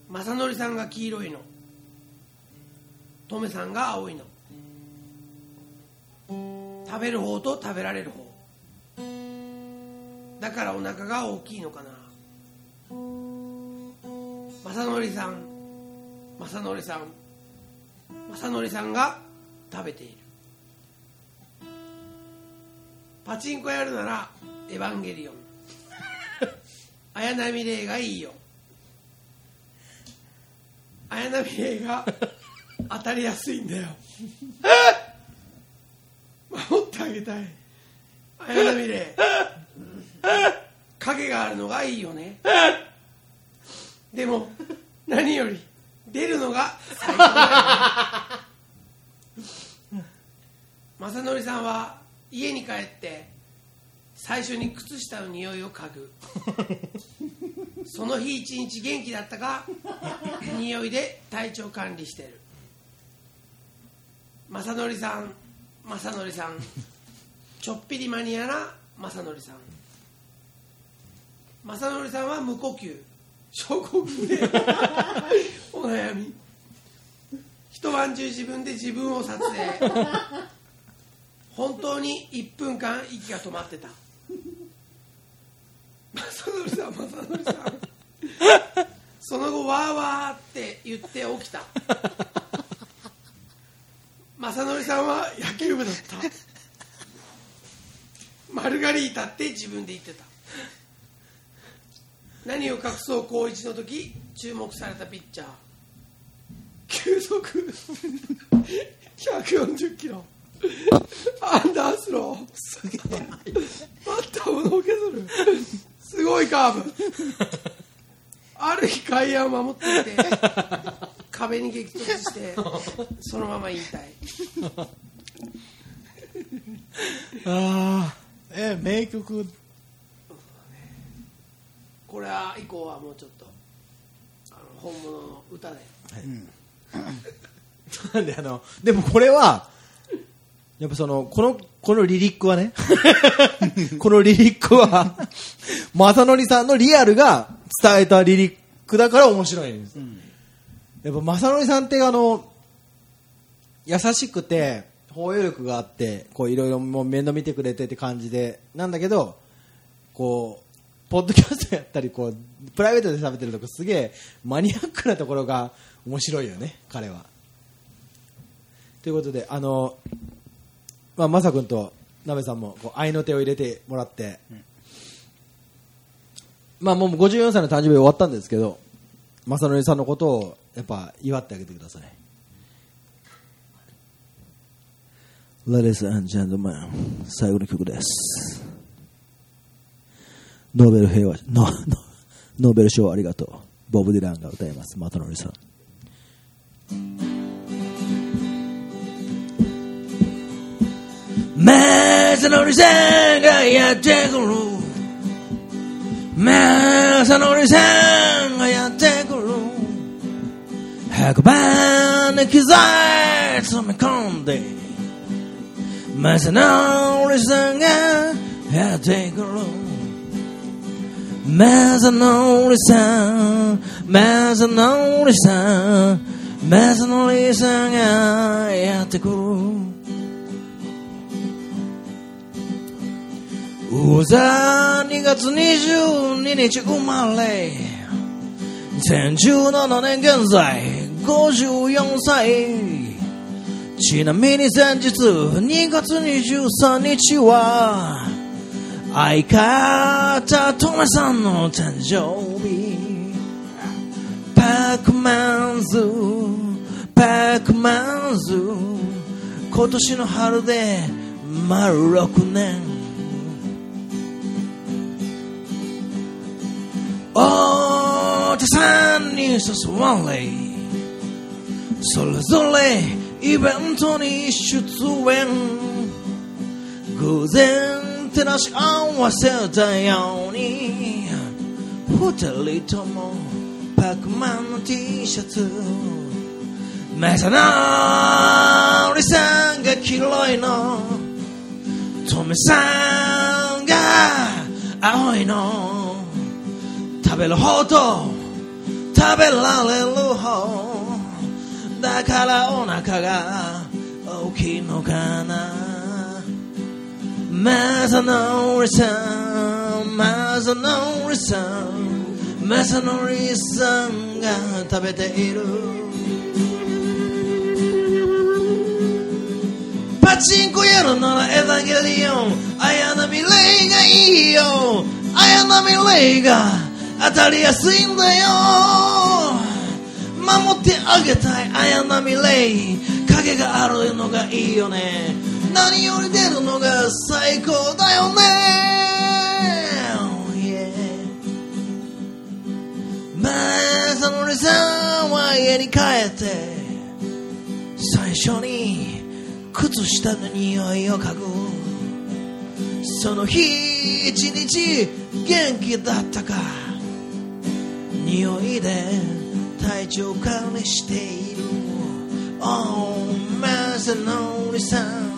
正則さんが黄色いの。トメさんが青いの。食べる方と食べられる方。だからお腹が大きいのかな。正則さん正則さん正則さんが食べている。パチンコやるならエヴァンゲリオン。綾波レイがいいよ。綾波レイが当たりやすいんだよ。守ってあげたい。綾波レイ。影があるのがいいよね。でも何より出るのが最高だよ正則さんは家に帰って最初に靴下の匂いを嗅ぐ。その日一日元気だったか 匂いで体調管理してる。正則さん正則さん。ちょっぴりマニアな正則さん。正則さんは無呼吸。症候群で。お悩み。一晩中自分で自分を撮影。本当に1分間息が止まってた 正則さん正則さん。その後わーわーって言って起きた。正則さんは野球部だった。マルガリータって自分で言ってた。何を隠そう高一の時注目されたピッチャー。球速。140キロ。アンダースロー。バッターをのけぞるすごいカーブ。ある日外野を守っていて壁に激突してそのまま引退。あえ名曲。これは以降はもうちょっとあの本物の歌で。あ。なんであの、でもこれは、やっぱその、この、このリリックはね、このリリックは、正則さんのリアルが伝えたリリックだから面白いんです。やっぱ正則さんってあの、優しくて、包容力があって、こういろいろもう面倒見てくれてって感じで、なんだけど、こう、ポッドキャストやったり、こう、プライベートで喋ってるとこすげえマニアックなところが面白いよね、彼は。ということで、あの、まあ、まさくんとなべさんも、こう、愛の手を入れてもらって、まあもう54歳の誕生日終わったんですけど、正則さんのことをやっぱ祝ってあげてください。Ladies and gentlemen、最後の曲です。ノーベル平和、ノノノーベル賞ありがとう。ボブ・ディランが歌います。正則さん。正則さんがやってくる。正則さんがやってくる。白板に機材詰め込んで。正則さんがやってくる。正則さん、正則さん、正則さんがやってくる。うざ2月22日生まれ。2017年現在54歳。ちなみに先日2月23日は相方トメさんの誕生日。パックマンズパックマンズ。今年の春で丸6年。お手さんに誘われそれぞれイベントに出演偶然照らし合わせたように二人ともパックマンの T シャツ正則さんが黄色いのトメさんが青いの食べる方と食べられる方だからお腹が大きいのかな。正則さん正則さん正則さんが食べている。パチンコやるならエヴァンゲリオン。綾波レイがいいよ。綾波レイが当たりやすいんだよ。守ってあげたい。綾波レイ。影があるのがいいよね。何より出るのが最高だよね。Yeah 正則さんは家に帰って最初に靴下の匂いを嗅ぐ。その日一日元気だったか。匂いで体調管理している。Oh 正則さん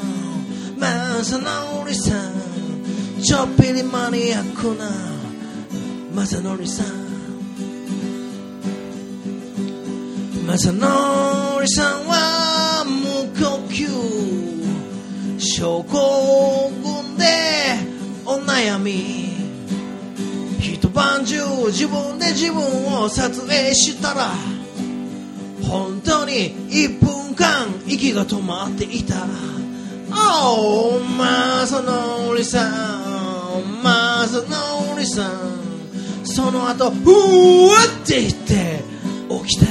正則さん。ちょっぴりマニアックな正則さん正則さんは無呼吸。症候群でお悩み。一晩中自分で自分を撮影したら本当に1分間息が止まっていた Oh 正則さん正則さんその後ふわって言って起きた。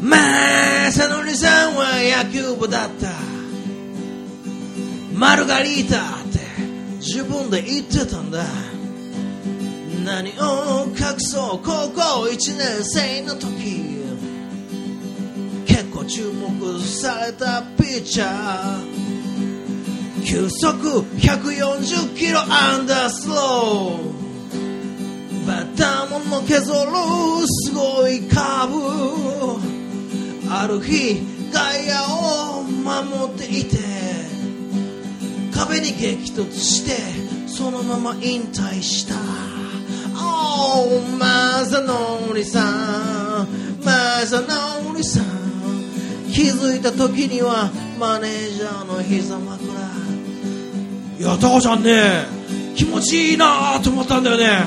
正則さんは野球部だった。マルガリータ。自分で言ってたんだ。何を隠そう高校1年生の時。結構注目されたピッチャー。球速140キロアンダースロー。バッターものけぞるすごいカーブ。ある日外野を守っていて。壁に激突してそのまま引退した。Oh 正則さん正則さん気づいた時にはマネージャーの膝枕。いやタコちゃんね気持ちいいなと思ったんだよね。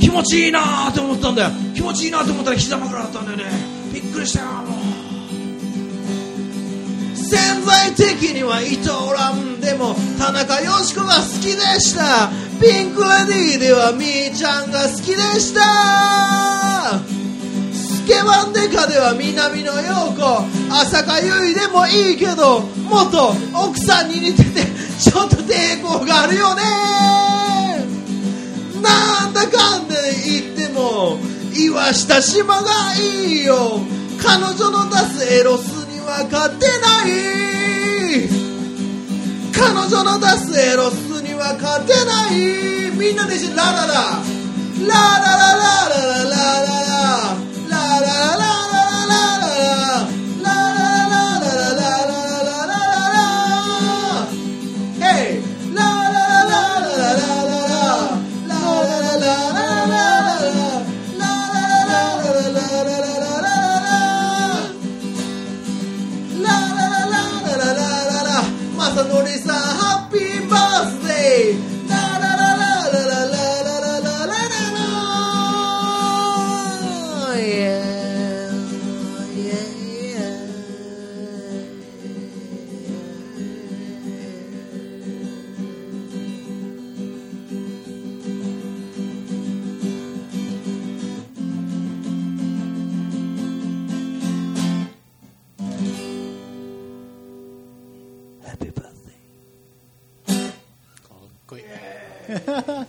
気持ちいいなと思ったんだよ。気持ちいいなと思ったら膝枕だったんだよね。びっくりしたよ潜在的には伊藤蘭でも田中よし子が好きでした。ピンク・レディーではみーちゃんが好きでした。スケバンデカでは南野陽子。浅香唯でもいいけど元奥さんに似ててちょっと抵抗があるよね。なんだかんだ言っても岩下島がいいよ。彼女の出すエロスは勝てない彼女の出すエロスには勝てないみんなでしラララララララララララララララ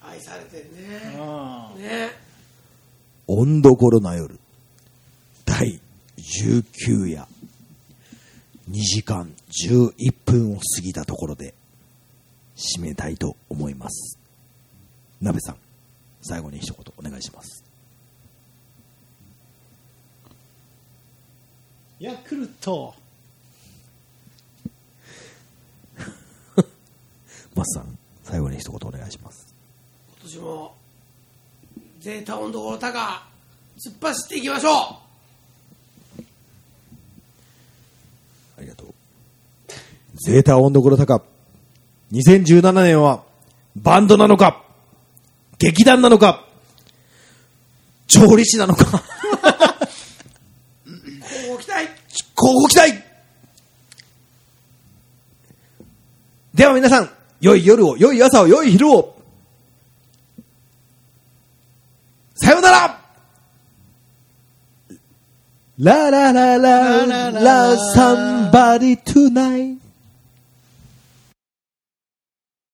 愛されてるね。あね。温どころな夜第19夜2時間11分を過ぎたところで締めたいと思います。鍋さん最後に一言お願いします。ヤクルトマスさん最後に一言お願いします。今年もゼータ温度高突っ走っていきましょう。ありがとう。ゼータ温どころ高。2017年はバンドなのか？劇団なのか？調理師なのか？交互期待。交互期待。では皆さん、良い夜を、良い朝を、良い昼を。さようなら。ララララララ somebody tonight